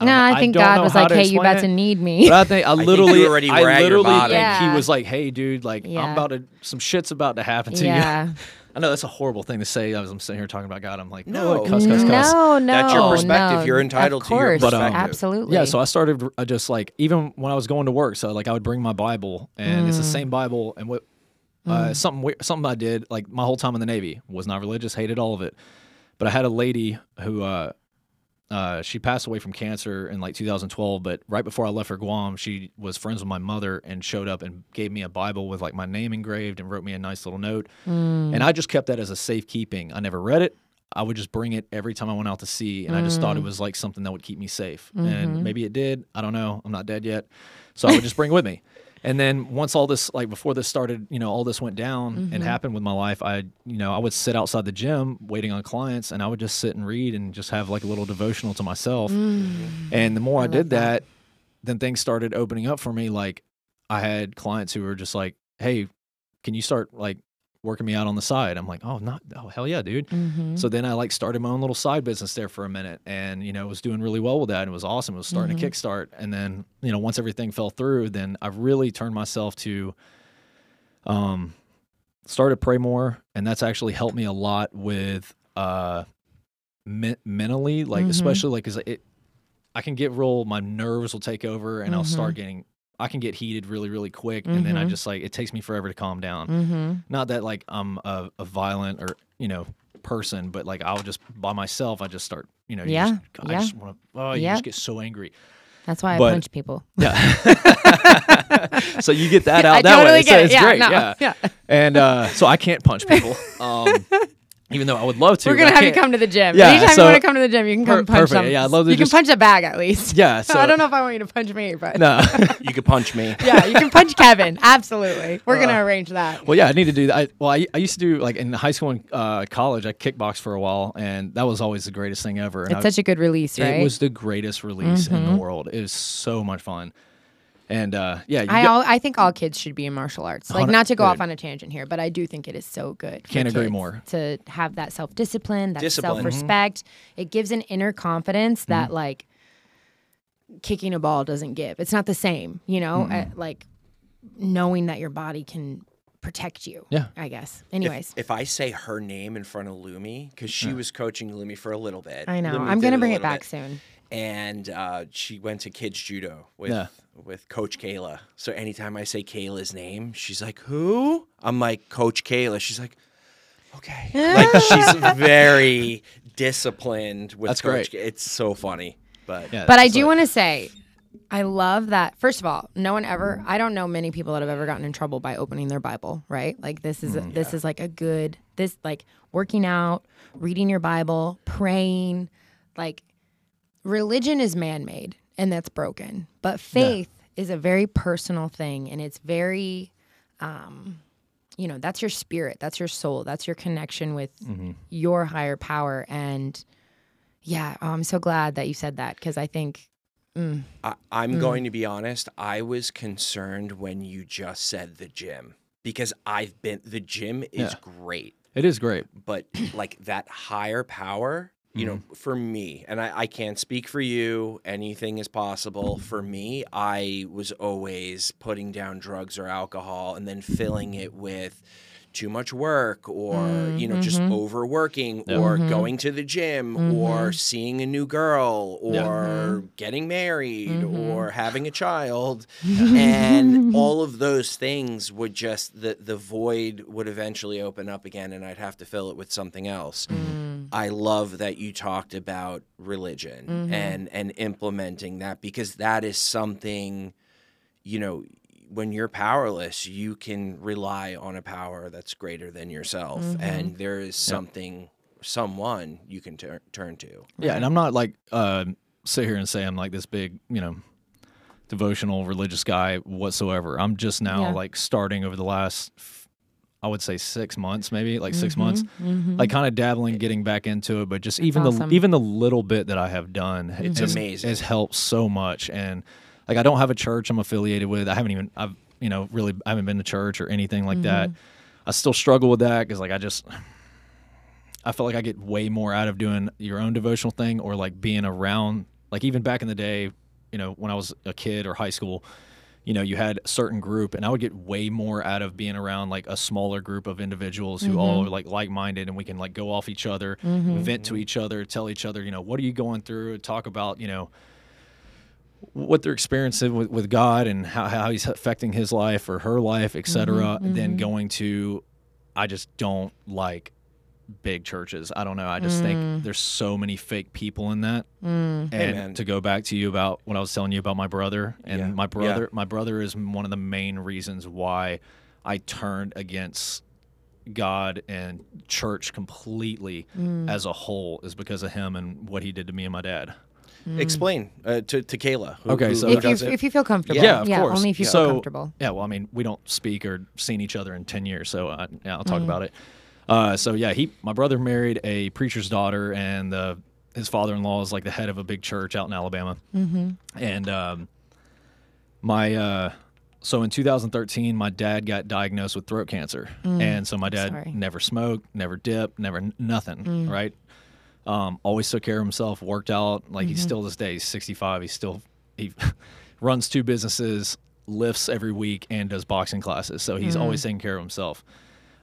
A: I
B: No,
A: know-
B: I think
A: don't
B: God was like, "Hey, you
A: explain
B: about
A: it.
B: to need me."
A: But I think I
C: think
A: literally,
C: you already
A: I
C: were at your
A: literally,
C: bottom.
A: like, he was like, "Hey, dude, like
B: Yeah.
A: I'm about to, some shit's about to happen to
B: yeah.
A: you." I know that's a horrible thing to say as I'm sitting here talking about God. I'm like,
C: No.
A: no, cuss, cuss, cuss.
B: No, no.
C: That's your perspective.
B: no.
C: You're entitled
B: of
C: to your
B: course,
A: But, um,
B: absolutely.
A: Yeah, so I started uh, just like even when I was going to work, so like I would bring my Bible, and it's the same Bible, and what uh, something we- something I did like my whole time in the Navy was not religious, hated all of it, but I had a lady who uh, uh, she passed away from cancer in like 2012, but right before I left for Guam, she was friends with my mother and showed up and gave me a Bible with like my name engraved and wrote me a nice little note, mm. and I just kept that as a safekeeping. I never read it. I would just bring it every time I went out to sea, and I just thought it mm. was like something that would keep me safe. And mm-hmm. maybe it did. I don't know. I'm not dead yet, so I would just bring it with me. And then once all this, like before this started, you know, all this went down and mm-hmm. happened with my life, I, you know, I would sit outside the gym waiting on clients, and I would just sit and read and just have like a little devotional to myself. Mm. And the more I, did that, then things started opening up for me. Like I had clients who were just like, "Hey, can you start like working me out on the side?" I'm like, "Oh, not oh hell yeah, dude."
B: Mm-hmm.
A: So then I like started my own little side business there for a minute, and you know was doing really well with that, and it was awesome. It was starting
B: Mm-hmm.
A: to kickstart, and then you know once everything fell through, then I really turned myself to, um, started to pray more, and that's actually helped me a lot with uh, me- mentally, like
B: Mhm.
A: especially like because it, I can get real, my nerves will take over, and I'll start getting. I can get heated really, really quick, and then I
B: Mhm.
A: just like it takes me forever to calm down
B: Mm-hmm.
A: not that like I'm a, a violent or you know person, but like I'll just by myself, I just start you know, you
B: Yeah,
A: just, I
B: yeah.
A: just want to, oh, you
B: Yeah.
A: just get so angry.
B: That's why I
A: But-
B: punch people.
A: Yeah. so you get that out
B: I
A: that
B: totally
A: way.
B: get
A: so
B: it.
A: it's
B: Yeah,
A: great.
B: no,
A: yeah.
B: yeah.
A: And uh, so I can't punch people, um, even though I would love to.
B: We're gonna have you come to the gym.
A: Yeah,
B: Anytime
A: so-
B: you want to come to the gym, you can come
A: Per-
B: punch
A: perfect.
B: some.
A: Yeah, I'd love to
B: You can punch a bag at least.
A: Yeah. So
B: I don't know if I want you to punch me, but
A: No.
C: You could punch me.
B: yeah, you can punch Kevin. Absolutely, we're gonna arrange that.
A: Well, yeah, I need to do that. I, well, I, I used to do like in high school and uh, college. I kickboxed for a while, and that was always the greatest thing ever. And
B: It's
A: I-
B: such a good release, right? Mm-hmm.
A: It was the greatest release in the world. It was so much fun. And uh, yeah, you
B: I
A: get-
B: all, I think all kids should be in martial arts. Like not to go off on a tangent here, but I do think it is so good.
A: Can't agree more.
B: To have that self discipline, that self respect, it gives an inner confidence that
A: Mm-hmm.
B: like kicking a ball doesn't give. It's not the same, you know. Uh, like knowing that your body can protect you.
A: Yeah.
B: I guess. Anyways,
C: if I say her name in front of Lumi, because she was coaching Lumi for a little bit.
B: I know.
C: Lumi
B: I'm gonna bring it back
C: bit.
B: soon.
C: and uh, she went to kids judo with
A: Yeah.
C: With Coach Kayla. So anytime I say Kayla's name, she's like, "Who?" I'm like, "Coach Kayla." She's like, "Okay." like she's very disciplined with
A: That's
C: Coach.
A: great.
C: Kay- It's so funny, but
A: yeah,
B: But I do
A: like-
B: want to say, I love that. First of all, no one ever. I don't know many people that have ever gotten in trouble by opening their Bible. Right? Like this is mm, this is like a good this like working out, reading your Bible, praying. Like religion is man made and that's broken, but faith is a very personal thing and it's very. Um, you know that's your spirit that's your soul that's your connection with mm-hmm. your higher power and yeah oh, i'm so glad that you said that because i think mm.
C: I, I'm mm. going to be honest. I was concerned when you just said the gym because I've been the gym is
A: Yeah.
C: great.
A: It is great.
C: but like that higher power you know
A: Mm-hmm.
C: for me and I, I can't speak for you anything is possible for me i was always putting down drugs or alcohol and then filling it with too much work or mm, you know just mm-hmm. overworking or mm-hmm. going to the gym or mm-hmm. seeing a new girl
A: Yeah.
C: or getting married or having a child. And all of those things would just the the void would eventually open up again and I'd have to fill it with something else. Mm. I love that you talked about religion and and implementing that because that is something you know when you're powerless you can rely on a power that's greater than yourself and there is something someone you can tur- turn to.
A: Yeah, and I'm not like uh, sit here and say I'm like this big, you know, devotional religious guy whatsoever. I'm just now
B: Yeah.
A: like starting over the last, I would say six months, maybe like 6
B: Mm-hmm,
A: months, like kind of dabbling, getting back into it. But just even
B: awesome.
A: the even the little bit that I have done,
C: It's
A: has,
C: amazing.
A: Has helped so much, and like I don't have a church I'm affiliated with. I haven't even I've you know really I haven't been to church or anything like that.
B: Mm-hmm.
A: I still struggle with that because like I just I feel like I get way more out of doing your own devotional thing or like being around like even back in the day, you know, when I was a kid or high school, you know, you had a certain group, and I would get way more out of being around like a smaller group of individuals who all are like like minded, and we can like go off each other, vent to each other, tell each other, you know, what are you going through, talk about, you know, what they're experiencing with, with God and how, how he's affecting his life or her life, etc. Mm-hmm, than mm-hmm. going to, I just don't like big churches. I don't know. I just think mm. there's so many fake people in that. Mm. And
C: man.
A: to go back to you about what I was telling you about my brother and
C: Yeah.
A: my
C: Yeah.
A: brother, my brother is one of the main reasons why I turned against God and church completely mm. as a whole is because of him and what he did to me and my dad.
C: Explain uh, to to Kayla. who-
A: Okay,
C: who
A: so-
B: if you if you feel comfortable.
A: Yeah, of course.
B: Only if you
A: so,
B: feel comfortable.
A: Yeah, well, I mean, we don't speak or seen each other in ten years, so I, yeah, I'll talk
B: Mm.
A: about it. Uh, so yeah, he, my brother married a preacher's daughter, and the his father-in-law is like the head of a big church out in Alabama. Mm-hmm. And um, my uh, so in 2013, my dad got diagnosed with throat cancer, and so my dad
B: Mm. Sorry. Mm.
A: never smoked, never dipped, never nothing, right? Um, always took care of himself, worked out. Like
B: Mm-hmm.
A: he's still this day, he's 65. He's still he runs two businesses, lifts every week, and does boxing classes. So he's
B: Mm.
A: always taking care of himself.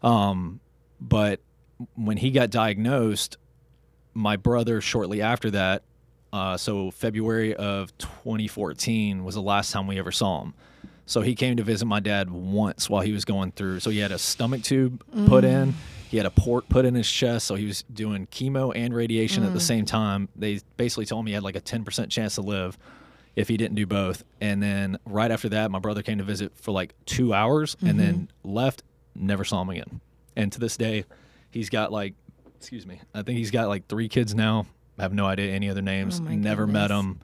A: Um, but when he got diagnosed, my brother shortly after that, uh, so February of 2014 was the last time we ever saw him. So he came to visit my dad once while he was going through. So he had a stomach tube put in. He had a port put in his chest. So he was doing chemo and radiation at the mm. same time. They basically told me he had like a 10% chance to live if he didn't do both. And then right after that, my brother came to visit for like two hours and then mm-hmm. left. Never saw him again. And to this day, he's got like, excuse me, I think he's got like three kids now. I have no idea any other names.
B: Oh
A: Never met
B: goodness.
A: him.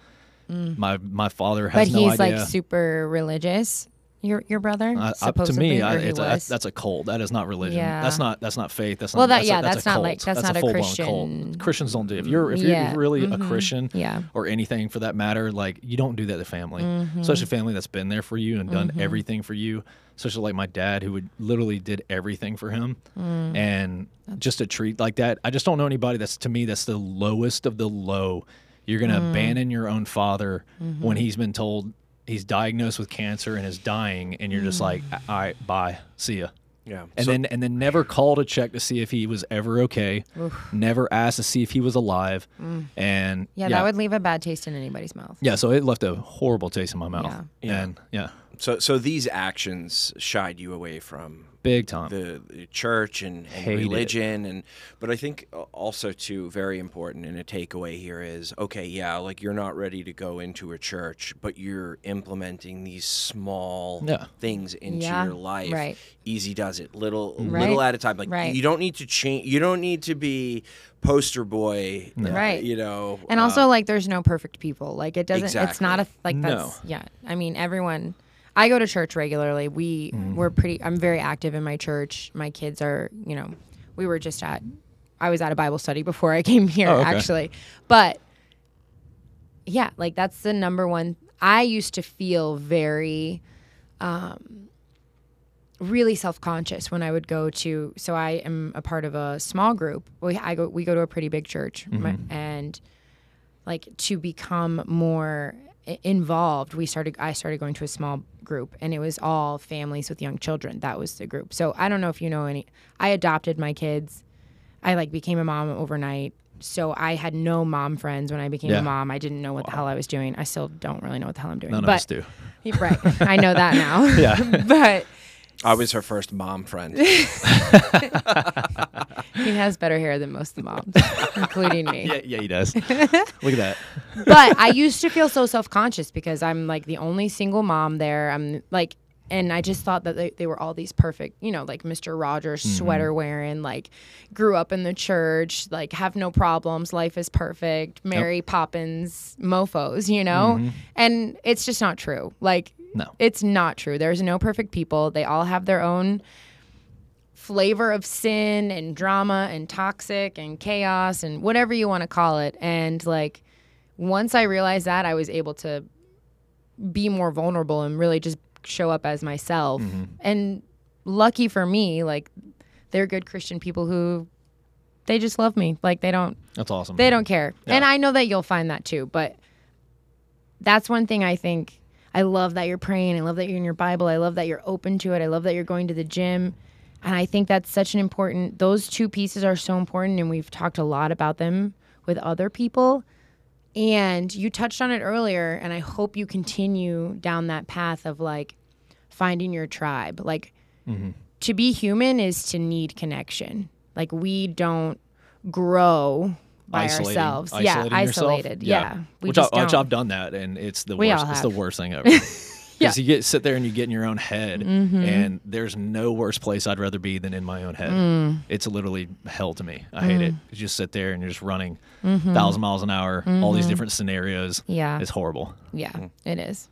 A: Mm. My my father has But no
B: he's
A: idea.
B: like super religious. Your your brother?
A: Uh, up to me, I, it's a, that's a cult. That is not religion.
B: Yeah.
A: That's not that's not faith. That's not.
B: Well, that-
A: that's
B: yeah,
A: a, that's,
B: that's
A: a
B: not
A: cult.
B: like- that's not a
A: full-blown
B: Christian-
A: Cult. Christians don't do. If you're if you're
B: Yeah.
A: really a
B: Mhm.
A: Christian,
B: Yeah.
A: or anything for that matter, like you don't do that to family,
B: Mm-hmm.
A: especially family that's been there for you and done everything for you. Especially like my dad, who would literally did everything for him,
B: Mm.
A: and just a treat like that. I just don't know anybody that's to me that's the lowest of the low. You're gonna
B: Mm.
A: abandon your own father
B: Mm-hmm.
A: when he's been told he's diagnosed with cancer and is dying, and you're just like,
B: Mm.
A: all right, bye, see ya.
C: yeah.
A: And
C: So-
A: then and then never call to check to see if he was ever okay. Never asked to see if he was alive. And
B: Mm. Yeah, that would leave a bad taste in anybody's mouth.
A: yeah, so it left a horrible taste in my mouth.
B: Yeah.
C: Yeah.
A: And yeah,
C: so so these actions shied you away from
A: big time.
C: the, the church and, and
A: Hate it.
C: religion and but i think also too very important and a takeaway here is okay yeah like you're not ready to go into a church but you're implementing these small
A: Yeah.
C: things into
B: Yeah,
C: your life
B: right.
C: easy does it little
B: Right,
C: little at a time like
B: right.
C: you don't need to change you don't need to be poster boy uh,
B: Right.
C: you know
B: And
C: uh,
B: also, like, there's no perfect people. Like, it doesn't. It's not a
C: Exactly.
B: like
A: No.
B: that's yeah. I mean, everyone. I go to church regularly. We
A: Mm-hmm.
B: we're pretty. I'm very active in my church. My kids are. You know, we were just at. I was at a Bible study before I came here,
A: Oh, okay.
B: actually, but yeah, like that's the number one. I used to feel very um, really self-conscious when I would go to so I am a part of a small group. We I go we go to a pretty big church my- and like to become more involved we started I started going to a small group and it was all families with young children. That was the group. So I don't know if you know any I adopted my kids. I like became a mom overnight. So I had no mom friends when I became
A: Yeah.
B: a mom. I didn't know what the hell I was doing. I still don't really know what the hell I'm doing
A: None
B: but
A: of us do.
B: right. I know that now.
A: Yeah.
B: but
C: i was her first mom friend
B: He has better hair than most of the moms, including me.
A: yeah, yeah, he does. Look at that.
B: But I used to feel so self conscious because I'm like the only single mom there. I'm like, and I just thought that they, they were all these perfect, you know, like Mr. Rogers mm-hmm. sweater wearing, like grew up in the church, like have no problems, life is perfect, Mary Poppins mofos, you know? Mm-hmm. And it's just not true. Like,
A: No.
B: it's not true. There's no perfect people. They all have their own flavor of sin and drama and toxic and chaos and whatever you want to call it. And like once I realized that, I was able to be more vulnerable and really just show up as myself. Mm-hmm. And lucky for me, like they're good Christian people who they just love me. Like they don't
A: That's awesome.
B: they don't care. And I know that you'll find that too, but that's one thing I think I love that you're praying. I love that you're in your Bible. I love that you're open to it. I love that you're going to the gym. And I think that's such an important, those two pieces are so important. And we've talked a lot about them with other people. And you touched on it earlier. And I hope you continue down that path of like finding your tribe. Like mm-hmm. to be human is to need connection. Like we don't grow by
A: Isolating-
B: ourselves.
A: isolating
B: yeah,
A: yourself.
B: isolated. Yeah. We
A: which,
B: just
A: I,
B: don't.
A: I've done that, and it's the
B: We
A: worst.
B: all
A: It's the worst thing ever. Because
B: Yeah. Mm-hmm.
A: you get sit there and you get in your own head, and there's no worse place I'd rather be than in my own head.
B: Mm.
A: It's literally hell to me. I hate it. You just sit there and you're just running
B: Mm-hmm.
A: thousand miles an hour, all these different scenarios.
B: Yeah.
A: it's horrible.
B: Yeah, it is.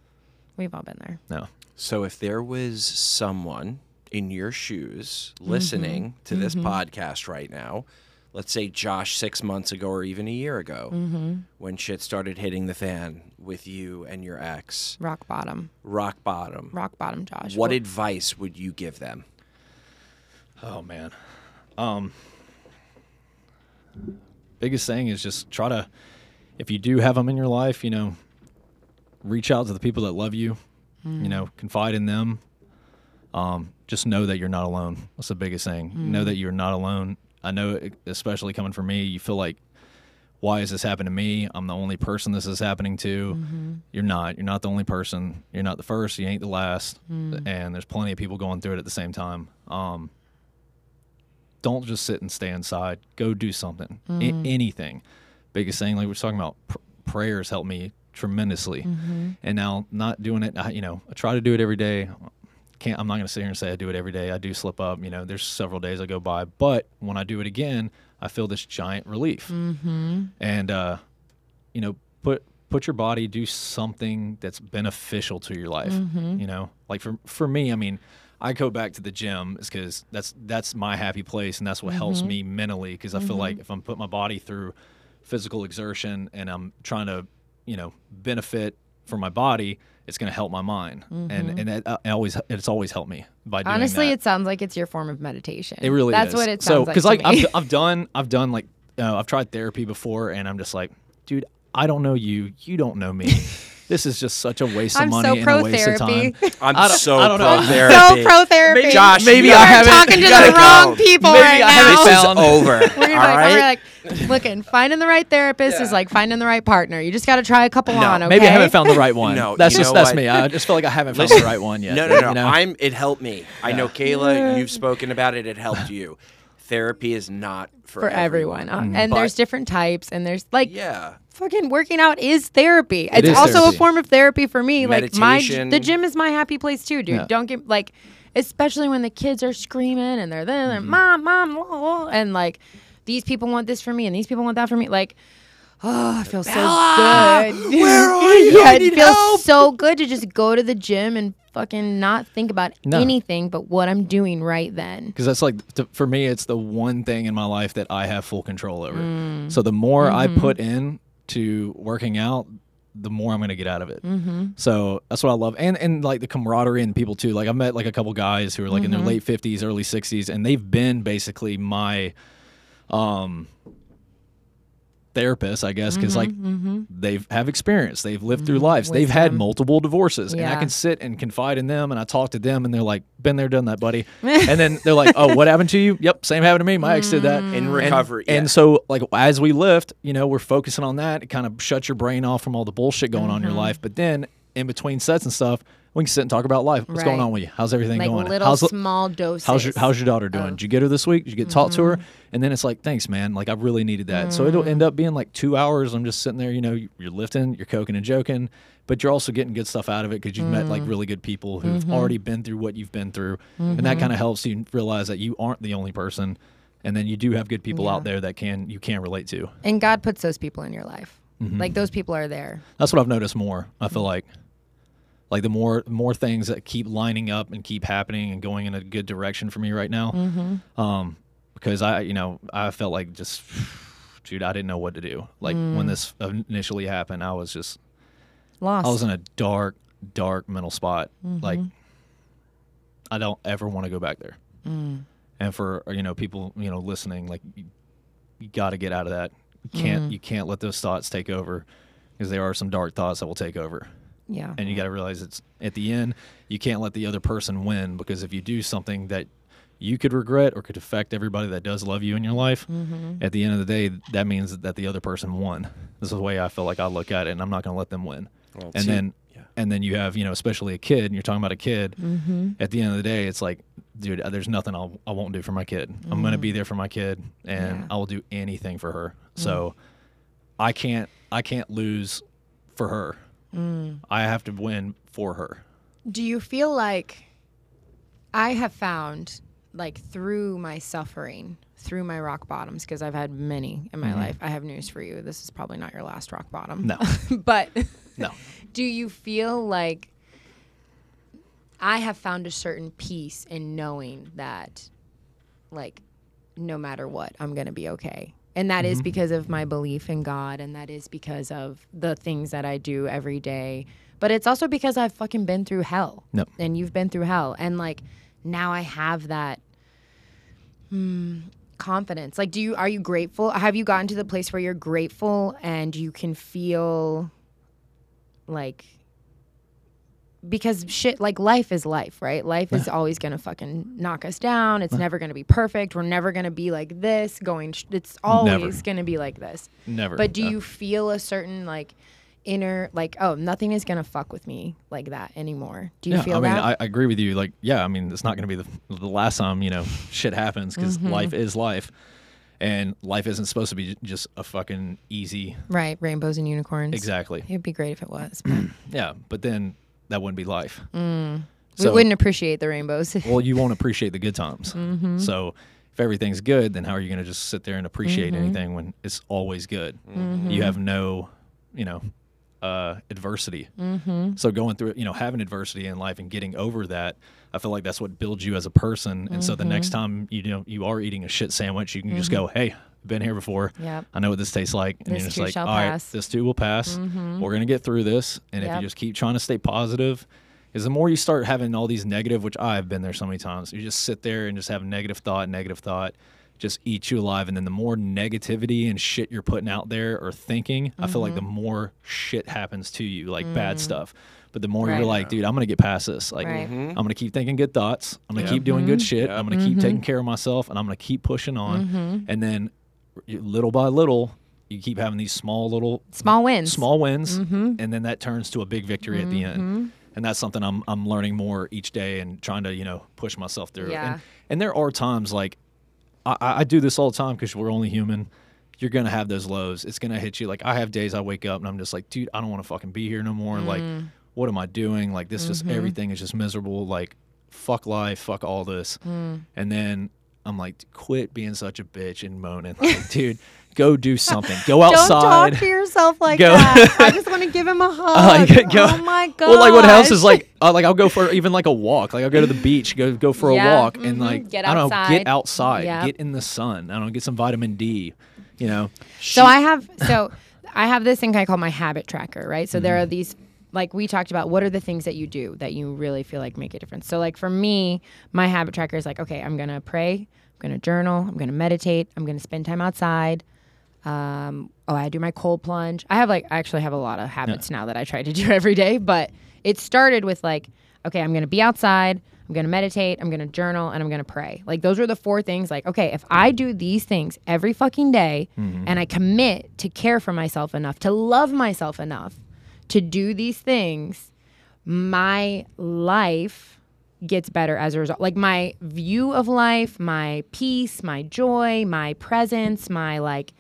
B: We've all been there.
A: No,
C: So if there was someone in your shoes
B: Mm-hmm.
C: listening to this podcast right now, let's say Josh six months ago or even a year ago,
B: Mm-hmm.
C: when shit started hitting the fan with you and your ex,
B: Rock bottom.
C: rock bottom,
B: Rock bottom, Josh.
C: what advice would you give them?
A: Oh man. Um biggest thing is just try to if you do have them in your life, you know, reach out to the people that love you, you know, confide in them. Um just know that you're not alone. That's the biggest thing. Know that you're not alone. I know especially coming from me, you feel like why has this happened to me? I'm the only person this is happening to. Mm-hmm. You're not. You're not the only person. You're not the first. You ain't the last. Mm. And there's plenty of people going through it at the same time. Um, don't just sit and stay inside. Go do something. A- mm. anything. Biggest thing, like we we're talking about, pr- prayers helped me tremendously. Mm-hmm. And now not doing it, I, you know, I try to do it every day. Can't. I'm not going to sit here and say I do it every day. I do slip up. You know, there's several days I go by, but when I do it again, I feel this giant relief. Mm-hmm. And uh, you know, put put your body do something that's beneficial to your life. Mm-hmm. You know, like for for me, I mean, I go back to the gym is because that's that's my happy place, and that's what helps mm-hmm. me mentally. Because I feel like if I'm putting my body through physical exertion and I'm trying to, you know, benefit for my body, it's going to help my mind, and and it, uh, it always it's always helped me by doing
B: Honestly,
A: that.
B: it sounds like it's your form of meditation.
A: It really
B: That's
A: is.
B: what it
A: so,
B: sounds like. to
A: I've. I've done, I've done like, uh, I've tried therapy before, and I'm just like, dude, I don't know you, you don't know me. this is just such a waste of
B: I'm
A: money
B: so
A: and
B: pro
A: a waste
B: therapy.
A: of time.
C: I'm
A: I don't-
C: so
A: I don't know.
C: pro
A: I'm
C: therapy.
B: so pro therapy.
C: Josh,
A: Maybe
C: you
A: I
C: gotta-
A: haven't-
B: talking to
C: you
B: the
C: gotta
B: wrong
C: go.
B: people
A: Maybe
B: right
A: I
B: now.
A: haven't
C: This is
A: found-
C: over.
B: We're
C: all
B: like,
C: right.
B: we're like, looking, finding the right therapist is like finding the right partner. You just got to try a couple on. Okay?
A: Maybe I haven't found the right one.
C: No,
A: that's
C: you
A: just
C: know
A: that's
C: what?
A: me. I just feel like I haven't found the right one yet.
C: No, no, no.
A: You know?
C: I'm. It helped me. I know Kayla. You've spoken about it. It helped you. Therapy is not for,
B: for everyone. Uh, And
C: But-
B: there's different types, and there's like
C: Yeah.
B: Fucking working out is therapy. it's
A: is
B: also
A: therapy.
B: a form of therapy for me. Like my the gym is my happy place too, dude.
A: Yeah.
B: Don't get like especially when the kids are screaming and they're there, they're
A: Mm-hmm.
B: mom, mom, whoa, whoa," and like these people want this for me and these people want that for me. Like, oh, I feel so good.
C: where are you?
B: yeah, it feels
C: help.
B: so good to just go to the gym and fucking not think about
A: No.
B: anything but what I'm doing right then.
A: because that's like t- for me it's the one thing in my life that i have full control over
B: Mm.
A: so the more
B: Mm-hmm.
A: i put in to working out the more i'm going to get out of it
B: Mm-hmm.
A: so that's what i love and and like the camaraderie and people too like i met like a couple guys who are like in
B: Mm-hmm.
A: their late 50s early 60s and they've been basically my um therapists i guess because like they've have experience they've lived through lives they've had
B: Mm-hmm.
A: Multiple divorces and i can sit and confide in them and i talk to them and they're like been there done that buddy and then they're like oh what happened to you yep same happened to me my ex did that
C: In
B: Mm.
C: recovery.
A: and
C: yeah.
A: so like as we lift you know we're focusing on that it kind of shuts your brain off from all the bullshit going on in
B: Mm-hmm.
A: your life but then in between sets and stuff we can sit and talk about life what's going on with you how's everything
B: Like
A: going
B: little
A: how's,
B: small doses.
A: How's your How's your daughter doing?
B: of-
A: Did you get her this week? Did you get talk to her?
B: Mm-hmm.
A: And then it's like, thanks, man. Like I really needed that. So it'll end
B: Mm.
A: up being like two hours. I'm just sitting there. You know, you're lifting, you're coking and joking, but you're also getting good stuff out of it because you've met
B: Mm.
A: like really good people who've
B: Mm-hmm.
A: already been through what you've been through, and that kind of helps you realize that you aren't the only person, and then you do have good people
B: Yeah.
A: out there that can you can relate to.
B: And God puts those people in your life.
A: Mm-hmm.
B: Like those people are there.
A: That's what I've noticed more. I feel like, like the more more things that keep lining up and keep happening and going in a good direction for me right now. Mm-hmm. Um, because I, you know, I felt like just, dude, I didn't know what to do. Like when mm. this initially happened, I was just,
B: Lost.
A: I was in a dark, dark mental spot. Like, mm-hmm. I don't ever want to go back there. Mm. And for you know people you know listening, like you, you got to get out of that. You can't mm. you can't let those thoughts take over because there are some dark thoughts that will take over.
B: Yeah.
A: and you got to realize it's at the end you can't let the other person win because if you do something that you could regret or could affect everybody that does love you in your life
B: Mm-hmm.
A: at the end of the day that means that the other person won this is the way i feel like i look at it and i'm not going to let them win
C: Well,
A: and then
C: yeah.
A: and then you have you know especially a kid and you're talking about a kid
B: Mm-hmm.
A: at the end of the day it's like dude uh, there's nothing I'll, i won't do for my kid i'm going to be there for my kid and
B: Yeah.
A: i will do anything for her so i can't i can't lose for her i have to win for her
B: Do you feel like I have found, like, through my suffering, through my rock bottoms, because I've had many in my mm-hmm. life, I have news for you. This is probably not your last rock bottom.
A: no
B: but
A: no
B: do you feel like I have found a certain peace in knowing that, like, no matter what, I'm going to be okay? And that is because of my belief in God, and that is because of the things that I do every day. But it's also because I've fucking been through hell.
A: Yep.
B: And you've been through hell. And, like, now I have that hmm, confidence. Like, do you, are you grateful? Have you gotten to the place where you're grateful and you can feel like because shit like life is life right? Life is always gonna fucking knock us down. It's never gonna be perfect. We're never gonna be like this going sh- it's always gonna be like this.
A: Never
B: but do
A: Uh,
B: you feel a certain like inner like oh nothing is gonna fuck with me like that anymore? Do you
A: yeah,
B: feel
A: I mean,
B: that?
A: I, I agree with you. Like, yeah, I mean, it's not going to be the, the last time you know shit happens because
B: Mm-hmm.
A: life is life, and life isn't supposed to be just a fucking easy.
B: right rainbows and unicorns.
A: Exactly.
B: it'd be great if it was but
A: Yeah, but then that wouldn't be life.
B: we
A: So-
B: wouldn't appreciate the rainbows
A: well, you won't appreciate the good times.
B: Mm-hmm.
A: So if everything's good, then how are you going to just sit there and appreciate
B: Mm-hmm.
A: anything when it's always good? You have no, you know, uh, adversity.
B: Mm-hmm.
A: So going through, you know, having adversity in life and getting over that, I feel like that's what builds you as a person. And so the next
B: Mm-hmm.
A: time you know you are eating a shit sandwich, you can just go, "Hey, been here before.
B: Yep.
A: I know what this tastes like." And
B: This
A: you're just
B: too
A: like,
B: shall
A: "All right,
B: pass." Mm-hmm.
A: this too will pass. We're gonna get through this." And if you just keep trying to stay positive, is the more you start having all these negative, which I've been there so many times, you just sit there and just have negative thought, negative thought, just eat you alive. And then the more negativity and shit you're putting out there or thinking, I feel like the
B: Mm-hmm.
A: more shit happens to you, like bad stuff. But the more
B: Mm. Right.
A: you're like, dude, I'm gonna get past this. Like,
B: Right. Mm-hmm.
A: I'm gonna keep thinking good thoughts. I'm gonna
C: Yeah.
A: keep doing good shit.
C: Yeah.
A: I'm gonna keep taking care of myself, and I'm gonna keep pushing on. And then, r- little by little, you keep having these small little
B: small wins
A: small wins,
B: Mm-hmm.
A: and then that turns to a big victory at the end. And that's something I'm I'm learning more each day and trying to you know push myself through.
B: Yeah.
A: And, and there are times like I, I do this all the time because we're only human. You're gonna have those lows. It's gonna hit you. Like I have days I wake up and I'm just like, dude, I don't want to fucking be here no more. Like,
B: Mm.
A: what am I doing? Like this,
B: Mm-hmm.
A: just everything is just miserable. Like, fuck life, fuck all this.
B: Mm.
A: And then I'm like, quit being such a bitch and moaning. Like, dude, go do something. Go outside.
B: Don't talk to yourself like
A: Go.
B: that. I just want to give him a hug.
A: Uh, go-
B: Oh my god.
A: Well, like what else is like, uh, like I'll go for even like a walk. Like I'll go to the beach, go go for
B: Yeah,
A: a walk, and
B: mhm.
A: like
B: Get
A: I don't know,
B: outside.
A: get outside,
B: Yep.
A: get in the sun. I don't know, get some vitamin D. You know,
B: So I have so I have this thing I call my habit tracker, right? So
A: Mm-hmm.
B: there are these like we talked about what are the things that you do that you really feel like make a difference. So like for me, my habit tracker is like, okay, I'm gonna pray, I'm gonna journal, I'm gonna meditate, I'm gonna spend time outside. Um, oh, I do my cold plunge. I have like I actually have a lot of habits now that I try to do every day, but it started with like, okay, I'm gonna be outside, I'm gonna meditate, I'm gonna journal, and I'm gonna pray. Like those are the four things. Like, okay, if I do these things every fucking day and I commit to care for myself enough, to love myself enough to do these things, my life gets better as a result. Like my view of life, my peace, my joy, my presence, my like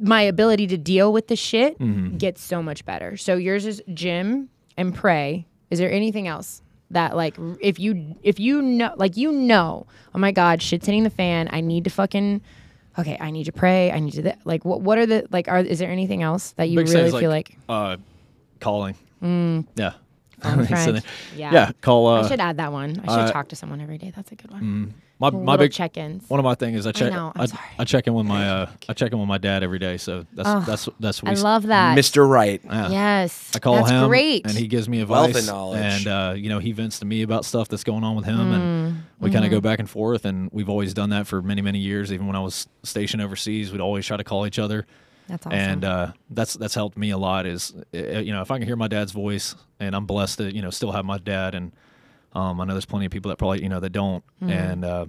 B: my ability to deal with the shit mm-hmm. gets so much better. So yours is gym and pray. Is there anything else that like if you if you know like you know, oh my god, shit's hitting the fan. I need to fucking okay, I need to pray. I need to th- like what what are the like are is there anything else that you
A: big
B: really feel like
A: uh, calling. Yeah.
B: phone
A: So then-
B: yeah.
A: yeah, call. Uh,
B: I should add that one. I should
A: uh,
B: talk to someone every day. That's a good one.
A: My my big
B: check-ins.
A: One of my things is I check.
B: know, I'm
A: I,
B: sorry.
A: I check in with my uh, I check in with my dad every day. So that's that's that's what
B: I
A: we s-
B: love that.
C: Mr. Right.
A: yeah.
B: Yes.
A: I call
B: That's
A: him,
B: great.
A: and he gives me
C: Wealth
A: advice.
C: of knowledge.
A: And uh, you know, he vents to me about stuff that's going on with him,
B: Mm,
A: and we kind
B: mm-hmm.
A: of go back and forth. And we've always done that for many, many years. Even when I was stationed overseas, we'd always try to call each other.
B: That's awesome.
A: And uh, that's that's helped me a lot. Is uh, you know if I can hear my dad's voice, and I'm blessed to you know still have my dad, and um, I know there's plenty of people that probably you know that don't,
B: Mm-hmm.
A: and uh,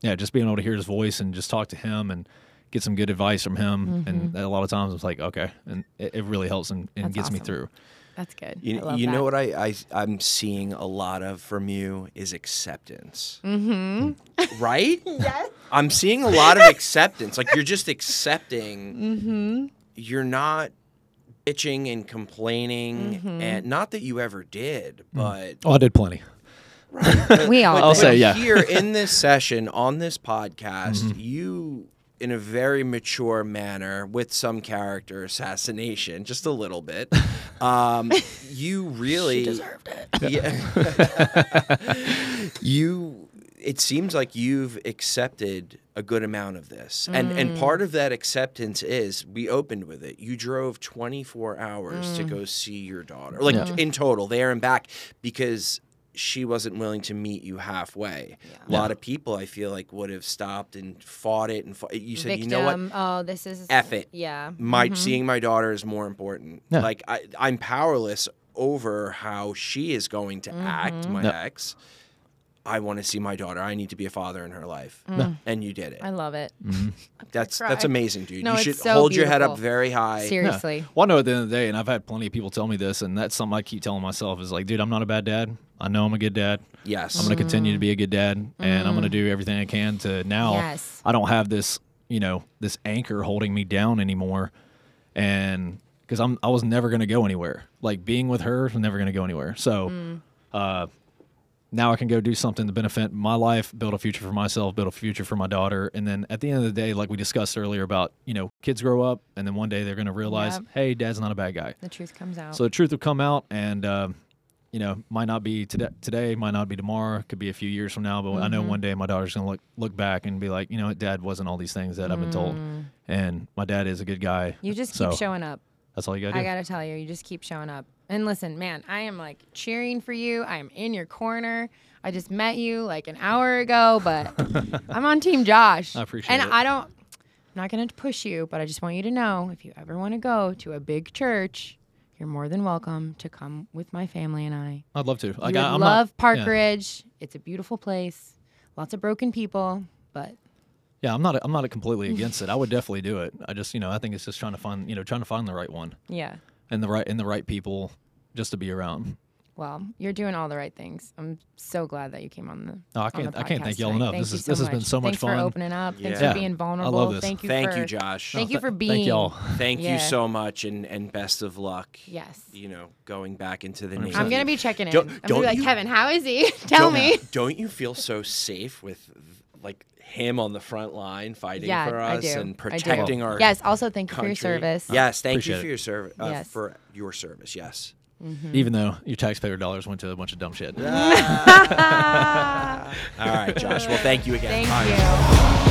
A: yeah, just being able to hear his voice and just talk to him and get some good advice from him, and a lot of times it's like okay, and it, it really helps and, and
B: Mm-hmm. That's
A: gets me through.
B: That's good. I
C: You,
B: love
C: you
B: that.
C: know what I, I I'm seeing a lot of from you is acceptance. Mm-hmm. Right? yes. I'm seeing a lot of acceptance. Like you're just accepting. Mm-hmm. You're not bitching and complaining,
B: Mm-hmm.
C: and not that you ever did, but
A: Oh, I did plenty.
B: We all
A: I'll say yeah.
C: here in this session on this podcast,
A: Mm-hmm.
C: you in a very mature manner with some character assassination, just a little bit. Um, you really deserved it. Yeah. you it seems like you've accepted a good amount of this. And and part of that acceptance is we opened with it. You drove 24 hours to go see your daughter. Like
A: Yeah.
C: in total, there and back because she wasn't willing to meet you halfway. A lot of people I feel like would have stopped and fought it and fought. you said,
B: Victim.
C: "You know what?
B: Oh, this is
C: F it.
B: Yeah.
C: my mm-hmm. seeing my daughter is more important.
A: Yeah.
C: Like I, I'm powerless over how she is going to mm-hmm. act. My
A: Yeah.
C: ex. I want to see my daughter. I need to be a father in her life, mm. and you did it.
B: I love it. Mm-hmm.
C: That's
B: cry.
C: that's amazing, dude.
B: No,
C: you
B: it's
C: should
B: so
C: hold your head up very high.
B: Seriously.
A: Yeah. Well, I know at the end of the day, and I've had plenty of people tell me this, and that's something I keep telling myself is like, dude, I'm not a bad dad. I know I'm a good dad.
C: Yes.
A: I'm going to continue to be a good dad, and I'm going to mm-hmm. do everything I can to now.
B: Yes.
A: I don't have this, you know, this anchor holding me down anymore, and because I'm, I was never going to go anywhere. Like being with her was never going to go anywhere. So, mm. uh, now I can go do something to benefit my life, build a future for myself, build a future for my daughter, and then at the end of the day, like we discussed earlier about, you know, kids grow up, and then one day they're going to realize,
B: Yep.
A: hey, dad's not a bad guy.
B: The truth comes out.
A: So the truth will come out, and um, you know, might not be today, today, might not be tomorrow, could be a few years from now. But I know
B: Mm-hmm.
A: one day my daughter's gonna look look back and be like, you know, what, dad wasn't all these things that I've been told, and my dad is a good guy.
B: Mm. you just
A: so
B: keep showing up.
A: That's all you gotta do.
B: I gotta tell you, you just keep showing up. And listen, man, I am like cheering for you. I am in your corner. I just met you like an hour ago, but I'm on Team Josh.
A: I appreciate
B: and
A: it.
B: And I don't. I'm not gonna push you, but I just want you to know if you ever want to go to a big church, you're more than welcome to come with my family and I.
A: I'd love to. Like, I, I'm
B: love
A: not,
B: Park
A: yeah.
B: Ridge. It's a beautiful place. Lots of broken people, but
A: Yeah, I'm not. I'm not completely against it. I would definitely do it. I just, you know, I think it's just trying to find, you know, trying to find the right one
B: yeah.
A: and the right and the right people just to be around.
B: Well, you're doing all the right things. I'm so glad that you came on the.
A: No, I can't-
B: the
A: I can't thank y'all enough.
B: Thank
A: This is-
B: so
A: this has been so much fun.
B: Thanks for opening up. Thanks
C: Yeah.
B: for being vulnerable.
A: I love this.
B: Thank you.
C: Thank
B: for,
C: you, Josh.
B: Thank
A: No,
B: you for being.
A: Thank y'all.
C: Thank
B: Yeah.
C: you so much, and and best of luck.
B: Yes.
C: You know, going back into the Navy.
B: I'm gonna be checking in.
C: Don't-
B: I'm
C: don't
B: gonna be like,
C: you-
B: Kevin, how is he? Tell
C: don't,
B: me.
C: Don't you feel so safe with like him on the front line fighting
B: Yeah,
C: for us and protecting our
B: Yes. Also, thank you for your service.
C: Yes, thank
A: Appreciate
C: you for your service. Uh,
B: Yes.
C: For your service, yes. Mm-hmm.
A: Even though your taxpayer dollars went to a bunch of dumb shit.
C: All right, Josh. Well, thank you again.
B: Thank
C: All right.
B: you.